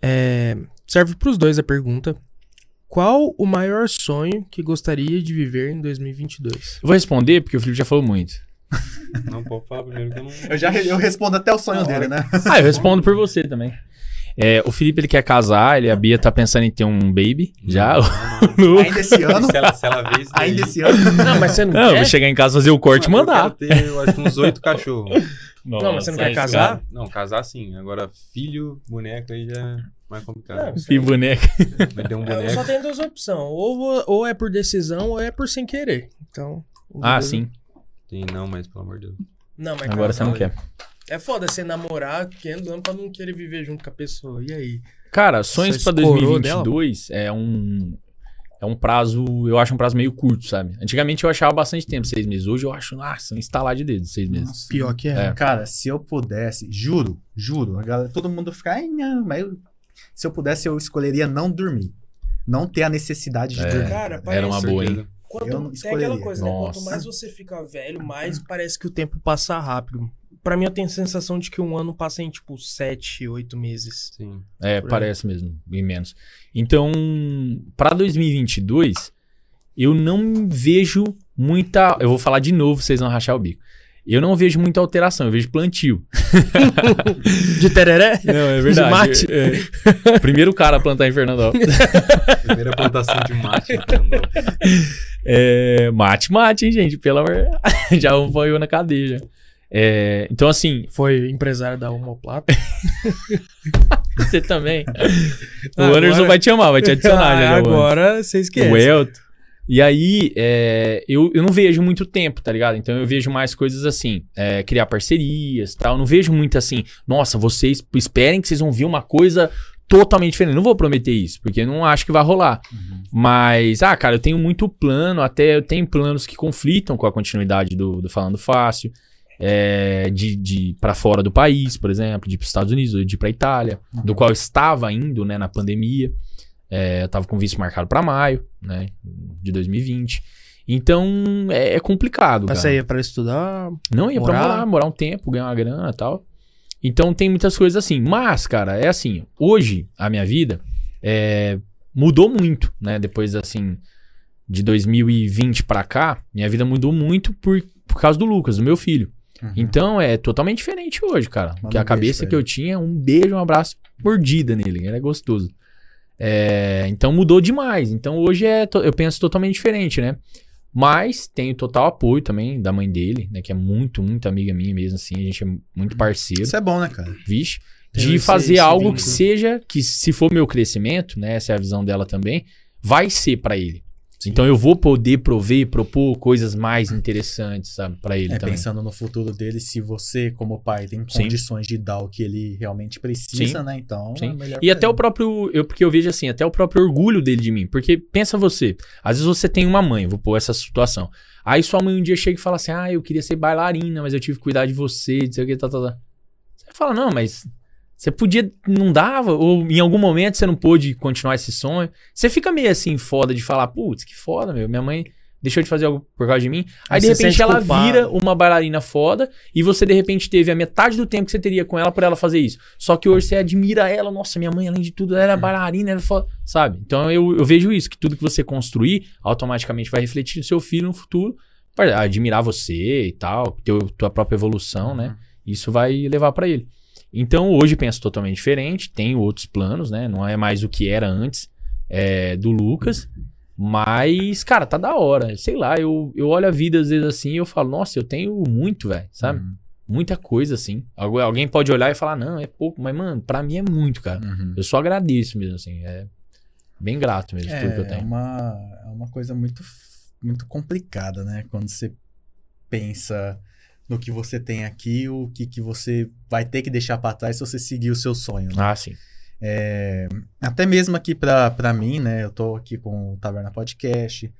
É, serve pros dois a pergunta. Qual o maior sonho que gostaria de viver em 2022? Eu vou responder porque o Felipe já falou muito. Não, pode falar primeiro que eu não. Eu já eu respondo até o sonho dele, né? Ah, eu respondo por você também. É, o Felipe ele quer casar, ele, a Bia tá pensando em ter um baby. Já? Não, não. Ainda esse ano. Se ela, se ela vê Ainda esse ano. Não, mas você não, Não, eu quer? vou chegar em casa fazer o corte e Mano, mandar. Eu quero ter, eu acho que uns oito cachorros. Não, mas você não quer casar? Não, casar sim. Agora, filho, boneca aí já mais complicado. Não, E boneca. Vai ter um Eu boneco. só tenho duas opções. Ou, vou- ou é por decisão ou é por sem querer. Então. Ah, sim. Tem, não, mas pelo amor de Deus. Não, mas Agora você não quer. É foda você namorar 500 anos pra não querer viver junto com a pessoa. E aí? Cara, sonhos pra escorou 2022 é um. É um prazo, eu acho um prazo meio curto, sabe? Antigamente eu achava bastante tempo, seis meses. Hoje eu acho, nossa, um instalar de dedo, seis meses. Nossa. Pior que é. É. Cara, se eu pudesse, juro, juro, a galera, todo mundo fica, ai não, mas eu- se eu pudesse eu escolheria não dormir. Não ter a necessidade de É. dormir. Cara, Era uma parece- boa, hein? Quanto, Eu não tem aquela escolheria. coisa, né? Quanto mais você fica velho, mais parece que o tempo passa rápido. Pra mim, eu tenho a sensação de que um ano passa em, tipo, sete, oito meses. Sim. É, Por aí. parece mesmo, bem menos. Então, pra 2022, eu não vejo muita. Eu vou falar de novo, vocês vão rachar o bico. Eu não vejo muita alteração, eu vejo plantio. De tereré? Não, é verdade. mate? Primeiro cara a plantar em Fernandópolis. Primeira plantação de mate. então, É, mate, mate, hein, gente? Pelo amor. já foi eu na cadeia. É, então, assim, Foi empresário da Homoplata. você também. o Agora- Anderson vai te amar, vai te adicionar já. Ah, já, agora você esquece. O Elton. E aí, é, eu, eu não vejo muito tempo, tá ligado? Então eu vejo mais coisas assim, é, criar parcerias e tal. Eu não vejo muito assim, nossa, vocês esperem que vocês vão ver uma coisa totalmente diferente. Não vou prometer isso, porque não acho que vai rolar. Mas, ah, cara, eu tenho muito plano, até eu tenho planos que conflitam com a continuidade do, do Falando Fácil. é, de, de para fora do país, por exemplo, de ir para os Estados Unidos, de ir para Itália, do qual eu estava indo, né, na pandemia. É, eu tava com visto marcado para maio, né, de 2020. Então, é, é complicado, Mas cara. você ia pra estudar. Não, ia pra Morar? morar, morar um tempo, ganhar uma grana e tal. Então tem muitas coisas assim. Mas, cara, é assim, hoje a minha vida é, mudou muito, né? Depois, assim, de 2020 pra cá, minha vida mudou muito por, por causa do Lucas, do meu filho. Uhum. Então é totalmente diferente hoje, cara. Manda Porque um a cabeça que eu tinha, um beijo, um abraço, mordida nele. Ele é gostoso. É, então mudou demais. Então hoje é, eu penso totalmente diferente, né? Mas tenho total apoio também da mãe dele, né? Que é muito, muito amiga minha mesmo, assim. A gente é muito parceiro, Isso é bom, né, cara? vixe. Tem De esse- fazer esse algo que seja, que se for meu crescimento, né? Essa é a visão dela também, vai ser pra ele. Então eu vou poder prover, propor coisas mais interessantes, sabe, Pra ele É, também. pensando no futuro dele, se você, como pai, tem Sim. condições de dar o que ele realmente precisa, né? Então, Sim. é melhor E até ele. o próprio. Eu, porque eu vejo assim, até o próprio orgulho dele de mim. Porque pensa você, às vezes você tem uma mãe, vou pôr essa situação. Aí sua mãe um dia chega e fala assim: Ah, eu queria ser bailarina, mas eu tive que cuidar de você, não sei o que, tá, tá, tá. Você fala, não, mas você podia. Não dava? Ou em algum momento você não pôde continuar esse sonho. Você fica meio assim, foda de falar, putz, que foda, meu. Minha mãe. deixou de fazer algo por causa de mim. Aí, Aí de repente, sente ela culpado. vira uma bailarina foda e você, de repente, teve a metade do tempo que você teria com ela por ela fazer isso. Só que hoje você admira ela. Nossa, minha mãe, além de tudo, ela era bailarina, era foda. Sabe? Então, eu, eu vejo isso, que tudo que você construir, automaticamente vai refletir no seu filho no futuro. Pra admirar você e tal, teu, tua própria evolução, né? Isso vai levar pra ele. Então, hoje penso totalmente diferente, tenho outros planos, né? Não é mais o que era antes é, do Lucas. Mas, cara, tá da hora. Sei lá, eu, eu olho a vida às vezes assim e eu falo, nossa, eu tenho muito, velho, sabe? Uhum. Muita coisa assim. Algu- Alguém pode olhar e falar, não, é pouco, mas, mano, pra mim é muito, cara. Uhum. Eu só agradeço mesmo, assim. É bem grato mesmo tudo que eu É, é tenho. uma, é uma coisa muito, muito complicada, né? Quando você pensa no que você tem aqui, o que, que você vai ter que deixar pra trás se você seguir o seu sonho. né? Ah, sim. É, até mesmo aqui pra, pra mim, né? Eu tô aqui com o Taverna Podcast,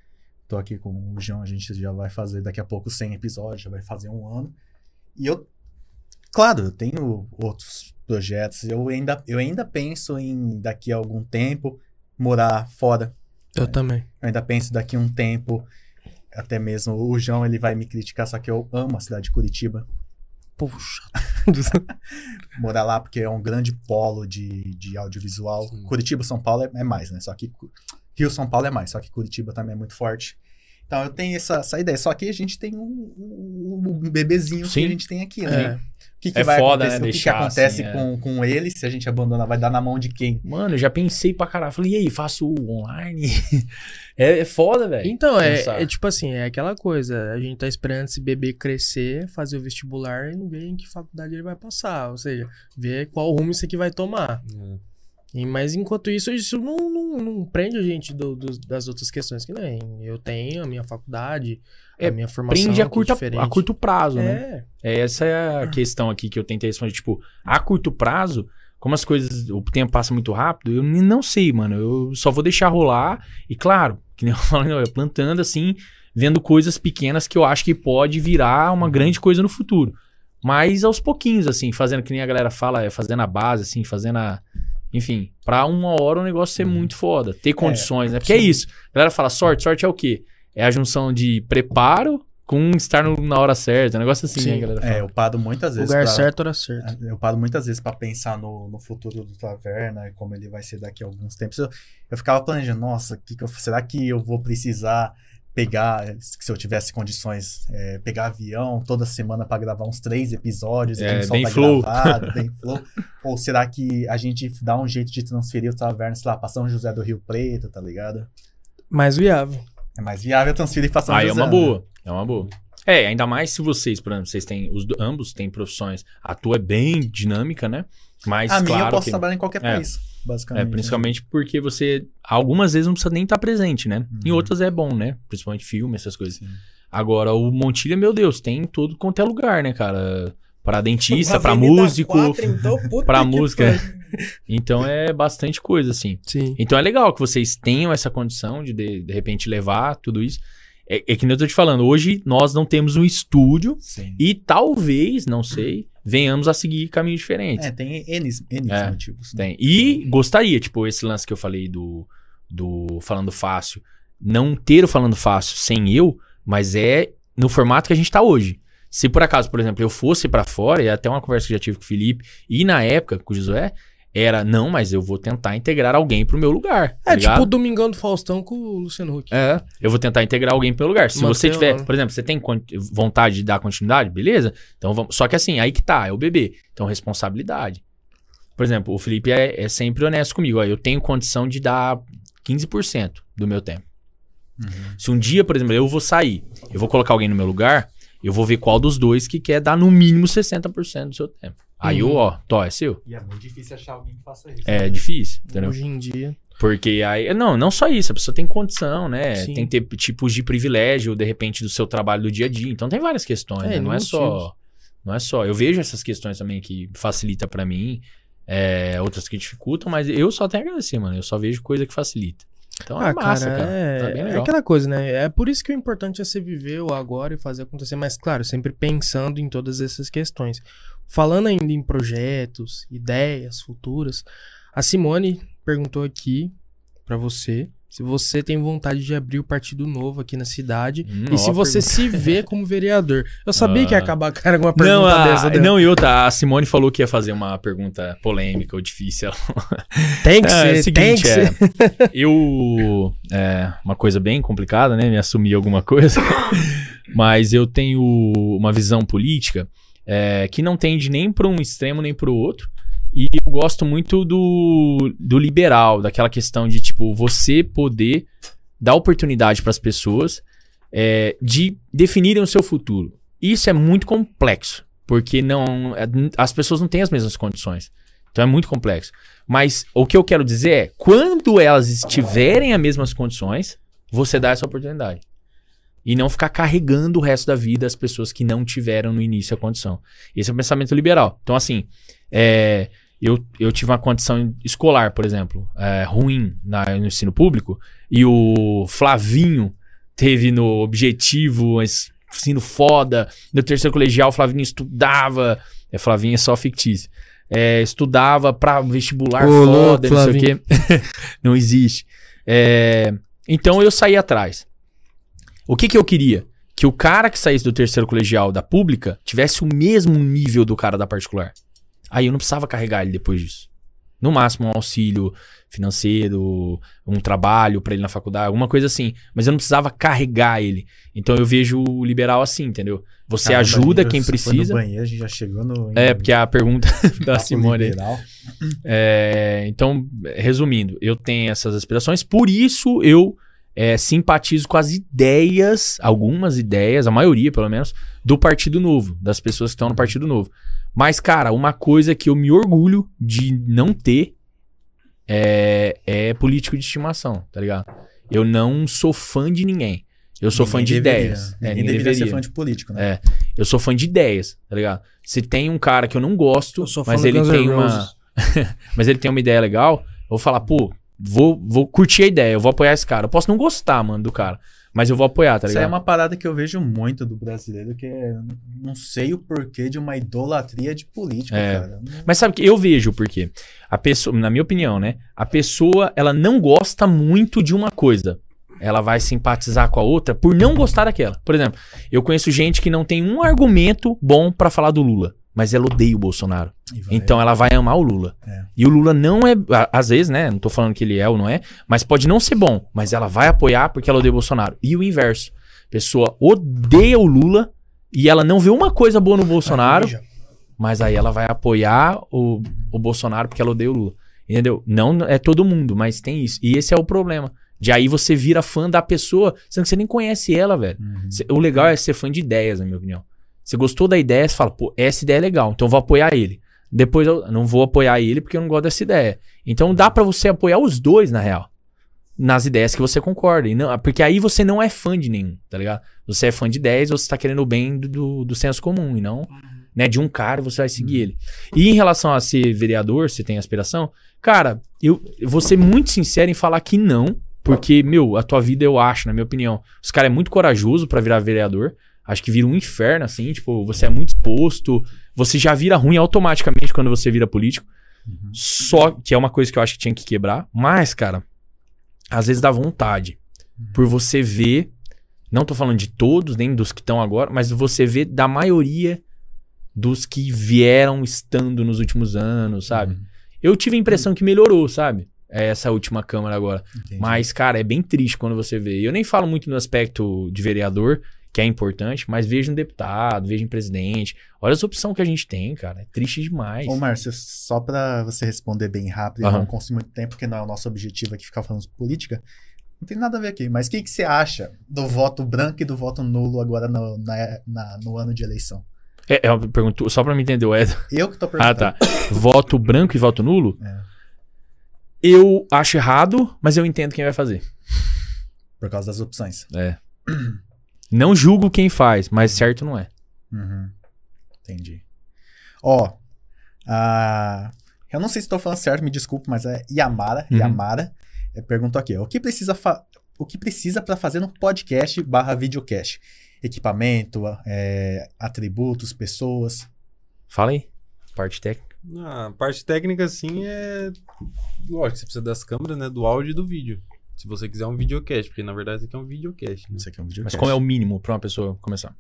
tô aqui com o João, a gente já vai fazer daqui a pouco 100 episódios, já vai fazer um ano. E eu, claro, eu tenho outros projetos, eu ainda, eu ainda penso em, daqui a algum tempo, morar fora. Eu também. Eu ainda penso daqui a um tempo, até mesmo o João, ele vai me criticar, só que eu amo a cidade de Curitiba. Puxa. morar lá porque é um grande polo de, de audiovisual. Sim. Curitiba, São Paulo é, é mais, né? Só que Rio, São Paulo é mais, só que Curitiba também é muito forte. Então eu tenho essa, essa ideia. Só que a gente tem um, um- um bebezinho Sim. que a gente tem aqui, né? É. O que, que É vai foda, acontecer? né? O que, que Deixar acontece assim, é. com, com ele se a gente abandonar? Vai dar na mão de quem? Mano, eu já pensei pra caralho. Falei, e aí, faço online? é, é foda, velho. Então, é, é tipo assim, é aquela coisa. A gente tá esperando esse bebê crescer, fazer o vestibular e não ver em que faculdade ele vai passar. Ou seja, ver qual rumo isso aqui vai tomar. É. E, mas enquanto isso, isso não, não, não prende a gente do- do- das outras questões que nem. Eu tenho a minha faculdade, É, a minha formação. Prende a, é curta, diferente. a curto prazo, né? É. Essa é a questão aqui que eu tentei responder. Tipo, a curto prazo, como as coisas, o tempo passa muito rápido, eu não sei, mano. Eu só vou deixar rolar. E claro, que nem eu falei, eu plantando assim, vendo coisas pequenas que eu acho que pode virar uma grande coisa no futuro. Mas aos pouquinhos, assim, fazendo que nem a galera fala, é, fazendo a base, assim, fazendo a. Enfim, pra uma hora o negócio ser muito foda. Ter condições, né? Porque é isso. A galera fala sorte, sorte é o quê? É a junção de preparo com estar no- na hora certa. Um negócio assim, Sim. né, galera? É, eu paro muitas vezes. Lugar pra- certo, hora certa. Eu paro muitas vezes pra pensar no, no futuro do Taverna e como ele vai ser daqui a alguns tempos. Eu, eu ficava planejando, nossa, que que eu- será que eu vou precisar pegar, se eu tivesse condições, é, pegar avião toda semana pra gravar uns três episódios É, e só bem tá flow. gravado, bem flow? Ou será que a gente dá um jeito de transferir o Taverna, sei lá, pra São José do Rio Preto, tá ligado? Mais viável. É mais viável transferir pra São Aí é José. uma né? boa. É uma boa. É, ainda mais se vocês, por exemplo, vocês têm. Os, ambos têm profissões. A tua é bem dinâmica, né? Mas A minha claro eu posso que, trabalhar em qualquer É. país, É, basicamente. principalmente porque você. Algumas vezes não precisa nem estar presente, né? Em Uhum. outras é bom, né? Principalmente filme, essas coisas. Sim. Agora, o Montilha, meu Deus, tem em todo quanto é lugar, né, cara? Pra dentista, pra Avenida músico, 4, então, que música. Então é bastante coisa, assim. Sim. Então é legal que vocês tenham essa condição de, de, de repente, levar tudo isso. É, é que nem eu tô te falando, hoje nós não temos um estúdio Sim. e talvez, não sei, venhamos a seguir caminhos diferentes. É, tem N, N É, motivos. né? Tem. E gostaria, tipo, esse lance que eu falei do, do Falando Fácil, não ter o Falando Fácil sem eu, mas é no formato que a gente tá hoje. Se por acaso, por exemplo, eu fosse pra fora, e é até uma conversa que eu já tive com o Felipe, e na época com o Josué, era, não, mas eu vou tentar integrar alguém pro meu lugar. tá É ligado? tipo o Domingão do Faustão com o Luciano Huck. É, eu vou tentar integrar alguém pelo lugar. Se você tiver, lá. por exemplo, você tem vontade de dar continuidade, beleza? Então vamos. Só que assim, aí que tá, é o bebê. Então responsabilidade. Por exemplo, o Felipe é, é sempre honesto comigo. Ó, eu tenho condição de dar 15% do meu tempo. Uhum. Se um dia, por exemplo, eu vou sair, eu vou colocar alguém no meu lugar, eu vou ver qual dos dois que quer dar no mínimo 60% do seu tempo. Aí eu, Uhum. ó, tó, é seu. E é muito difícil achar alguém que faça isso. É difícil, entendeu? Hoje em dia. Porque aí. Não, não só isso, a pessoa tem condição, né? Sim. Tem que ter tipos de privilégio, de repente, do seu trabalho do dia a dia. Então tem várias questões, É, né? Não é motivos. só. Não é só. Eu vejo essas questões também que facilita pra mim, é, outras que dificultam, mas eu só tenho a agradecer, mano. Eu só vejo coisa que facilita. Então é Ah, massa, cara, cara. é, Tá bem é legal. aquela coisa, né? É por isso que o importante é você viver o agora e fazer acontecer. Mas, claro, sempre pensando em todas essas questões. Falando ainda em projetos, ideias futuras, a Simone perguntou aqui pra você Se você tem vontade de abrir o Partido Novo aqui na cidade. Hum, e se você se vê como vereador. Eu sabia que ia Ah. acabar cara com uma pergunta Não, a, dessa. né? não, e outra, a Simone falou que ia fazer uma pergunta polêmica ou difícil. Tem que É, ser, é o seguinte, tem que é, ser. eu. É uma coisa bem complicada, né? Me assumir alguma coisa. Mas eu tenho uma visão política é, que não tende nem para um extremo nem para o outro. E eu gosto muito do, do liberal, daquela questão de, tipo, você poder dar oportunidade para as pessoas é, de definirem o seu futuro. Isso é muito complexo, porque não é, as pessoas não têm as mesmas condições. Então é muito complexo. Mas o que eu quero dizer é, quando elas estiverem as mesmas condições, você dá essa oportunidade. E não ficar carregando o resto da vida as pessoas que não tiveram no início a condição. Esse é o pensamento liberal. Então, assim, é, eu, eu tive uma condição escolar, por exemplo, é, ruim na, no ensino público, e o Flavinho teve no objetivo ensino foda. No terceiro colegial, o Flavinho estudava. É, Flavinho é só fictício. É, estudava pra vestibular louco, foda, não sei o quê. não existe. É, então eu saí atrás. O que, que eu queria? Que o cara que saísse do terceiro colegial da pública tivesse o mesmo nível do cara da particular. Aí eu não precisava carregar ele depois disso. No máximo, um auxílio financeiro, um trabalho pra ele na faculdade, alguma coisa assim. Mas eu não precisava carregar ele. Então eu vejo o liberal assim, entendeu? Você Caramba, ajuda quem você foi no precisa. banheiro, a gente já chegou no. É, porque a pergunta da Simone liberal. É, então, resumindo, eu tenho essas aspirações, por isso eu é, simpatizo com as ideias, algumas ideias, a maioria pelo menos, do Partido Novo, das pessoas que estão no Partido Novo. Mas, cara, uma coisa que eu me orgulho de não ter é, é político de estimação, tá ligado? Eu não sou fã de ninguém. Eu sou fã de Ninguém deveria. ideias. É, Ninguém ninguém deveria ser fã de político, né? É. Eu sou fã de ideias, tá ligado? Se tem um cara que eu não gosto, Eu sou fã mas ele tem uma. Mas ele tem uma ideia legal, eu vou falar, pô, vou, vou curtir a ideia, eu vou apoiar esse cara. Eu posso não gostar, mano, do cara. Mas eu vou apoiar, tá Isso é ligado? uma parada que eu vejo muito do brasileiro, que é. Não sei o porquê de uma idolatria de política, É. cara. Mas sabe que eu vejo porque a pessoa, na minha opinião, né? A pessoa, ela não gosta muito de uma coisa. Ela vai simpatizar com a outra por não gostar daquela. Por exemplo, eu conheço gente que não tem um argumento bom pra falar do Lula, mas ela odeia o Bolsonaro. Então ela vai amar o Lula. É. E o Lula não é, às vezes, né? Não tô falando que ele é ou não é, mas pode não ser bom, mas ela vai apoiar porque ela odeia o Bolsonaro. E o inverso. Pessoa odeia o Lula e ela não vê uma coisa boa no Bolsonaro, mas aí ela vai apoiar o, o Bolsonaro porque ela odeia o Lula. Entendeu? Não é todo mundo, mas tem isso. E esse é o problema. De aí você vira fã da pessoa, sendo que você nem conhece ela, velho. Uhum. O legal é ser fã de ideias, na minha opinião. Você gostou da ideia, você fala, pô, essa ideia é legal, então eu vou apoiar ele. Depois eu não vou apoiar ele porque eu não gosto dessa ideia. Então dá pra você apoiar os dois, na real. Nas ideias que você concorda. E não, porque aí você não é fã de nenhum, tá ligado? Você é fã de ideias, você tá querendo o bem do, do, do senso comum e não né, de um cara, você vai seguir ele. E em relação a ser vereador, você tem aspiração, cara, eu, eu vou ser muito sincero em falar que não, porque, meu, a tua vida eu acho, na minha opinião, os caras é muito corajoso pra virar vereador. Acho que vira um inferno, assim, tipo, você é muito exposto, você já vira ruim automaticamente quando você vira político. Só que é uma coisa que eu acho que tinha que quebrar. Mas, cara, às vezes dá vontade. Por você ver, não tô falando de todos, nem dos que estão agora, mas você vê da maioria dos que vieram estando nos últimos anos, sabe? Uhum. Eu tive a impressão que melhorou, sabe? É Essa última Câmara agora. Entendi. Mas, cara, é bem triste quando você vê. Eu nem falo muito no aspecto de vereador, que é importante, mas vejo um deputado, vejo um presidente. Olha as opções que a gente tem, cara. É triste demais. Ô, Márcio, só pra você responder bem rápido e Aham. não consumir muito tempo, porque não é o nosso objetivo aqui ficar falando de política, não tem nada a ver aqui. Mas o que, que você acha do voto branco e do voto nulo agora no, na- na- no ano de eleição? É, é uma pergunta, só pra me entender, o Ed. Eu que tô Ah, perguntando. tá. voto branco e voto nulo? É. Eu acho errado, mas eu entendo quem vai fazer. Por causa das opções. É. Não julgo quem faz, mas certo não é. Uhum. Entendi. Ó, a- eu não sei se estou falando certo, me desculpe, mas é Yamara, Uhum. Yamara, perguntou aqui, ó, o que precisa o que precisa para fazer um podcast barra videocast? Equipamento, é, atributos, pessoas. Fala aí. Parte técnica. A parte técnica, assim, é. Lógico, você precisa das câmeras, né? Do áudio e do vídeo. Se você quiser um videocast, porque na verdade isso aqui é um videocast. Né? Isso aqui é um vídeo. Mas qual é o mínimo pra uma pessoa começar?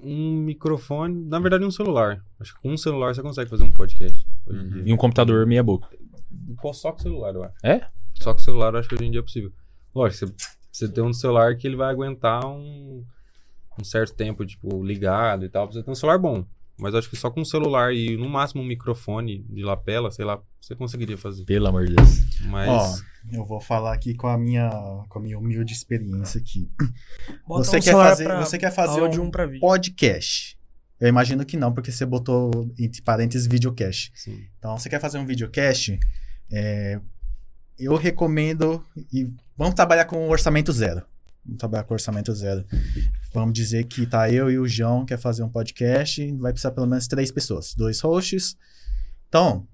Um microfone, na verdade um celular. Acho que com um celular você consegue fazer um podcast. Dia. E um computador meia boca. Só com o celular, eu acho. É? Só com o celular eu acho que hoje em dia é possível. Lógico, você, você tem um celular que ele vai aguentar um, um certo tempo, tipo, ligado e tal. Você tem um celular bom. Mas eu acho que só com um celular e no máximo um microfone de lapela, sei lá, você conseguiria fazer. Pelo amor de Deus. Mas. Ó, eu vou falar aqui com a minha, com a minha humilde experiência aqui. Bota Você um quer fazer, pra você quer fazer áudio, um um podcast? Eu imagino que não, porque você botou entre parênteses videocast. sim. Então, você quer fazer um videocast? É, eu recomendo e vamos trabalhar com orçamento zero. Vamos trabalhar com orçamento zero. Vamos dizer que tá eu e o João quer fazer um podcast, vai precisar pelo menos três pessoas, dois hosts. Então,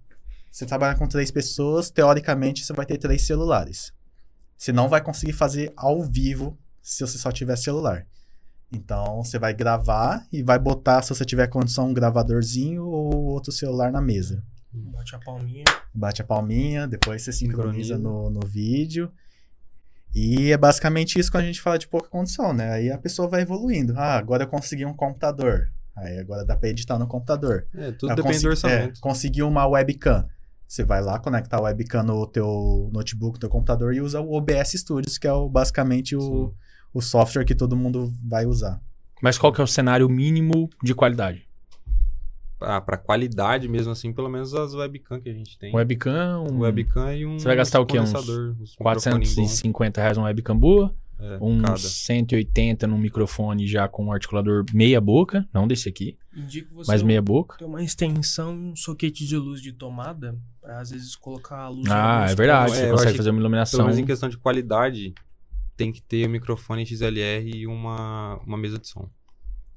você trabalha com três pessoas, teoricamente você vai ter três celulares. Você não vai conseguir fazer ao vivo se você só tiver celular. Então, você vai gravar e vai botar, se você tiver condição, um gravadorzinho ou outro celular na mesa. Bate a palminha. Bate a palminha, depois você sincroniza Sincroniza. no, no vídeo. E é basicamente isso quando a gente fala de pouca condição, né? Aí a pessoa vai evoluindo. Ah, agora eu consegui um computador. Aí agora dá pra editar no computador. É, tudo Ah, depende do orçamento. É, conseguiu uma webcam. Você vai lá, conectar a webcam no teu notebook, no teu computador e usa o OBS Studios, que é o, basicamente o, o software que todo mundo vai usar. Mas qual que é o cenário mínimo de qualidade? Pra qualidade mesmo assim, pelo menos as webcam que a gente tem. Webcam, um Webcam e um Você vai gastar o quê? Uns condensador, uns microfone 450 reais uma webcam boa. É, uns cada. 180 num microfone já com um articulador meia boca, não desse aqui, Indico você mas meia boca. ter uma extensão um soquete de luz de tomada pra às vezes colocar a luz Ah, é verdade. É, você eu consegue fazer uma Pelo iluminação. menos em questão de qualidade, tem que ter o microfone XLR e uma, uma mesa de som.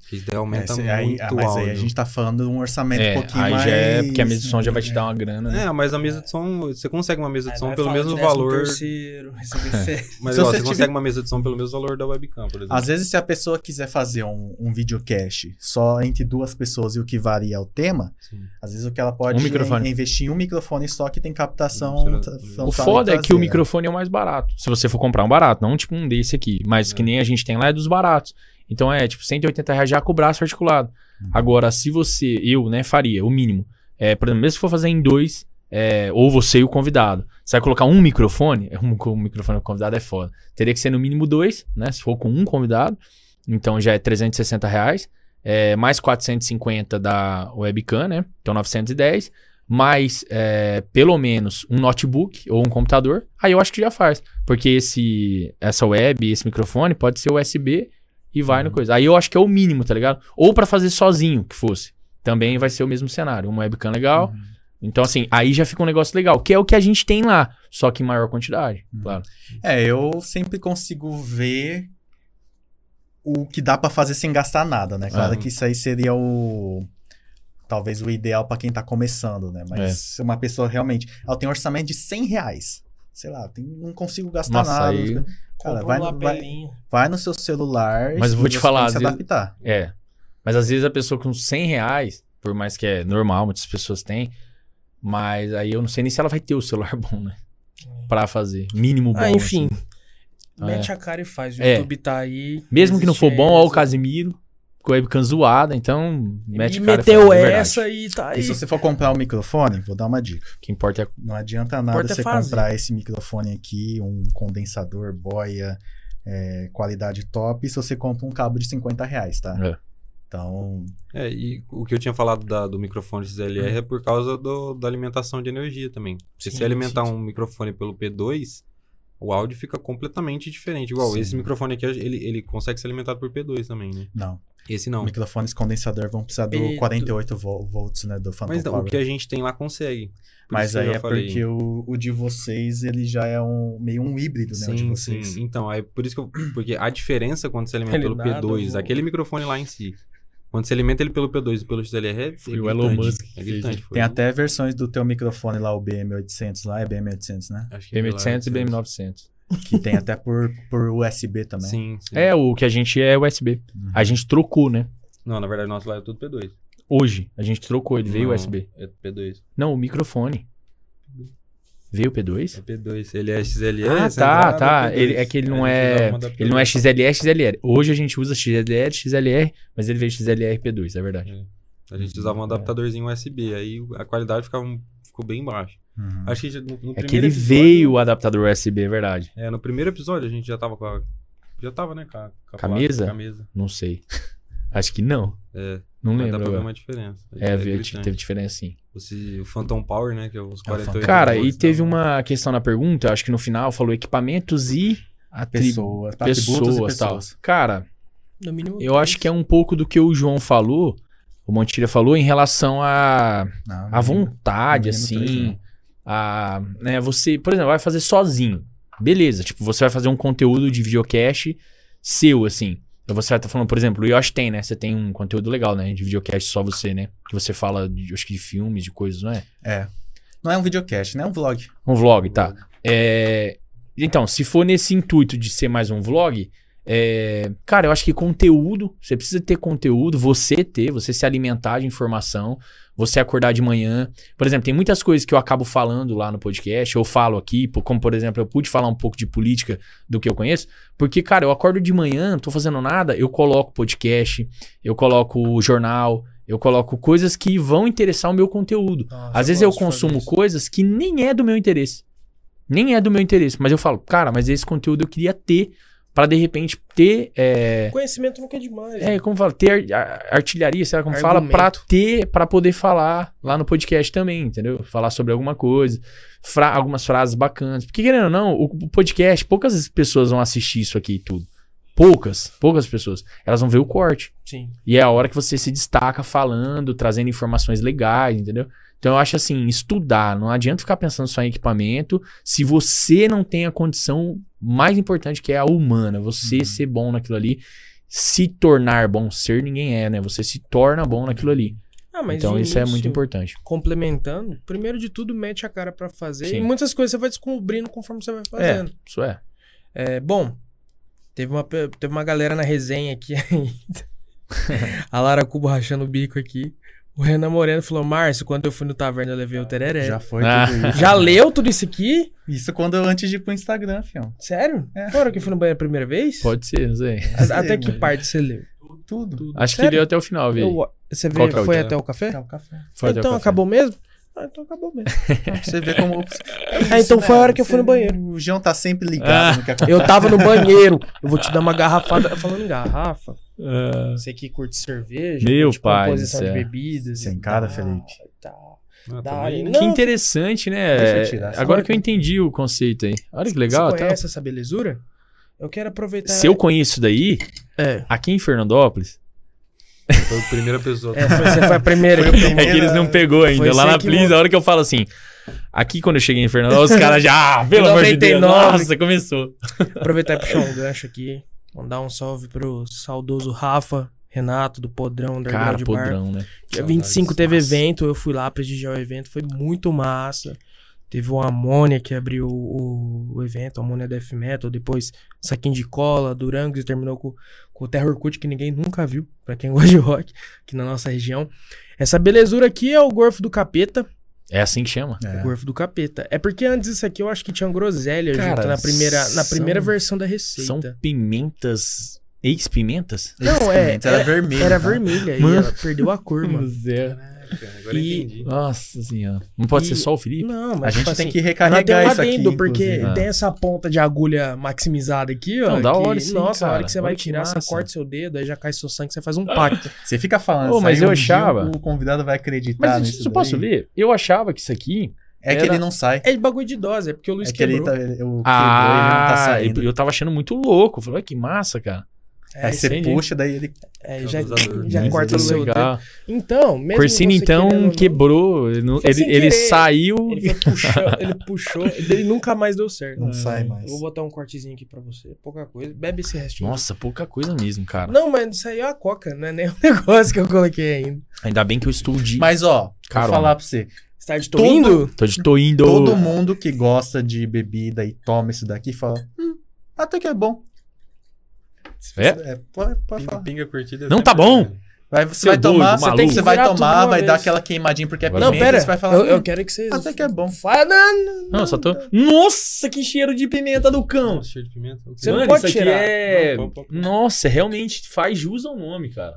Que isso daí aumenta É, cê- muito aí, ah, mas o áudio. aí a gente tá falando de um orçamento É, um pouquinho aí mais... já é porque a mesa de som já vai te dar uma grana, né? É, mas a mesa de som, você consegue uma mesa de Aí som vai pelo mesmo valor. Terceiro. Mas Se ó, você tiver- consegue uma mesa de som pelo mesmo valor da webcam, por exemplo. Às vezes, se a pessoa quiser fazer um, um videocast só entre duas pessoas e o que varia é o tema, Sim. às vezes o que ela pode Um microfone. é investir em um microfone só que tem captação. O foda é que o traseira. microfone é o mais barato. Se você for comprar um barato, não tipo um desse aqui, mas que É. nem a gente tem lá é dos baratos. Então é tipo 180 reais já com o braço articulado. Agora, se você, eu, né, faria o mínimo. É, por exemplo, mesmo se for fazer em dois, é, ou você e o convidado, você vai colocar um microfone, um, com o microfone do convidado é foda. Teria que ser no mínimo dois, né? Se for com um convidado, então já é 360 reais. É, mais 450 da webcam, né? Então 910. Mais é, pelo menos um notebook ou um computador. Aí eu acho que já faz. Porque esse, essa web, esse microfone pode ser USB e vai no coisa. Aí eu acho que é o mínimo, tá ligado? Ou pra fazer sozinho, que fosse. Também vai ser o mesmo cenário. Uma webcam legal. Então, assim, aí já fica um negócio legal, que é o que a gente tem lá, só que em maior quantidade, claro. É, eu sempre consigo ver o que dá pra fazer sem gastar nada, né? Claro Ah. que isso aí seria o. Talvez o ideal pra quem tá começando, né? Mas É. uma pessoa realmente. Ela tem um orçamento de 100 reais. Sei lá, tem- não consigo gastar Nossa, nada. aí- Cara, vai, um no- vai, vai no seu celular. Mas eu vou te você falar, se vezes- adaptar. É. Mas às vezes a pessoa com 100 reais, por mais que é normal, muitas pessoas têm, mas aí eu não sei nem se ela vai ter o celular bom, né? Pra fazer. Mínimo bom. Ah, enfim. assim. Mete É. a cara e faz. O É. YouTube tá aí. Mesmo que não for bom, ó o Casimiro, com a webcam zoada, então mete E a cara. e meteu faz, é essa e tá aí. E se você for comprar um microfone, vou dar uma dica. O que importa é Não adianta nada é você fazer. comprar esse microfone aqui, um condensador, boia, é, qualidade top, se você compra um cabo de 50 reais, tá? É. Então, É, e o que eu tinha falado da- do microfone XLR é por causa do- da alimentação de energia também. Se Sim, você alimentar sim, sim. um microfone pelo P2, o áudio fica completamente diferente. Igual, Sim. esse microfone aqui, ele, ele consegue ser alimentado por P2 também, né? não. Esse não. Microfones condensador vão precisar do E do- 48 vo- volts, né, do Phantom Mas não, o Power. que a gente tem lá consegue. Mas aí é falei. porque o, o de vocês, ele já é um meio um híbrido, né, o de Sim, vocês. sim. Então, é por isso que eu. Porque a diferença quando você alimenta Ele pelo nada, P2, eu- aquele microfone lá em si. Quando você alimenta ele pelo P2 e pelo XLR, é Foi o Elon Musk que É gritante. foi Tem o- até versões do teu microfone lá, o BM800 lá, é BM800, né? acho que é BM800 e lá, BM900. Que tem até por, por USB também. Sim, sim. É, o que a gente é USB. Uhum. A gente trocou, né? Não, na verdade, nosso lá é tudo P2. Hoje, a gente trocou, ele veio Não, USB. É P2. Não, o microfone. Veio o P2? É P2. Ele é XLE. Ah, tá, entrada tá. P2. Ele, é que ele não é. Ele não é XLR, XLR. Hoje a gente usa XLR, XLR, mas ele veio XLR P2, é verdade. A gente usava um adaptadorzinho USB. Aí a qualidade ficava, um- ficou bem baixa. Uhum. Acho que já- no, no É primeiro que ele episódio- veio o adaptador USB, é verdade. É, no primeiro episódio a gente já tava com a. Já tava, né? Com a, com a Camisa? placa, camisa. Não sei. Acho que não. É, Não mas dá lembro. pra ver uma diferença. É, gritante. teve diferença sim. Esse- o Phantom Power, né? Que é os É o 48 Cara, e teve né? uma questão na pergunta, eu acho que no final falou equipamentos e atri- Pessoas, atributos e pessoas, tal. pessoas. Cara, No mínimo. eu acho que é um pouco do que o João falou, o Montilha falou em relação a Não, a vontade, assim, a, né, você, por exemplo, vai fazer sozinho, beleza, tipo, você vai fazer um conteúdo de videocast seu, assim, Então você vai estar falando, por exemplo, o Yoshi tem, né, você tem um conteúdo legal, né, de videocast só você, né, que você fala, de, acho que de filmes, de coisas, não é? É. Não é um videocast, não é um vlog. Um vlog, tá. É, então, se for nesse intuito de ser mais um vlog, é, cara, eu acho que conteúdo, você precisa ter conteúdo, você ter, você se alimentar de informação, você acordar de manhã. Por exemplo, tem muitas coisas que eu acabo falando lá no podcast, eu falo aqui, como por exemplo, eu pude falar um pouco de política do que eu conheço, porque, cara, eu acordo de manhã, não tô fazendo nada, eu coloco podcast, eu coloco jornal, eu coloco coisas que vão interessar o meu conteúdo. Nossa, Às vezes eu consumo coisas que nem é do meu interesse. Nem é do meu interesse. Mas eu falo, cara, mas esse conteúdo eu queria ter pra de repente ter. É, Conhecimento nunca é demais. é né? como fala, ter ar- ar- artilharia, sei lá como fala, Argumento. pra ter, pra poder falar lá no podcast também, entendeu? Falar sobre alguma coisa, fra- algumas frases bacanas. Porque querendo ou não, o, o podcast, poucas pessoas vão assistir isso aqui e tudo. Poucas, poucas pessoas. Elas vão ver o corte. Sim. E é a hora que você se destaca falando, trazendo informações legais, entendeu? Então eu acho assim, estudar, não adianta ficar pensando só em equipamento se você não tem a condição mais importante que é a humana, você Uhum. ser bom naquilo ali, se tornar bom, ser ninguém é, né? Você se torna bom naquilo ali. Ah, mas então de isso é muito importante. Complementando, primeiro de tudo, mete a cara pra fazer. Sim. E muitas coisas você vai descobrindo conforme você vai fazendo. Isso é. É, bom, teve uma, teve uma galera na resenha aqui ainda. a Lara Cubo rachando o bico aqui. O Renan Moreno falou: Márcio, quando eu fui no taverna, eu levei o tereré. Já Já, foi Ah. tudo isso. leu tudo isso aqui? Isso quando eu, antes de ir pro Instagram, fião. Sério? É. Fora que eu fui no banheiro a primeira vez? Pode ser, não sei. A- Até Sei, que mas- parte você leu? Tudo. Acho que Sério? deu até o final, velho. Eu- você veio, que é foi dia? até o café? É o café. Foi até o então café. acabou mesmo? Ah, então acabou mesmo. Você ver como. Ah, então foi a hora que eu fui no banheiro. O João tá sempre ligado Ah. no que acontece. Eu tava no banheiro. Eu vou te dar uma garrafada. Falando em garrafa, Ah, você que curte cerveja, Meu curte pai composição de bebidas. Sem e cara, tal, Felipe. tal. Ah, né? que interessante, né? Deixa eu tirar essa Agora que eu entendi o conceito aí. Olha que legal. Você tá? conhece essa belezura? Eu quero aproveitar. Se eu conheço isso daí, É. aqui em Fernandópolis, Foi a primeira pessoa. É, foi- você foi a primeira. Foi a primeira. É que eles não pegou ainda. Foi Lá na que Please, a hora que eu falo assim. Aqui, quando eu cheguei em Fernando, os caras já. Ah, pelo amor de Deus. 99. Nossa, começou. Aproveitar e puxar um gancho aqui. Mandar um salve pro saudoso Rafa, Renato, do Podrão, da Cara, Underground Bar. podrão, né? Dia 25 teve Nossa. evento, eu fui lá prestigiar o evento, foi muito massa. Teve o Amônia que abriu o, o evento, Amônia Death Metal, depois Saquinho de Cola, Durangos e terminou com, com o Terror Cult que ninguém nunca viu, pra quem gosta de rock, aqui na nossa região. Essa belezura aqui é o Gorfo do Capeta, É assim que chama. o É. Gorfo do Capeta. É porque antes isso aqui eu acho que tinha groselha Cara, junto na primeira, na são- primeira versão da receita. São pimentas. Ex-pimentas? Não, é, Era era, vermelho. era tá? vermelha e Mano. ela perdeu a cor, mano. Agora eu E- entendi. Nossa senhora. Não pode E- ser só o Felipe? Não, A mas gente tipo tem assim, que tem recarregar um isso aqui. adendo, porque inclusive. tem essa ponta de agulha maximizada aqui, ó. Não, da que, hora sim, Nossa, na hora cara. que você vai que tirar, você corta seu dedo, aí já cai seu sangue, você faz um pacto. Você fica falando, isso mas eu um achava- O convidado vai acreditar Mas isso eu posso ver? Eu achava que isso aqui. É que Era- ele não sai. É de bagulho de dose, é porque o Luiz É que ele quebrou. tá, ele, o quebrou, ele não Ah, tá saindo. eu, eu tava achando muito louco. Eu falei, que massa, cara. É, Aí você entendi. puxa, daí ele. é, É já, já corta o seu dedo. Então, mesmo Corsini, querendo então, quebrou. Ele, não- ele, ele saiu. Ele puxando, ele puxou, ele nunca mais deu certo. Não sai mais. Eu vou botar um cortezinho aqui pra você, pouca coisa. Bebe esse restinho. Nossa, pouca coisa mesmo, cara. Não, mas isso aí é a coca, não é nem o negócio que eu coloquei ainda. Ainda bem que eu estou de. Mas, ó, Carona. vou falar pra você. Você tá de Todo- tô indo? Tô, de, tô indo. Todo mundo que gosta de bebida e toma isso daqui fala: hum, até que é bom. É? pode, pode Pinga, falar. pinga curtida. é Não tá bom? bom. Vai, você Seu vai doido, tomar, maluco. você, tem que- você vai tomar, vai dar vez. aquela queimadinha porque é pimenta, Não, pera. você vai falar, eu, eu "Hum, quero que vocês. até que é bom. Fala, não, Não, só tô. Nossa, que cheiro de pimenta do cão. Nossa, cheiro de pimenta. ok. Você não Mano, pode isso aqui tirar. é. Não, pode, pode. Nossa, realmente faz jus ao nome, cara.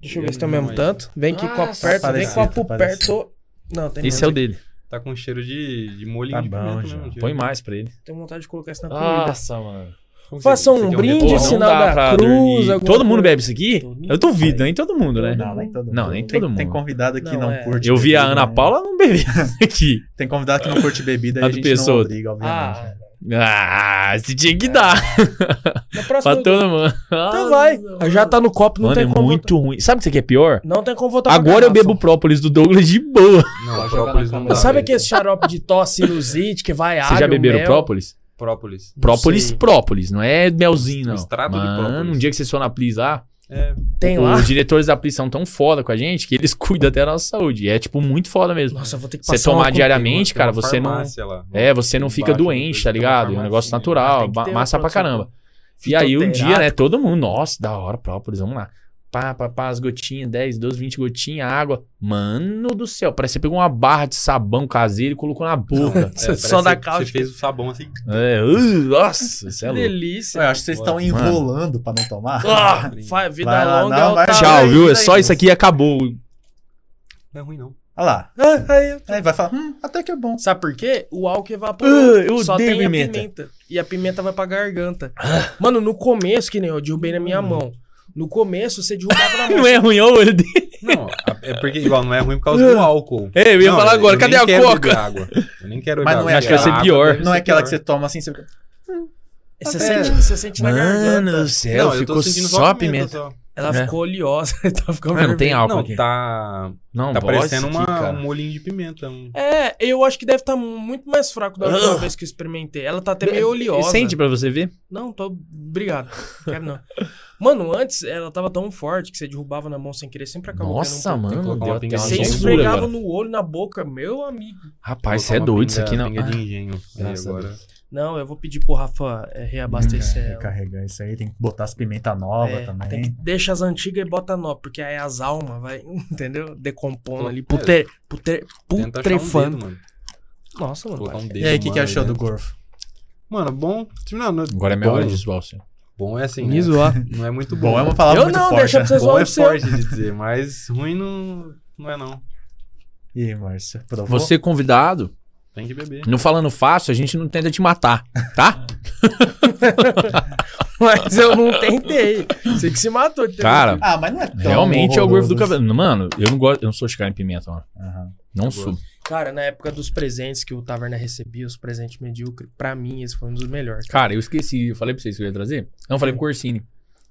Deixa eu ver se tem o mesmo tanto. Vem aqui com a Nossa, perto, vem parecido, parecido. perto. Não, tem Esse é o dele. Tá com cheiro de, de molhinho Tá de bom, pimenta Põe mais pra ele. Tenho vontade de colocar isso na comida. Nossa, mano. Como Faça você- um brinde, sinal da pra cruz, Todo mundo bebe isso aqui? Eu duvido, nem todo mundo, né? Não, nem todo mundo. Não, nem tem, todo Tem mundo. convidado que Não, não, é. curte Eu vi a Ana né? Paula não beber aqui. Tem convidado que não curte bebida e A gente Pessoa. não obriga, obviamente. Ah? Ah, você tinha que dar na próxima. pra todo mundo. Então vai. Já tá no copo, não Mano, é tem como muito ruim. Sabe o que isso aqui é pior? Não tem como voltar pra Agora eu bebo própolis do Douglas de boa. Não, própolis não dá. Sabe aquele xarope de tosse, sinusite, que vai Vocês já beberam mel? própolis? Própolis. Própolis, própolis, não é melzinho, não. Extrato de Mano, própolis. um dia que vocês foram na Plis lá, É, Tem lá? os diretores da Plis são tão foda com a gente que eles cuidam até da nossa saúde. E é, tipo, muito foda mesmo. Nossa, vou ter que Você passar tomar uma- diariamente, cara, você não. lá. É, você não fica Embaixo, doente, tá ligado? É um negócio farmácia, natural, ter massa pra caramba. E aí um dia, né, todo mundo, nossa, da hora, própolis, vamos lá. Pá, pá, pá, as gotinhas, 10, 12, 20 gotinhas, água. Mano do céu, parece que você pegou uma barra de sabão caseiro e colocou na boca. Só parece da cáustica. Você fez o sabão assim. é, uh, nossa, isso é Que louco. delícia. Eu acho que vocês estão Mano. enrolando pra não tomar. Ah, fa- vida Vai lá, longa não, é vai- tá Tchau, viu? É só isso aqui e acabou. Não é ruim, não. Olha lá. Ah, aí, Aí vai falar, hum, até que é bom. Sabe por quê? O álcool evaporou. Ah, eu Só tem pimenta. a pimenta. E a pimenta vai pra garganta. Mano, no começo, que nem eu derrubei na minha mão. No começo, você derrubava na mão. Não é ruim, ó, o olho dele. Não, é porque igual não é ruim por causa do álcool. É, eu ia Não, falar agora, eu cadê nem a quero coca? beber água. Eu nem quero Mas não é água. Acho que vai ser pior. Não é aquela pior. que você toma assim, você fica. Você, É. sente, você sente na garganta. Mano do céu, Não, eu ficou tô sentindo só a pimenta. Ela É. ficou oleosa. tá ficando Mas não tem álcool Não, aqui. tá, Não, tá parecendo aqui, uma, cara. um molinho de pimenta. um- É, eu acho que deve estar muito mais fraco da última Ah. vez que eu experimentei. Ela tá até meio oleosa. Sente pra você ver? Não, tô. Obrigado. Quero não. Mano, antes ela tava tão forte que você derrubava na mão sem querer, sempre acabou Nossa, um mano, de Você esfregava no olho, na boca, meu amigo. Rapaz, isso é doido, isso pinga- aqui não. pinga de Ah, engenho. graças Aí a agora. Não, eu vou pedir pro Rafa é, reabastecer ela. Recarregar isso aí, tem que botar as pimentas novas É, também. tem que deixa as antigas e bota nova, porque aí as almas vai, entendeu? Decompondo ali, é. putre, putre, Tenta achar um putrefando. dedo, mano. Nossa, mano. Um dedo E aí, o que, que achou do gorfo? Mano, bom. Não, não, Agora é minha hora de zoar você. Bom é assim. Me né? zoar. Não é muito bom. Bom é uma palavra Eu muito não, forte. deixa pra né? vocês Bom é seu. forte de dizer, mas ruim não, não é não. E aí, Márcio, provou? Você convidado, Tem que beber. não falando fácil, a gente não tenta te matar, tá? Mas eu não tentei. Você que se matou. entendeu? Cara, Ah, mas não é tão realmente é o gorfo do horroroso. cabelo. Mano, eu não gosto, eu não sou de carne e pimenta, mano. Aham. Não sou. Cara, na época dos presentes que o Taverna recebia, os presentes medíocres, pra mim esse foi um dos melhores. Cara, eu esqueci, eu falei pra vocês que eu ia trazer? Eu não falei pro Corsini.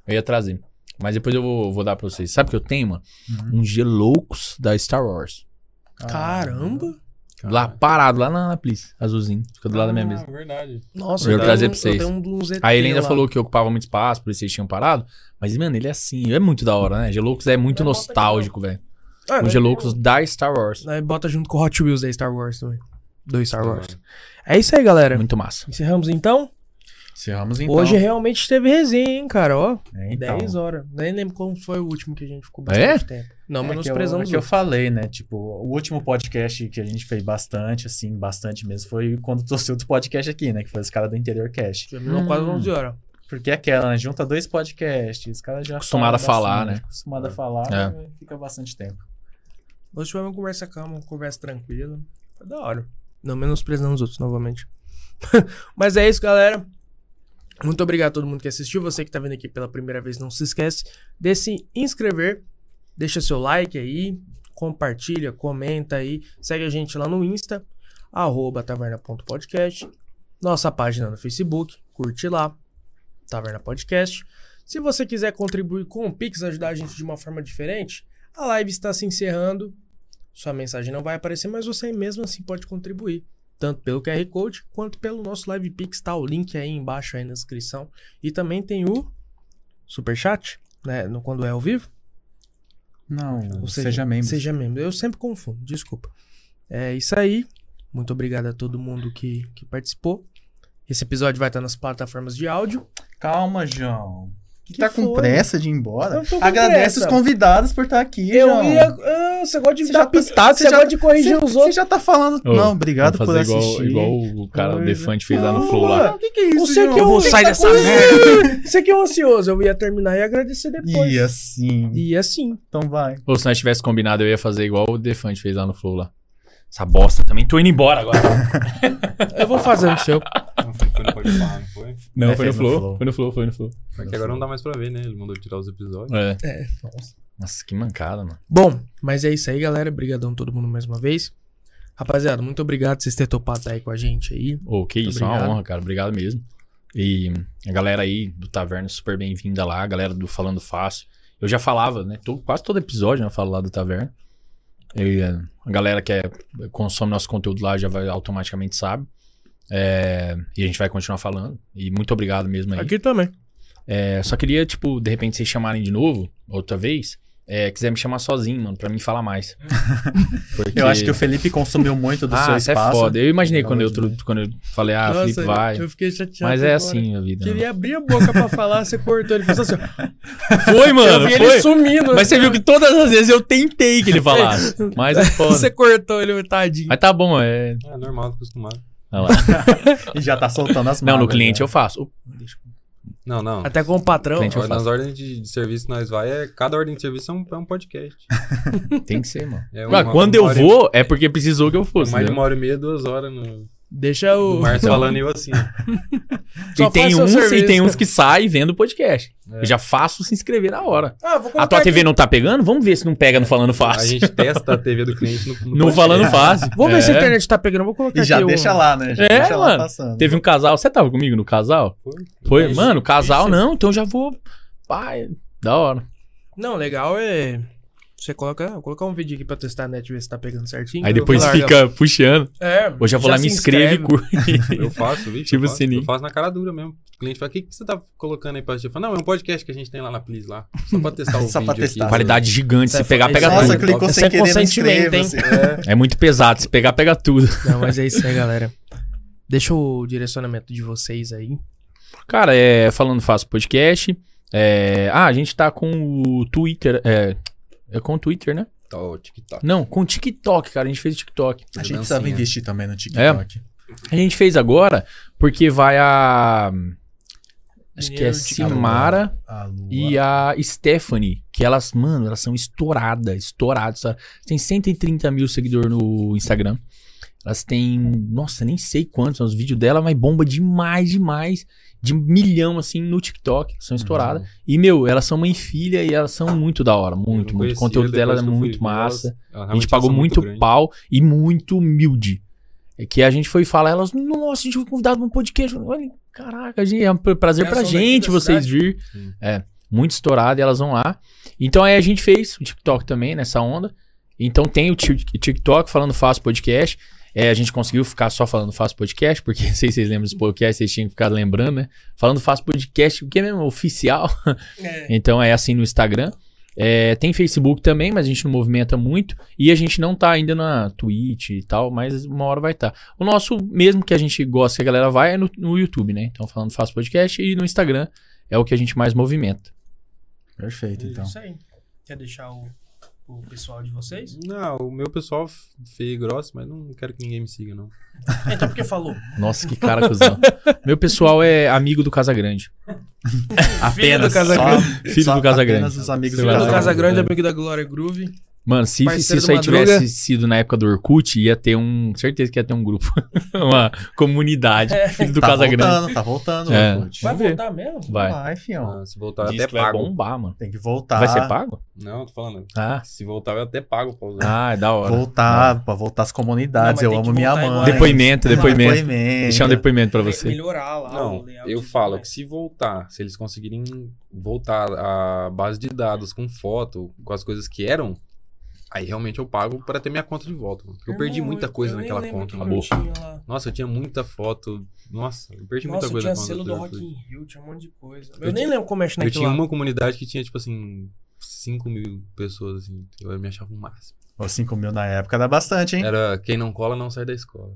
Eu ia trazer. Mas depois eu vou, vou dar pra vocês. Sabe o que eu tenho, mano? Uhum. Um Geloucos da Star Wars. Caramba! Lá, parado, lá na, na Plis, azulzinho. Fica do lado da minha mesa. Ah, verdade. Nossa, Eu tenho trazer um- pra vocês. Eu um Aí ele ainda lá. falou que ocupava muito espaço, por isso vocês tinham parado. Mas, mano, ele é assim, é muito da hora, né? Geloucos é muito aqui, nostálgico, velho. Ah, O? Geloucos da Star Wars. Aí bota junto com o Hot Wheels da Star Wars também. Do Star Wars. É isso aí, galera. Muito massa. Encerramos então? Encerramos então. Hoje realmente teve resenha, hein, cara? Ó, É, então. 10 horas. Nem lembro como foi o último que a gente ficou É? bastante tempo. Não, É que eu, é que eu outros. falei, né? Tipo, o último podcast que a gente fez bastante, assim, bastante mesmo, foi quando trouxe outro podcast aqui, né? Que foi os caras do Interior Cast. Terminou quase Hum. 11 horas. Porque é aquela, né? Junta dois podcasts, os caras já Acostumado a falar, bastante, né? Acostumado a falar, É. né, fica bastante tempo. Hoje foi uma conversa calma, uma conversa tranquila. Foi da hora. Não menosprezando os outros novamente. Mas é isso, galera. Muito obrigado a todo mundo que assistiu. Você que tá vendo aqui pela primeira vez, não se esquece de se inscrever. Deixa seu like aí. Compartilha, comenta aí. Segue a gente lá no Insta, taverna.podcast. Nossa página no Facebook, curte lá. Taverna Podcast. Se você quiser contribuir com o Pix, ajudar a gente de uma forma diferente, a live está se encerrando. Sua mensagem não vai aparecer, mas você mesmo assim pode contribuir. Tanto pelo QR Code quanto pelo nosso Live Pix. Tá o link aí embaixo aí na descrição. E também tem o Superchat, né? No, quando é ao vivo. Não, Ou seja, membro. Seja membro. Eu sempre confundo, desculpa. É isso aí. Muito obrigado a todo mundo que, que participou. Esse episódio vai estar nas plataformas de áudio. Calma, João. Que tá com foi? pressa de ir embora. Eu tô com Agradece pressa. os convidados por estar aqui, Eu João. ia. Ah, você gosta de Você dar tá- pitaco, você você já- gosta de corrigir Você- os Você outros. já tá falando. Ô, não, obrigado por fazer igual, assistir. igual o cara, o Coisa. Defante fez lá no Flow lá. O que, que é isso, Você que é João? um. sai tá dessa com- merda. Você que é ansioso, eu ia terminar e agradecer depois. E assim. E assim. Então vai. Ou se nós tivesse combinado, eu ia fazer igual o Defante fez lá no Flow lá. Essa bosta também. Tô indo embora agora. Eu vou fazendo o seu. Não foi, foi? Não, É, foi no no Flow. Flow. Foi no Flow, foi no Flow. Foi que agora não dá mais pra ver, né? Ele mandou tirar os episódios. É. É. Nossa, que mancada, mano. Bom, mas é isso aí, galera. Obrigadão todo mundo mais uma vez. Rapaziada, muito obrigado por vocês terem topado estar aí com a gente aí. Ô, que isso, é uma Obrigado. honra, cara. Obrigado mesmo. E a galera aí do Taverna, super bem-vinda lá. A galera do Falando Fácil. Eu já falava, né? Todo- quase todo episódio né, eu falo lá do Taverna. E eh, a galera que é- consome nosso conteúdo lá já vai automaticamente sabe. É, e a gente vai continuar falando. E muito obrigado mesmo aí. Aqui também. É, só queria, tipo, de repente vocês chamarem de novo, outra vez. É, quiser me chamar sozinho, mano, pra mim falar mais. Porque- Eu acho que o Felipe consumiu muito do ah, seu isso é espaço. foda. Eu imaginei quando eu, Deus. quando eu falei, ah, Nossa, Felipe vai. Eu fiquei chateado. Mas é agora. assim a vida. né? Queria abrir a boca pra falar, você cortou. Ele fez assim. Foi, mano, eu vi foi. ele sumindo. Mas você viu que todas as vezes eu tentei que ele falasse. Mas é foda. Você cortou ele, tadinho. Mas tá bom, é. É normal, acostumado. E já tá soltando as Não, no cliente né? eu faço. Não, não. Até com o patrão. Cliente eu Nas ordens de, de serviço nós vai, é, cada ordem de serviço é um, é um podcast. Tem que ser, mano. É Ah, uma- quando uma eu hora e- vou, é porque precisou que eu é fosse. mais de né? uma hora e meia, duas horas no, Deixa o o. Márcio falando e eu assim. E tem, uns, e tem uns que saem vendo o podcast. É. Eu já faço se inscrever na hora. Ah, vou A tua TV aqui. não tá pegando? Vamos ver se não pega no Falando A Fácil. gente testa a TV do cliente no, no No. Falando Fácil. Vamos ver se a É. internet tá pegando. Vou colocar E já aqui. deixa o... lá, né? Já É, deixa lá mano. passando. Teve um casal. Você tava comigo no casal? Foi. Foi? Mas- Mano, casal Isso. não, então já vou. Pai, da hora. Não, legal é. Você coloca. Vou colocar um vídeo aqui pra testar a net, ver se tá pegando certinho. Aí depois fica puxando. É, Hoje eu vou já lá, me inscreve e curte. Eu faço, viu? Ativa eu, o faço, sininho. eu faço na cara dura mesmo. O cliente fala, o que, que você tá colocando aí pra assistir? Eu falo, não, é um podcast que a gente tem lá na Please lá. Só pra testar o Só pra vídeo testar. aqui. Qualidade gigante. Se é pegar, pega Nossa, tudo. clicou É sem querer consentimento, hein? inscreva-se. É muito pesado. Se pegar, pega tudo. Não, mas é isso aí, galera. Deixa o direcionamento de vocês aí. Cara, é, falando fácil podcast. É, ah, a gente tá com o Twitter. É, é com o Twitter, né? Tá, ó, TikTok. Não, com o TikTok, cara. A gente fez o TikTok. A gente Dancinha. precisava investir também no TikTok. A gente fez agora porque vai a. Acho que é Simara A Lua. e a Stephanie. Que elas, mano, elas são estouradas, estouradas. sabe? Tem 130 mil seguidores no Instagram. Elas têm, nossa, nem sei quantos são os vídeos dela, mas bomba demais, demais. De milhão, assim, no TikTok. São estouradas. Uhum. E, meu, elas são mãe e filha e elas são muito da hora. Muito, muito. O conteúdo dela é muito massa. A gente pagou muito pau e muito humilde. É que a gente foi falar, elas, nossa, a gente foi convidado pra um podcast. Olha, caraca, gente, é um pra- prazer Elas pra gente vocês vir. Sim. É, muito estourado e elas vão lá. Então aí a gente fez o TikTok também nessa onda. Então tem o Tik- TikTok falando fácil podcast. É, a gente conseguiu ficar só falando fácil podcast, porque não sei se vocês lembram dos podcasts, vocês tinham que ficar lembrando, né? Falando fácil podcast, o que é mesmo? Oficial. Então é assim no Instagram. É, tem Facebook também, mas a gente não movimenta muito. E a gente não tá ainda na Twitch e tal, mas uma hora vai estar. O nosso, mesmo que a gente gosta que a galera vai, é no, no YouTube, né? Então falando Fácil Podcast e no Instagram é o que a gente mais movimenta. Perfeito, então. Isso aí. Quer deixar o, o pessoal de vocês? Não, o meu pessoal feio e grosso, mas não quero que ninguém me siga, não. Então, porque falou. Nossa, que cara cuzão. Meu pessoal é amigo do Casagrande. Filho do só, Casagrande. Filho só do Casagrande. apenas os amigos Filho do do Do Casagrande. Casa Grande, é. amigo da Glória Groove. Mano, se, se isso aí Madruga. tivesse sido na época do Orkut, ia ter um. Certeza que ia ter um grupo. uma comunidade. Filho do Tá Casagrande. voltando, tá voltando. É. Orkut. Vai voltar mesmo? Vai. Vai, fião. Ah, se voltar, Diz até que vai pago. bombar, mano. Tem que voltar. Vai ser pago? Não, tô falando. Ah. Se voltar, eu até pago pra usar. Ah, é da hora. Voltar, pra voltar as comunidades. Não, eu amo minha mãe. Depoimento, depoimento. Depoimento. Deixar um depoimento pra você. Melhorar lá o Não, eu falo que se voltar, se eles conseguirem voltar a base de dados com foto, com as coisas que eram, aí realmente eu pago pra ter minha conta de volta. mano. Porque eu perdi Irmão, muita coisa eu naquela conta. que acabou. eu tinha. Nossa, eu tinha muita foto. Nossa, eu perdi Nossa, muita coisa tinha na conta selo do. Rock in Rio, tinha um monte de coisa. Eu, Eu nem lembro como mexe Eu naquilo tinha lá. uma comunidade que tinha, tipo assim, 5 mil pessoas, assim. Eu me achava o máximo. Os 5 mil na época era bastante, hein? Era quem não cola não sai da escola.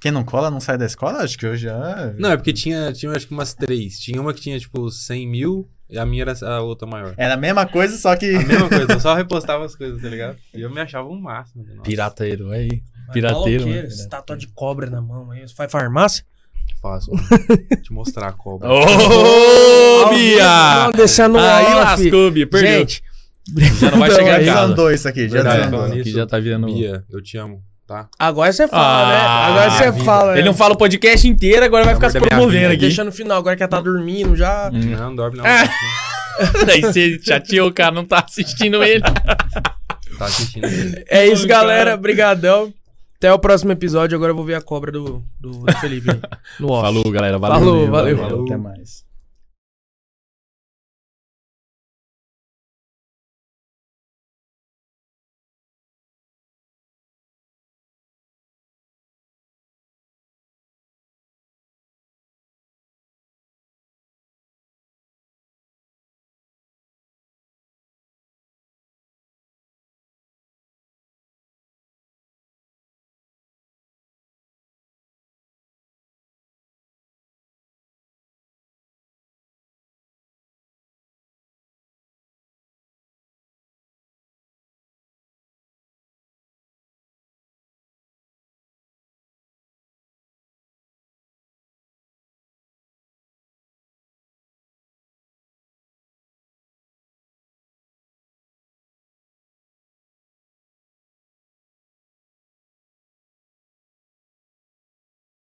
Quem não cola não sai da escola? Acho que eu já. Não, é porque tinha, tinha acho que umas três. Tinha uma que tinha, tipo, 100 mil, a minha era a outra maior. Era a mesma coisa, só que. A mesma coisa, eu só repostava as coisas, tá ligado? E eu me achava um máximo. nossa, Pirateiro, aí. Pirateiro, né? Estátua de cobra na mão aí. Você faz farmácia? Fácil. Vou te mostrar a cobra. Ô, Ao vivo, Bia! Não, deixando Aí lascou, Bia. Perdeu. Gente, já não vai então, chegar aí em casa. desandou isso aqui, já Verdade, desandou. falando Aqui já tá virando... Bia, eu te amo, tá? agora você fala, Ah, né? Agora você vida. fala. Ele né? não fala o podcast inteiro, agora vai ficar se promovendo aqui. Deixa no final, agora que ela tá dormindo já. Hum. Não, não dorme não. É. Daí você chateou, o cara não tá assistindo ele. Tá assistindo. É isso, galera. cara. Brigadão. Até o próximo episódio. Agora eu vou ver a cobra do, do, do Felipe no off. Falou, galera. Valeu. Falou, valeu. Valeu, até mais.